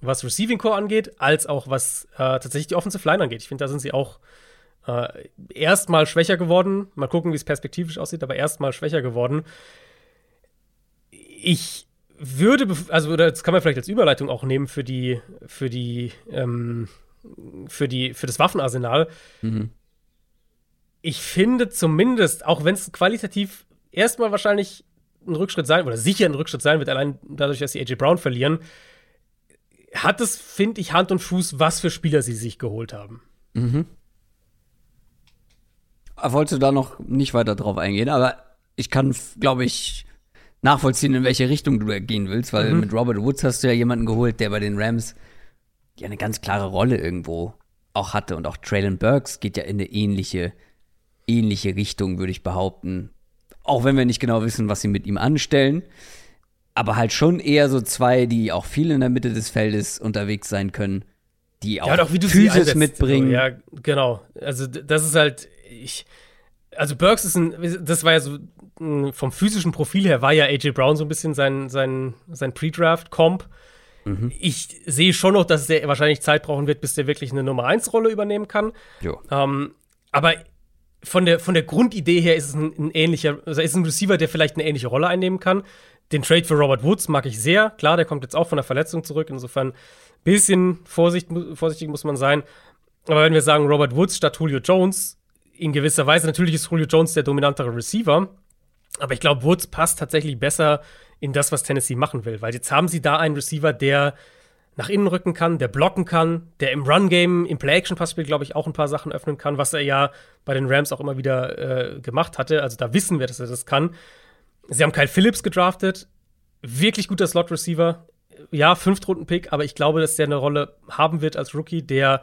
was Receiving Core angeht, als auch was äh, tatsächlich die Offensive Line angeht. Ich finde, da sind sie auch äh, erstmal schwächer geworden. Mal gucken, wie es perspektivisch aussieht, aber erstmal schwächer geworden. Ich würde, also das kann man vielleicht als Überleitung auch nehmen für die, für die, ähm, für die, für das Waffenarsenal. Mhm. Ich finde zumindest, auch wenn es qualitativ erstmal wahrscheinlich ein Rückschritt sein oder sicher ein Rückschritt sein wird, allein dadurch, dass sie AJ Brown verlieren, hat es, finde ich, Hand und Fuß, was für Spieler sie sich geholt haben. Mhm. Wolltest du da noch nicht weiter drauf eingehen, aber ich kann, glaube ich, nachvollziehen, in welche Richtung du gehen willst, weil mhm. mit Robert Woods hast du ja jemanden geholt, der bei den Rams ja eine ganz klare Rolle irgendwo auch hatte. Und auch Traylon Burks geht ja in eine ähnliche, ähnliche Richtung, würde ich behaupten. Auch wenn wir nicht genau wissen, was sie mit ihm anstellen. Aber halt schon eher so zwei, die auch viel in der Mitte des Feldes unterwegs sein können, die auch, ja, auch wie du Physis mitbringen. ja, genau. Also das ist halt, ich, also Burks ist ein, das war ja so vom physischen Profil her war ja AJ Brown so ein bisschen sein, sein, sein Pre-Draft-Comp. Mhm. Ich sehe schon noch, dass er wahrscheinlich Zeit brauchen wird, bis der wirklich eine Nummer 1-Rolle übernehmen kann. Ähm, aber von der, von der Grundidee her ist es ein, ein ähnlicher, also ist ein Receiver, der vielleicht eine ähnliche Rolle einnehmen kann. Den Trade für Robert Woods mag ich sehr. Klar, der kommt jetzt auch von der Verletzung zurück. Insofern ein bisschen Vorsicht, vorsichtig muss man sein. Aber wenn wir sagen, Robert Woods statt Julio Jones, in gewisser Weise, natürlich ist Julio Jones der dominantere Receiver. Aber ich glaube, Woods passt tatsächlich besser in das, was Tennessee machen will. Weil jetzt haben sie da einen Receiver, der nach innen rücken kann, der blocken kann, der im Run-Game, im Play-Action-Passspiel, glaube ich, auch ein paar Sachen öffnen kann, was er ja bei den Rams auch immer wieder äh, gemacht hatte. Also da wissen wir, dass er das kann. Sie haben Kyle Phillips gedraftet. Wirklich guter Slot-Receiver. Ja, Fünftrunden-Pick, aber ich glaube, dass der eine Rolle haben wird als Rookie, der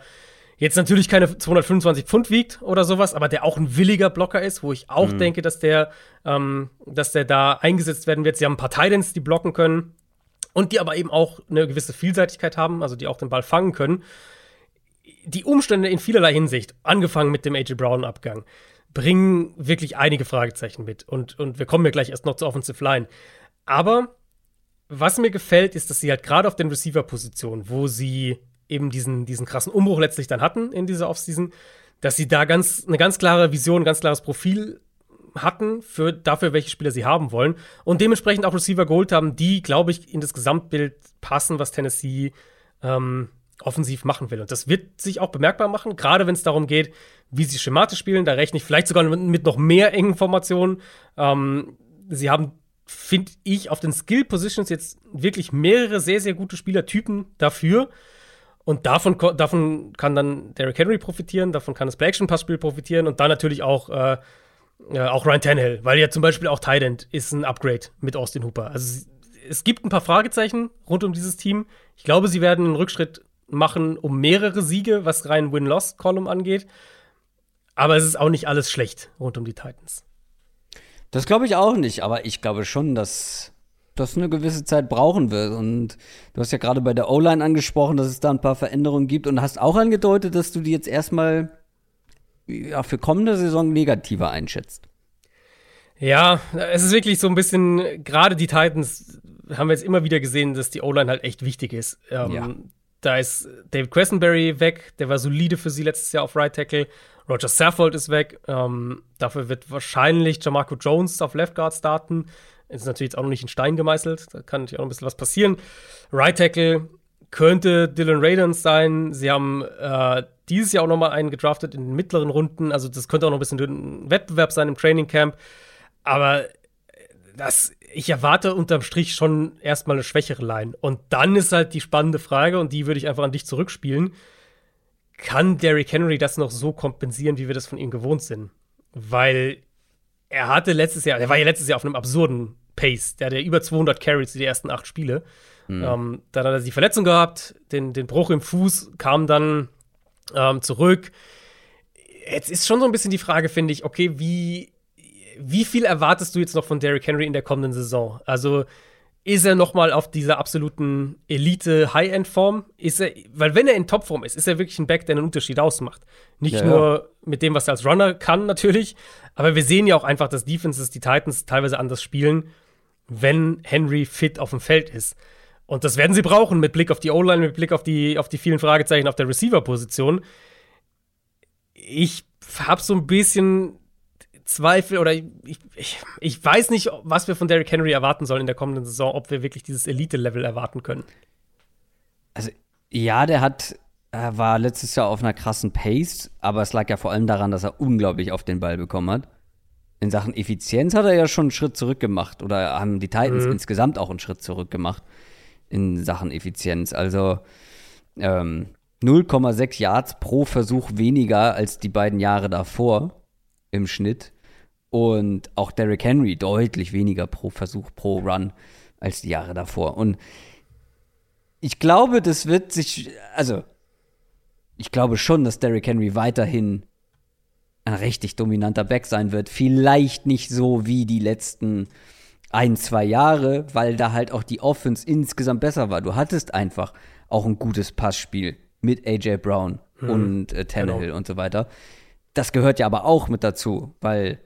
jetzt natürlich keine 225 Pfund wiegt oder sowas, aber der auch ein williger Blocker ist, wo ich auch mhm. denke, dass der, ähm, dass der da eingesetzt werden wird. Sie haben ein paar Titans, die blocken können und die aber eben auch eine gewisse Vielseitigkeit haben, also die auch den Ball fangen können. Die Umstände in vielerlei Hinsicht, angefangen mit dem AJ Brown-Abgang, bringen wirklich einige Fragezeichen mit. Und, und wir kommen ja gleich erst noch zur Offensive Line. Aber was mir gefällt, ist, dass sie halt gerade auf den Receiver-Positionen, wo sie eben diesen, diesen krassen Umbruch letztlich dann hatten in dieser Offseason, dass sie da ganz, eine ganz klare Vision, ein ganz klares Profil hatten für dafür, welche Spieler sie haben wollen und dementsprechend auch Receiver geholt haben, die, glaube ich, in das Gesamtbild passen, was Tennessee ähm, offensiv machen will. Und das wird sich auch bemerkbar machen, gerade wenn es darum geht, wie sie schematisch spielen. Da rechne ich vielleicht sogar mit noch mehr engen Formationen. Ähm, sie haben, finde ich, auf den Skill Positions jetzt wirklich mehrere sehr, sehr gute Spielertypen dafür. Und davon, davon kann dann Derrick Henry profitieren, davon kann das Play-Action-Passspiel profitieren und dann natürlich auch, äh, äh, auch Ryan Tannehill, weil ja zum Beispiel auch Tident ist ein Upgrade mit Austin Hooper. Also es gibt ein paar Fragezeichen rund um dieses Team. Ich glaube, sie werden einen Rückschritt machen um mehrere Siege, was rein Win-Loss-Column angeht. Aber es ist auch nicht alles schlecht rund um die Titans. Das glaube ich auch nicht, aber ich glaube schon, dass das eine gewisse Zeit brauchen wird. Und du hast ja gerade bei der O-Line angesprochen, dass es da ein paar Veränderungen gibt und hast auch angedeutet, dass du die jetzt erstmal ja, für kommende Saison negativer einschätzt. Ja, es ist wirklich so ein bisschen, gerade die Titans haben wir jetzt immer wieder gesehen, dass die O-Line halt echt wichtig ist. Ähm, ja. Da ist David Questenberry weg, der war solide für sie letztes Jahr auf Right Tackle. Roger Saffold ist weg. Ähm, dafür wird wahrscheinlich Jamarco Jones auf Left Guard starten. Ist natürlich jetzt auch noch nicht in Stein gemeißelt. Da kann natürlich auch noch ein bisschen was passieren. Right Tackle könnte Dylan Radens sein. Sie haben äh, dieses Jahr auch noch mal einen gedraftet in den mittleren Runden. Also das könnte auch noch ein bisschen ein Wettbewerb sein im Training Camp. Aber das, ich erwarte unterm Strich schon erstmal eine schwächere Line. Und dann ist halt die spannende Frage, und die würde ich einfach an dich zurückspielen. Kann Derrick Henry das noch so kompensieren, wie wir das von ihm gewohnt sind? Weil er hatte letztes Jahr, er war ja letztes Jahr auf einem absurden Pace. Der hatte über 200 Carries die ersten acht Spiele. Mhm. Ähm, dann hat er die Verletzung gehabt, den, den Bruch im Fuß, kam dann ähm, zurück. Jetzt ist schon so ein bisschen die Frage, finde ich, okay, wie, wie viel erwartest du jetzt noch von Derrick Henry in der kommenden Saison? Also ist er noch mal auf dieser absoluten Elite High-End-Form? Ist er, weil wenn er in Topform ist, ist er wirklich ein Back, der einen Unterschied ausmacht. Nicht ja, nur ja. mit dem, was er als Runner kann, natürlich, aber wir sehen ja auch einfach, dass Defenses die Titans teilweise anders spielen, wenn Henry fit auf dem Feld ist. Und das werden sie brauchen mit Blick auf die O-Line, mit Blick auf die, auf die vielen Fragezeichen auf der Receiver-Position. Ich habe so ein bisschen Zweifel oder ich, ich, ich weiß nicht, was wir von Derrick Henry erwarten sollen in der kommenden Saison, ob wir wirklich dieses Elite-Level erwarten können. Also, ja, der hat, er war letztes Jahr auf einer krassen Pace, aber es lag ja vor allem daran, dass er unglaublich auf den Ball bekommen hat. In Sachen Effizienz hat er ja schon einen Schritt zurück gemacht oder haben die Titans mhm. insgesamt auch einen Schritt zurück gemacht in Sachen Effizienz. Also ähm, 0,6 Yards pro Versuch weniger als die beiden Jahre davor im Schnitt. Und auch Derrick Henry deutlich weniger pro Versuch, pro Run als die Jahre davor. Und ich glaube, das wird sich, also ich glaube schon, dass Derrick Henry weiterhin ein richtig dominanter Back sein wird. Vielleicht nicht so wie die letzten ein, zwei Jahre, weil da halt auch die Offense insgesamt besser war. Du hattest einfach auch ein gutes Passspiel mit AJ Brown hm, und äh, Tannehill genau. und so weiter. Das gehört ja aber auch mit dazu, weil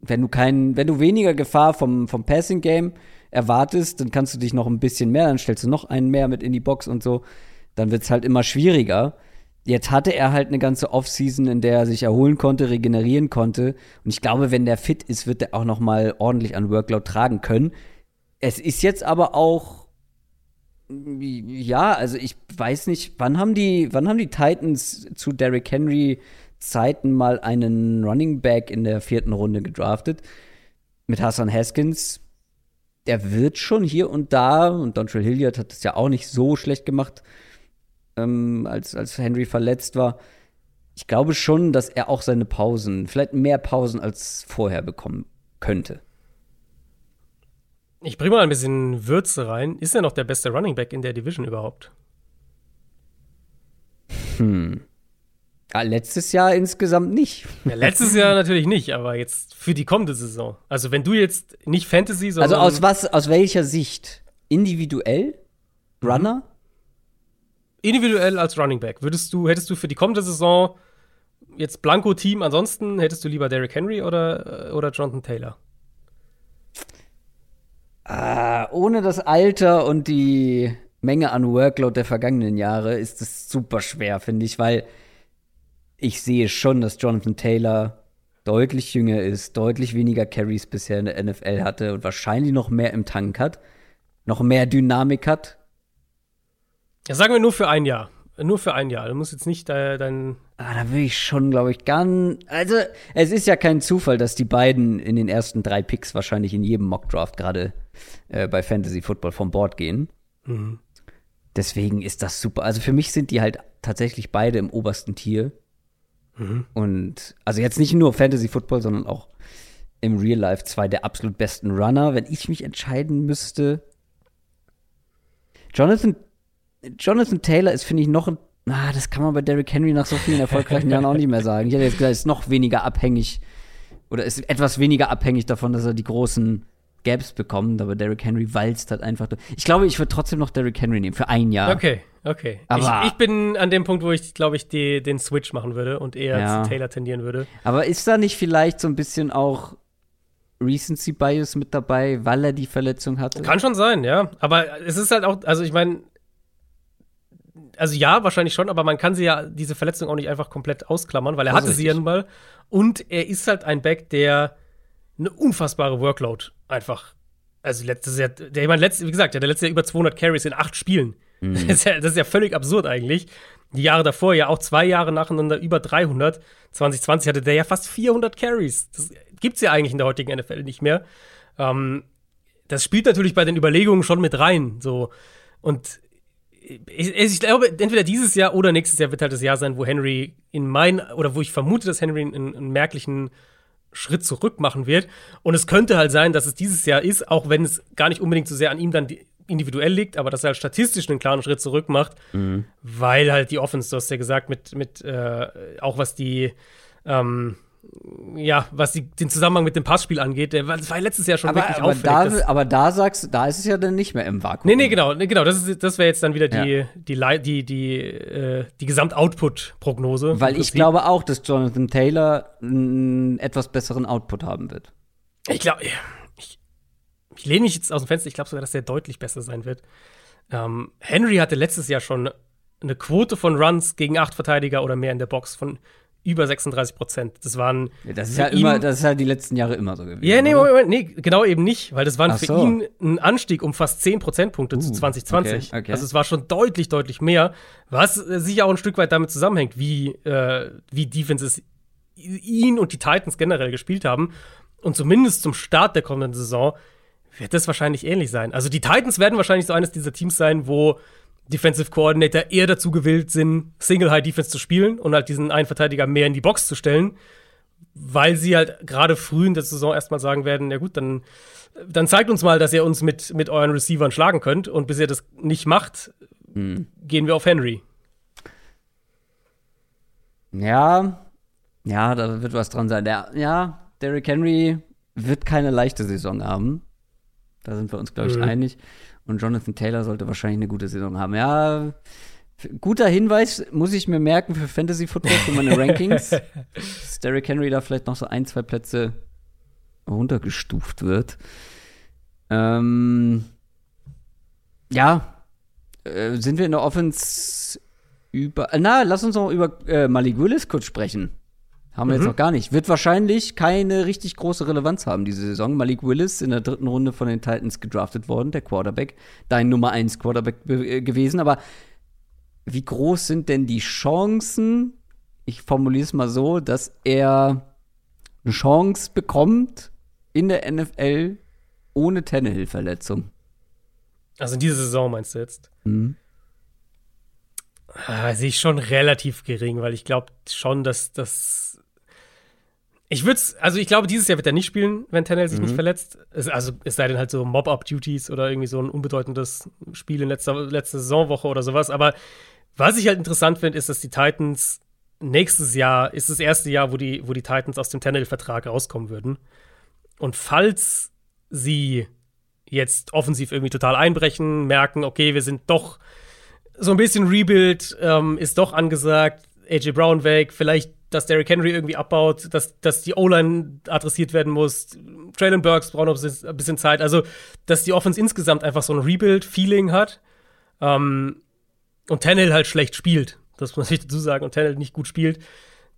wenn du keinen, wenn du weniger Gefahr vom, vom Passing Game erwartest, dann kannst du dich noch ein bisschen mehr, dann stellst du noch einen mehr mit in die Box und so, dann wird es halt immer schwieriger jetzt hatte er halt eine ganze Offseason, in der er sich erholen konnte, regenerieren konnte. Und ich glaube, wenn der fit ist, wird er auch noch mal ordentlich an Workload tragen können. Es ist jetzt aber auch ja, also ich weiß nicht, wann haben die, wann haben die Titans zu Derrick Henry Zeiten mal einen Running Back in der vierten Runde gedraftet mit Hassan Haskins. Der wird schon hier und da und Dontrell Hilliard hat es ja auch nicht so schlecht gemacht ähm, als, als Henry verletzt war. Ich glaube schon, dass er auch seine Pausen, vielleicht mehr Pausen als vorher bekommen könnte. Ich bringe mal ein bisschen Würze rein. Ist er noch der beste Running Back in der Division überhaupt? Hm. Ja, letztes Jahr insgesamt nicht. Ja, letztes Jahr natürlich nicht, aber jetzt für die kommende Saison. Also wenn du jetzt nicht Fantasy, sondern Also aus was, aus welcher Sicht? Individuell? Runner? Individuell als Running Back, würdest du, hättest du für die kommende Saison jetzt Blanco-Team, ansonsten hättest du lieber Derrick Henry oder, äh, oder Jonathan Taylor? Ah, ohne das Alter und die Menge an Workload der vergangenen Jahre ist es super schwer, finde ich, weil ich sehe schon, dass Jonathan Taylor deutlich jünger ist, deutlich weniger Carries bisher in der NFL hatte und wahrscheinlich noch mehr im Tank hat, noch mehr Dynamik hat, sagen wir nur für ein Jahr. Nur für ein Jahr. Du musst jetzt nicht äh, dein. Ah, da will ich schon, glaube ich, ganz. Also, es ist ja kein Zufall, dass die beiden in den ersten drei Picks wahrscheinlich in jedem Mockdraft gerade äh, bei Fantasy Football vom Board gehen. Mhm. Deswegen ist das super. Also, für mich sind die halt tatsächlich beide im obersten Tier. Mhm. Und, also jetzt nicht nur Fantasy Football, sondern auch im Real Life zwei der absolut besten Runner. Wenn ich mich entscheiden müsste. Jonathan Jonathan Taylor ist, finde ich, noch ein. Ah, das kann man bei Derrick Henry nach so vielen erfolgreichen Jahren auch nicht mehr sagen. Ich hätte jetzt gesagt, ist noch weniger abhängig oder ist etwas weniger abhängig davon, dass er die großen Gaps bekommt, aber Derrick Henry walzt halt einfach. Ich glaube, ich würde trotzdem noch Derrick Henry nehmen für ein Jahr. Okay, okay. Aber ich, ich bin an dem Punkt, wo ich, glaube ich, die, den Switch machen würde und eher ja. zu Taylor tendieren würde. Aber ist da nicht vielleicht so ein bisschen auch Recency Bias mit dabei, weil er die Verletzung hatte? Kann schon sein, ja. Aber es ist halt auch, also ich meine, also ja, wahrscheinlich schon, aber man kann sie ja diese Verletzung auch nicht einfach komplett ausklammern, weil er hatte sie ja nun mal. Und er ist halt ein Back, der eine unfassbare Workload einfach. Also letztes Jahr, der, ich meine, letztes, wie gesagt, der letzte Jahr über 200 Carries in acht Spielen. Mhm. [laughs] Das, ist ja, das ist ja völlig absurd eigentlich. Die Jahre davor ja auch zwei Jahre nacheinander über 300. 2020 hatte der ja fast 400 Carries. Das gibt's ja eigentlich in der heutigen NFL nicht mehr. Ähm, das spielt natürlich bei den Überlegungen schon mit rein. So. Und ich, ich, glaube, entweder dieses Jahr oder nächstes Jahr wird halt das Jahr sein, wo Henry in mein, oder wo ich vermute, dass Henry einen, einen, merklichen Schritt zurück machen wird. Und es könnte halt sein, dass es dieses Jahr ist, auch wenn es gar nicht unbedingt so sehr an ihm dann individuell liegt, aber dass er halt statistisch einen klaren Schritt zurück macht, mhm. weil halt die Offense, du hast ja gesagt, mit, mit äh, auch was die ähm, ja, was die, den Zusammenhang mit dem Passspiel angeht, der, das war letztes Jahr schon aber, wirklich aber auffällig. Da, aber da sagst du, da ist es ja dann nicht mehr im Vakuum. Nee, nee, genau, nee, genau. Das, das wäre jetzt dann wieder die, ja. die, die, die, die, äh, die Gesamtoutput-Prognose. Weil ich glaube auch, dass Jonathan Taylor einen etwas besseren Output haben wird. Ich glaube, ich, ich lehne mich jetzt aus dem Fenster, ich glaube sogar, dass der deutlich besser sein wird. Ähm, Henry hatte letztes Jahr schon eine Quote von Runs gegen acht Verteidiger oder mehr in der Box von über 36 Prozent. Das waren. Ja, das ist ja immer, das ist ja die letzten Jahre immer so gewesen. Ja, nee, Moment, Moment, nee, genau eben nicht, weil das waren für ihn ein Anstieg um fast 10 Prozentpunkte uh, zu 2020. Okay, okay. Also es war schon deutlich, deutlich mehr, was sicher auch ein Stück weit damit zusammenhängt, wie, äh, wie Defenses ihn und die Titans generell gespielt haben. Und zumindest zum Start der kommenden Saison wird das wahrscheinlich ähnlich sein. Also die Titans werden wahrscheinlich so eines dieser Teams sein, wo Defensive Coordinator eher dazu gewillt sind, Single High Defense zu spielen und halt diesen einen Verteidiger mehr in die Box zu stellen, weil sie halt gerade früh in der Saison erstmal sagen werden, ja gut, dann, dann zeigt uns mal, dass ihr uns mit, mit euren Receivern schlagen könnt und bis ihr das nicht macht, hm. gehen wir auf Henry. Ja, ja, da wird was dran sein. Der, ja, Derrick Henry wird keine leichte Saison haben. Da sind wir uns, glaube ich, mhm. einig. Und Jonathan Taylor sollte wahrscheinlich eine gute Saison haben. Ja, guter Hinweis, muss ich mir merken für Fantasy Football, für meine [laughs] Rankings. dass Derrick Henry da vielleicht noch so ein, zwei Plätze runtergestuft wird. Ähm, ja, äh, sind wir in der Offense über. Na, lass uns noch über äh, Malik Willis kurz sprechen. Haben wir mhm. jetzt noch gar nicht. Wird wahrscheinlich keine richtig große Relevanz haben diese Saison. Malik Willis in der dritten Runde von den Titans gedraftet worden, der Quarterback. Dein Nummer 1 Quarterback äh, gewesen. Aber wie groß sind denn die Chancen, ich formuliere es mal so, dass er eine Chance bekommt in der NFL ohne Tannehill-Verletzung? Also in dieser Saison meinst du jetzt? Mhm. Ah, sehe ich schon relativ gering, weil ich glaube schon, dass das ich würde also ich glaube, dieses Jahr wird er nicht spielen, wenn Tennell sich mhm. nicht verletzt. Es, also es sei denn halt so Mob-Up-Duties oder irgendwie so ein unbedeutendes Spiel in letzter, letzter Saisonwoche oder sowas. Aber was ich halt interessant finde, ist, dass die Titans nächstes Jahr ist das erste Jahr, wo die, wo die Titans aus dem Tennell-Vertrag rauskommen würden. Und falls sie jetzt offensiv irgendwie total einbrechen, merken, okay, wir sind doch so ein bisschen Rebuild, ähm, ist doch angesagt, AJ Brown weg, vielleicht dass Derrick Henry irgendwie abbaut, dass, dass die O-Line adressiert werden muss. Traylon Burks braucht noch ein bisschen Zeit. Also, dass die Offense insgesamt einfach so ein Rebuild-Feeling hat. Ähm, und Tannehill halt schlecht spielt. Das muss ich dazu sagen. Und Tannehill nicht gut spielt.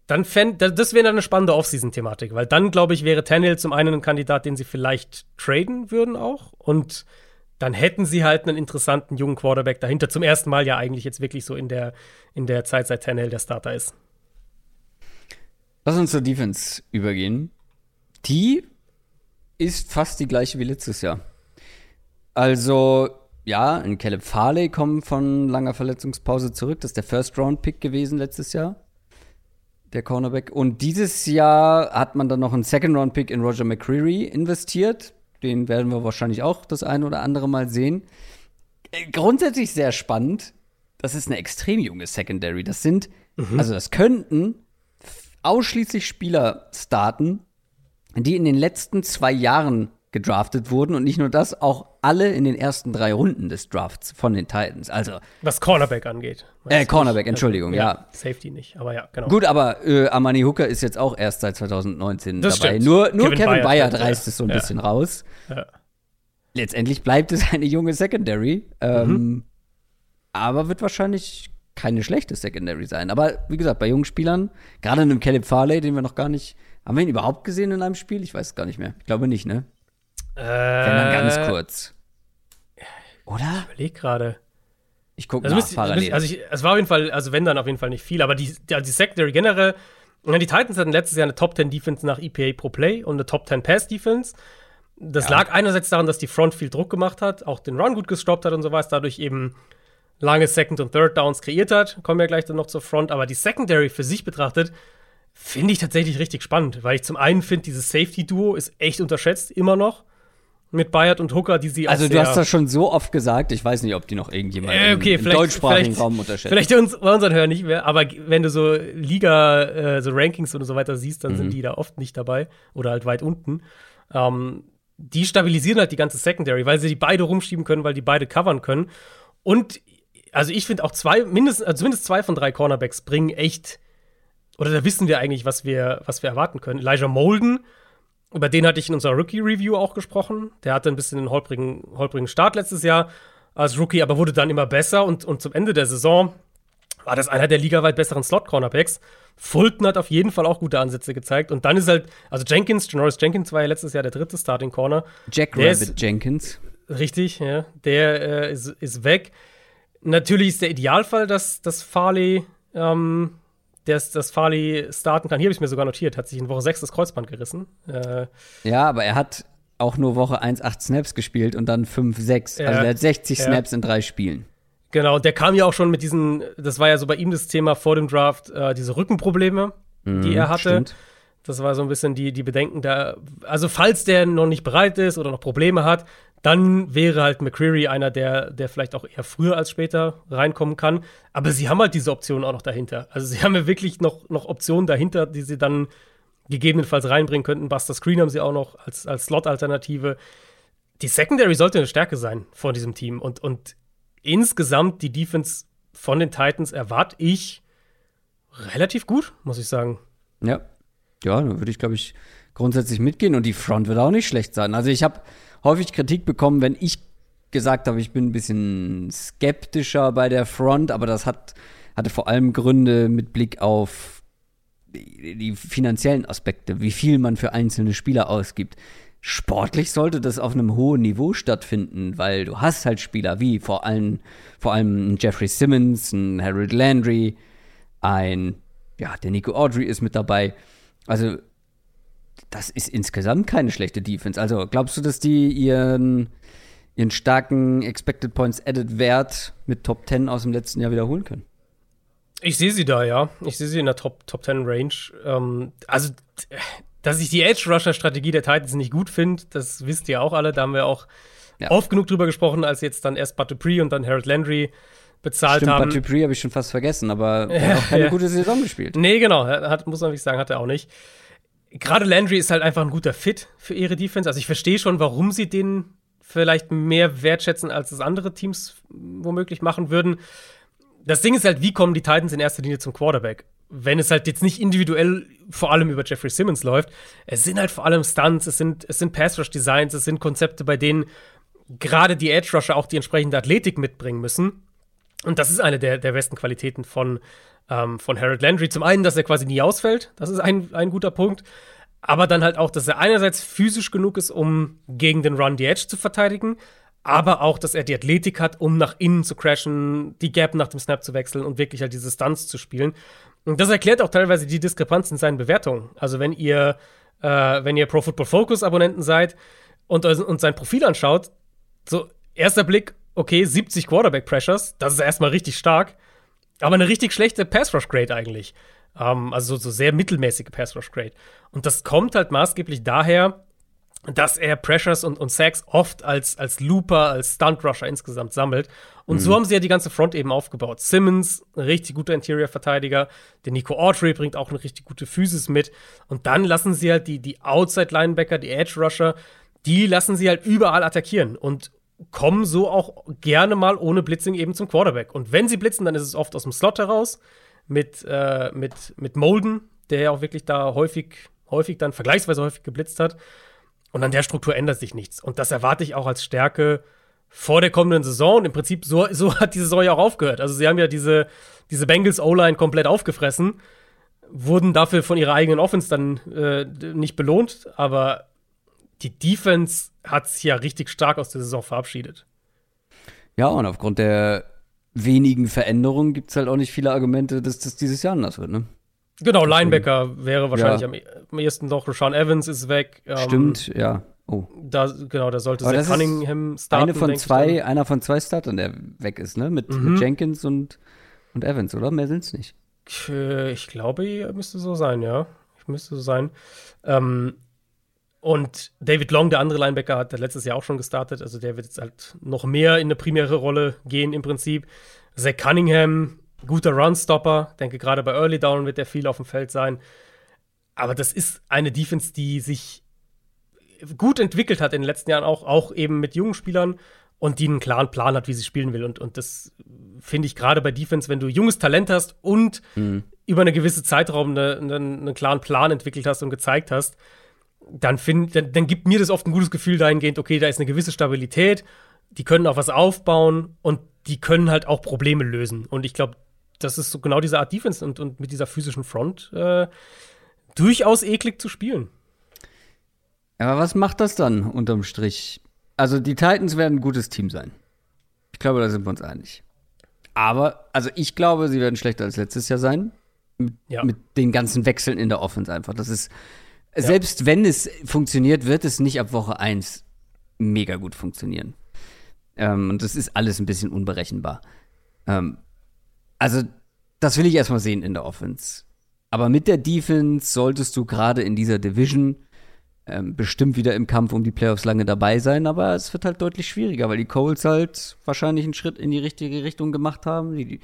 Dann fänd, das wäre dann eine spannende Offseason-Thematik. Weil dann, glaube ich, wäre Tannehill zum einen ein Kandidat, den sie vielleicht traden würden auch. Und dann hätten sie halt einen interessanten jungen Quarterback dahinter. Zum ersten Mal ja eigentlich jetzt wirklich so in der, in der Zeit, seit Tannehill der Starter ist. Lass uns zur Defense übergehen. Die ist fast die gleiche wie letztes Jahr. Also, ja, ein Caleb Farley kommt von langer Verletzungspause zurück. Das ist der First-Round-Pick gewesen letztes Jahr. Der Cornerback. Und dieses Jahr hat man dann noch einen Second-Round-Pick in Roger McCreary investiert. Den werden wir wahrscheinlich auch das eine oder andere Mal sehen. Grundsätzlich sehr spannend. Das ist eine extrem junge Secondary. Das sind, mhm. also das könnten ausschließlich Spieler starten, die in den letzten zwei Jahren gedraftet wurden und nicht nur das, auch alle in den ersten drei Runden des Drafts von den Titans. Also was Cornerback angeht. Äh, Cornerback, Entschuldigung, ja, ja, Safety nicht, aber ja, genau. Gut, aber äh, Amani Hooker ist jetzt auch erst seit 2019 das dabei. Stimmt. Nur, nur Kevin, Kevin Bayard, reißt ja. es so ein ja. bisschen raus. Letztendlich bleibt es [laughs] eine junge Secondary, ähm, mhm. aber wird wahrscheinlich keine schlechte Secondary sein. Aber wie gesagt, bei jungen Spielern, gerade einem Caleb Farley, den wir noch gar nicht. Haben wir ihn überhaupt gesehen in einem Spiel? Ich weiß es gar nicht mehr. Ich glaube nicht, ne? Äh, Wenn dann ganz kurz. Oder? Ich überlege gerade. Ich gucke also nach parallel. Also ich, es war auf jeden Fall, also wenn dann auf jeden Fall nicht viel, aber die, die, die Secondary generell, die Titans hatten letztes Jahr eine Top 10 Defense nach EPA pro Play und eine Top 10 Pass Defense. Das ja. lag einerseits daran, dass die Front viel Druck gemacht hat, auch den Run gut gestoppt hat und sowas, dadurch eben lange Second- und Third Downs kreiert hat. Kommen wir gleich dann noch zur Front. Aber die Secondary für sich betrachtet, finde ich tatsächlich richtig spannend, weil ich zum einen finde, dieses Safety-Duo ist echt unterschätzt, immer noch. Mit Bayard und Hooker, die sie Also, du hast das schon so oft gesagt, ich weiß nicht, ob die noch irgendjemand äh, okay, im, im deutschsprachigen Raum unterschätzt. Vielleicht uns, bei unseren Hörern nicht mehr, aber wenn du so Liga, äh, so Rankings und so weiter siehst, dann mhm. sind die da oft nicht dabei oder halt weit unten. Ähm, die stabilisieren halt die ganze Secondary, weil sie die beide rumschieben können, weil die beide covern können. Und also ich finde auch zwei, mindestens, also zumindest zwei von drei Cornerbacks bringen echt, oder da wissen wir eigentlich, was wir, was wir erwarten können. Elijah Molden, über den hatte ich in unserer Rookie-Review auch gesprochen. Der hatte ein bisschen einen holprigen, holprigen Start letztes Jahr, als Rookie, aber wurde dann immer besser und, und zum Ende der Saison war das einer der ligaweit besseren Slot-Cornerbacks. Fulton hat auf jeden Fall auch gute Ansätze gezeigt. Und dann ist halt, also Jenkins, Janoris Jenkins war ja letztes Jahr der dritte Starting Corner. Jack der Rabbit ist, Jenkins. Richtig, ja. Der äh, ist, ist weg. Natürlich ist der Idealfall, dass, dass Farley, ähm, dass, dass Farley starten kann. Hier habe ich mir sogar notiert, hat sich in Woche 6 das Kreuzband gerissen. Äh, ja, aber er hat auch nur Woche 1 8 Snaps gespielt und dann 5, 6. Ja, also er hat 60 ja. Snaps in drei Spielen. Genau, der kam ja auch schon mit diesen, das war ja so bei ihm das Thema vor dem Draft, äh, diese Rückenprobleme, mhm, die er hatte. Stimmt. Das war so ein bisschen die, die Bedenken da. Also, falls der noch nicht bereit ist oder noch Probleme hat, dann wäre halt McCreary einer, der, der vielleicht auch eher früher als später reinkommen kann. Aber sie haben halt diese Optionen auch noch dahinter. Also, sie haben ja wirklich noch, noch Optionen dahinter, die sie dann gegebenenfalls reinbringen könnten. Buster Screen haben sie auch noch als, als Slot-Alternative. Die Secondary sollte eine Stärke sein von diesem Team. Und, und insgesamt die Defense von den Titans erwarte ich relativ gut, muss ich sagen. Ja. Ja, da würde ich, glaube ich, grundsätzlich mitgehen und die Front wird auch nicht schlecht sein. Also ich habe häufig Kritik bekommen, wenn ich gesagt habe, ich bin ein bisschen skeptischer bei der Front, aber das hat, hatte vor allem Gründe mit Blick auf die, die finanziellen Aspekte, wie viel man für einzelne Spieler ausgibt sportlich sollte das auf einem hohen Niveau stattfinden, weil du hast halt Spieler wie vor allem, vor allem Jeffrey Simmons, ein Harold Landry, ein, ja, der Nico Audrey ist mit dabei. Also, das ist insgesamt keine schlechte Defense. Also, glaubst du, dass die ihren, ihren starken Expected Points Added Wert mit Top 10 aus dem letzten Jahr wiederholen können? Ich sehe sie da, ja. Ich sehe sie in der Top, Top 10 Range. Ähm, also, dass ich die Edge-Rusher-Strategie der Titans nicht gut finde, das wisst ihr auch alle. Da haben wir auch ja. oft genug drüber gesprochen, als jetzt dann erst Dupree und dann Harold Landry bezahlt Stimmt, haben. Dupree habe ich schon fast vergessen, aber [laughs] er hat auch keine ja. gute Saison gespielt. Nee, genau. Hat, muss man wirklich sagen, hat er auch nicht. Gerade Landry ist halt einfach ein guter Fit für ihre Defense. Also ich verstehe schon, warum sie den vielleicht mehr wertschätzen, als es andere Teams womöglich machen würden. Das Ding ist halt, wie kommen die Titans in erster Linie zum Quarterback? wenn es halt jetzt nicht individuell vor allem über Jeffrey Simmons läuft, es sind halt vor allem Stunts, es sind, es sind Pass-Rush-Designs, es sind Konzepte, bei denen gerade die Edge-Rusher auch die entsprechende Athletik mitbringen müssen. Und das ist eine der, der besten Qualitäten von, ähm, von Harold Landry. Zum einen, dass er quasi nie ausfällt, das ist ein, ein guter Punkt. Aber dann halt auch, dass er einerseits physisch genug ist, um gegen den Run die Edge zu verteidigen, aber auch, dass er die Athletik hat, um nach innen zu crashen, die Gap nach dem Snap zu wechseln und wirklich halt diese Stunts zu spielen. Und das erklärt auch teilweise die Diskrepanz in seinen Bewertungen. Also wenn ihr, äh, wenn ihr Pro Football Focus Abonnenten seid und, und sein Profil anschaut, so erster Blick, okay, 70 Quarterback Pressures, das ist erstmal richtig stark, aber eine richtig schlechte Pass Rush Grade eigentlich. Ähm, also so sehr mittelmäßige Pass Rush Grade. Und das kommt halt maßgeblich daher, dass er Pressures und, und Sacks oft als, als Looper, als Stunt-Rusher insgesamt sammelt. Und mhm. so haben sie ja die ganze Front eben aufgebaut. Simmons, ein richtig guter Interior-Verteidiger. Der Nico Autry bringt auch eine richtig gute Physis mit. Und dann lassen sie halt die, die Outside-Linebacker, die Edge-Rusher, die lassen sie halt überall attackieren und kommen so auch gerne mal ohne Blitzing eben zum Quarterback. Und wenn sie blitzen, dann ist es oft aus dem Slot heraus mit, äh, mit, mit Molden, der ja auch wirklich da häufig, häufig dann vergleichsweise häufig geblitzt hat. Und an der Struktur ändert sich nichts. Und das erwarte ich auch als Stärke vor der kommenden Saison. Und im Prinzip, so, [laughs] so hat die Saison ja auch aufgehört. Also sie haben ja diese, diese Bengals O-Line komplett aufgefressen, wurden dafür von ihrer eigenen Offense dann äh, nicht belohnt, aber die Defense hat sich ja richtig stark aus der Saison verabschiedet. Ja, und aufgrund der wenigen Veränderungen gibt es halt auch nicht viele Argumente, dass das dieses Jahr anders wird, ne? Genau, Linebacker wäre wahrscheinlich ja. am, e-, ehesten noch. Rashawn Evans ist weg. Ähm, Stimmt, ja. Oh. Da, genau, da sollte Zach Cunningham starten. Eine von zwei, einer von zwei Startern, der weg ist, ne? Mit, mhm. mit Jenkins und, und Evans, oder? Mehr sind es nicht. Ich glaube, müsste so sein, ja. Ich müsste so sein. Ähm, und David Long, der andere Linebacker, hat letztes Jahr auch schon gestartet. Also der wird jetzt halt noch mehr in eine primäre Rolle gehen im Prinzip. Zach Cunningham guter Runstopper. Denke, gerade bei Early Down wird er viel auf dem Feld sein. Aber das ist eine Defense, die sich gut entwickelt hat in den letzten Jahren, auch, auch eben mit jungen Spielern und die einen klaren Plan hat, wie sie spielen will. Und, und das finde ich gerade bei Defense, wenn du junges Talent hast und mhm. über eine gewisse Zeitraum eine, eine, einen klaren Plan entwickelt hast und gezeigt hast, dann, find, dann, dann gibt mir das oft ein gutes Gefühl dahingehend, okay, da ist eine gewisse Stabilität die können auch was aufbauen und die können halt auch Probleme lösen. Und ich glaube, das ist so genau diese Art Defense und, und mit dieser physischen Front äh, durchaus eklig zu spielen. Aber was macht das dann unterm Strich? Also die Titans werden ein gutes Team sein. Ich glaube, da sind wir uns einig. Aber, also ich glaube, sie werden schlechter als letztes Jahr sein. Mit, ja. mit den ganzen Wechseln in der Offense einfach. Das ist, ja. selbst wenn es funktioniert, wird es nicht ab Woche 1 mega gut funktionieren. Ähm, und das ist alles ein bisschen unberechenbar. Ähm, also, das will ich erstmal sehen in der Offense. Aber mit der Defense solltest du gerade in dieser Division ähm, bestimmt wieder im Kampf um die Playoffs lange dabei sein, aber es wird halt deutlich schwieriger, weil die Coles halt wahrscheinlich einen Schritt in die richtige Richtung gemacht haben. Die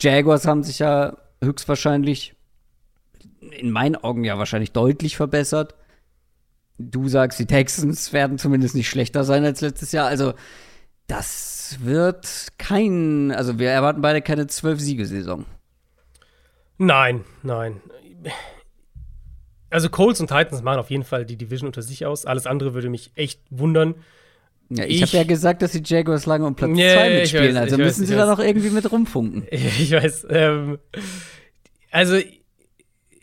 Jaguars haben sich ja höchstwahrscheinlich in meinen Augen ja wahrscheinlich deutlich verbessert. Du sagst, die Texans werden zumindest nicht schlechter sein als letztes Jahr. Also, das wird kein, also wir erwarten beide keine zwölf-Siege-Saison. Nein, nein also Colts und Titans machen auf jeden Fall die Division unter sich aus. Alles andere würde mich echt wundern. Ja, ich, ich habe ja gesagt, dass die Jaguars lange um Platz 2 yeah, mitspielen, weiß, also müssen weiß, sie da noch irgendwie mit rumfunken. [laughs] Ich weiß. Ähm, also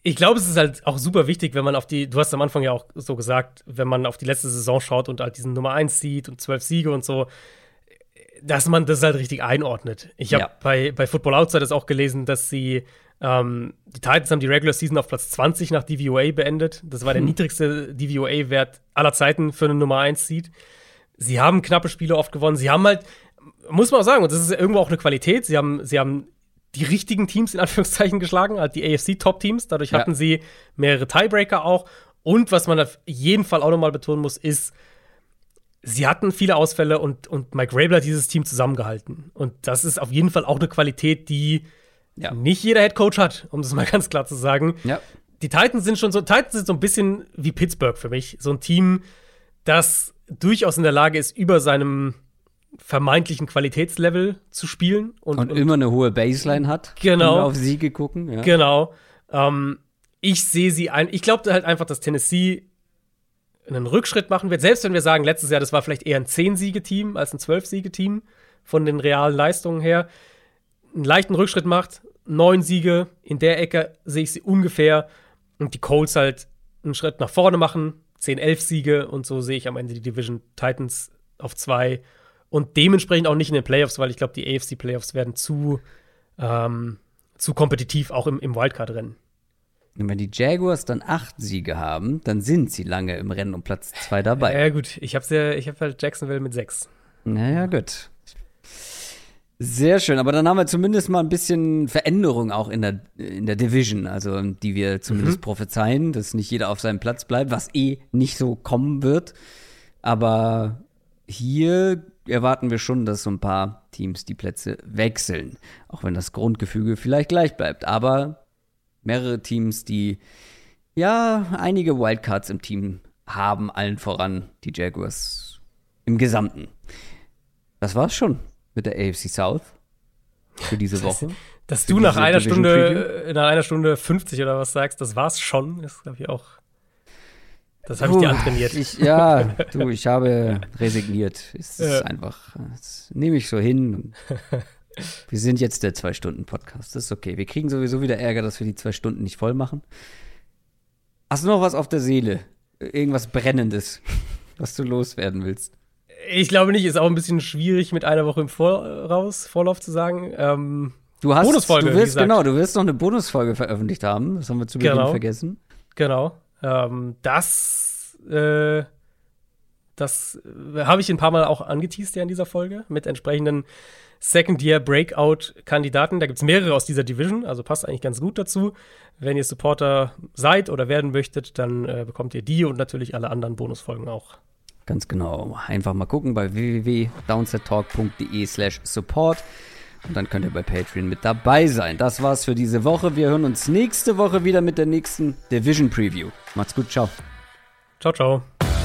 ich glaube, es ist halt auch super wichtig, wenn man auf die, du hast am Anfang ja auch so gesagt, wenn man auf die letzte Saison schaut und halt diesen Nummer 1 sieht und zwölf Siege und so, dass man das halt richtig einordnet. Ich habe ja. bei, bei Football Outsiders auch gelesen, dass sie ähm, die Titans haben die Regular Season auf Platz 20 nach DVOA beendet. Das war der hm. niedrigste DVOA-Wert aller Zeiten für eine Nummer 1 Seed. Sie haben knappe Spiele oft gewonnen. Sie haben halt, muss man auch sagen, und das ist irgendwo auch eine Qualität, sie haben, sie haben die richtigen Teams in Anführungszeichen geschlagen, halt die AFC-Top-Teams. Dadurch ja. hatten sie mehrere Tiebreaker auch. Und was man auf jeden Fall auch nochmal betonen muss, ist, sie hatten viele Ausfälle und, und Mike Rabel hat dieses Team zusammengehalten. Und das ist auf jeden Fall auch eine Qualität, die ja. nicht jeder Head Coach hat, um das mal [laughs] ganz klar zu sagen. Ja. Die Titans sind schon so, Titans sind so ein bisschen wie Pittsburgh für mich. So ein Team, das durchaus in der Lage ist, über seinem vermeintlichen Qualitätslevel zu spielen. Und, und, und immer eine hohe Baseline hat. Genau. Wir auf Siege gucken. Ja. Genau. Ähm, ich sehe sie ein. Ich glaube halt einfach, dass Tennessee einen Rückschritt machen wird. Selbst wenn wir sagen, letztes Jahr, das war vielleicht eher ein 10-Siege-Team als ein 12-Siege-Team von den realen Leistungen her einen leichten Rückschritt macht. Neun Siege, in der Ecke sehe ich sie ungefähr. Und die Colts halt einen Schritt nach vorne machen. 10, 11 Siege und so sehe ich am Ende die Division Titans auf zwei. Und dementsprechend auch nicht in den Playoffs, weil ich glaube, die AFC-Playoffs werden zu, ähm, zu kompetitiv, auch im, im Wildcard-Rennen. wenn die Jaguars dann acht Siege haben, dann sind sie lange im Rennen um Platz zwei dabei. Ja, gut. Ich habe ja, hab halt Jacksonville mit sechs. Naja, gut. Sehr schön, aber dann haben wir zumindest mal ein bisschen Veränderung auch in der, in der Division, also die wir zumindest mhm. prophezeien, dass nicht jeder auf seinem Platz bleibt, was eh nicht so kommen wird. Aber hier erwarten wir schon, dass so ein paar Teams die Plätze wechseln, auch wenn das Grundgefüge vielleicht gleich bleibt. Aber mehrere Teams, die ja einige Wildcards im Team haben, allen voran die Jaguars im Gesamten. Das war's schon mit der AFC South für diese Woche. Dass du nach einer Stunde, äh, nach einer Stunde 50 oder was sagst, das war's schon, ist, glaube ich, auch. Das habe ich dir antrainiert. Ich, ja, [laughs] du, ich habe resigniert. Es ist ja. einfach, das nehme ich so hin. Wir sind jetzt der Zwei-Stunden-Podcast. Das ist okay. Wir kriegen sowieso wieder Ärger, dass wir die zwei Stunden nicht voll machen. Hast du noch was auf der Seele? Irgendwas Brennendes, was du loswerden willst? Ich glaube nicht, ist auch ein bisschen schwierig mit einer Woche im Voraus, Vorlauf zu sagen. Ähm, du hast, Bonusfolge, du wirst, genau, du wirst noch eine Bonusfolge veröffentlicht haben. Das haben wir zu Beginn genau. vergessen. Genau. Ähm, das, äh, das äh, habe ich ein paar Mal auch angeteased ja in dieser Folge mit entsprechenden Second-Year-Breakout-Kandidaten. Da gibt es mehrere aus dieser Division, also passt eigentlich ganz gut dazu. Wenn ihr Supporter seid oder werden möchtet, dann äh, bekommt ihr die und natürlich alle anderen Bonusfolgen auch. Ganz genau. Einfach mal gucken bei www.downsettalk.de slash support. Und dann könnt ihr bei Patreon mit dabei sein. Das war's für diese Woche. Wir hören uns nächste Woche wieder mit der nächsten Division Preview. Macht's gut. Ciao. Ciao, ciao.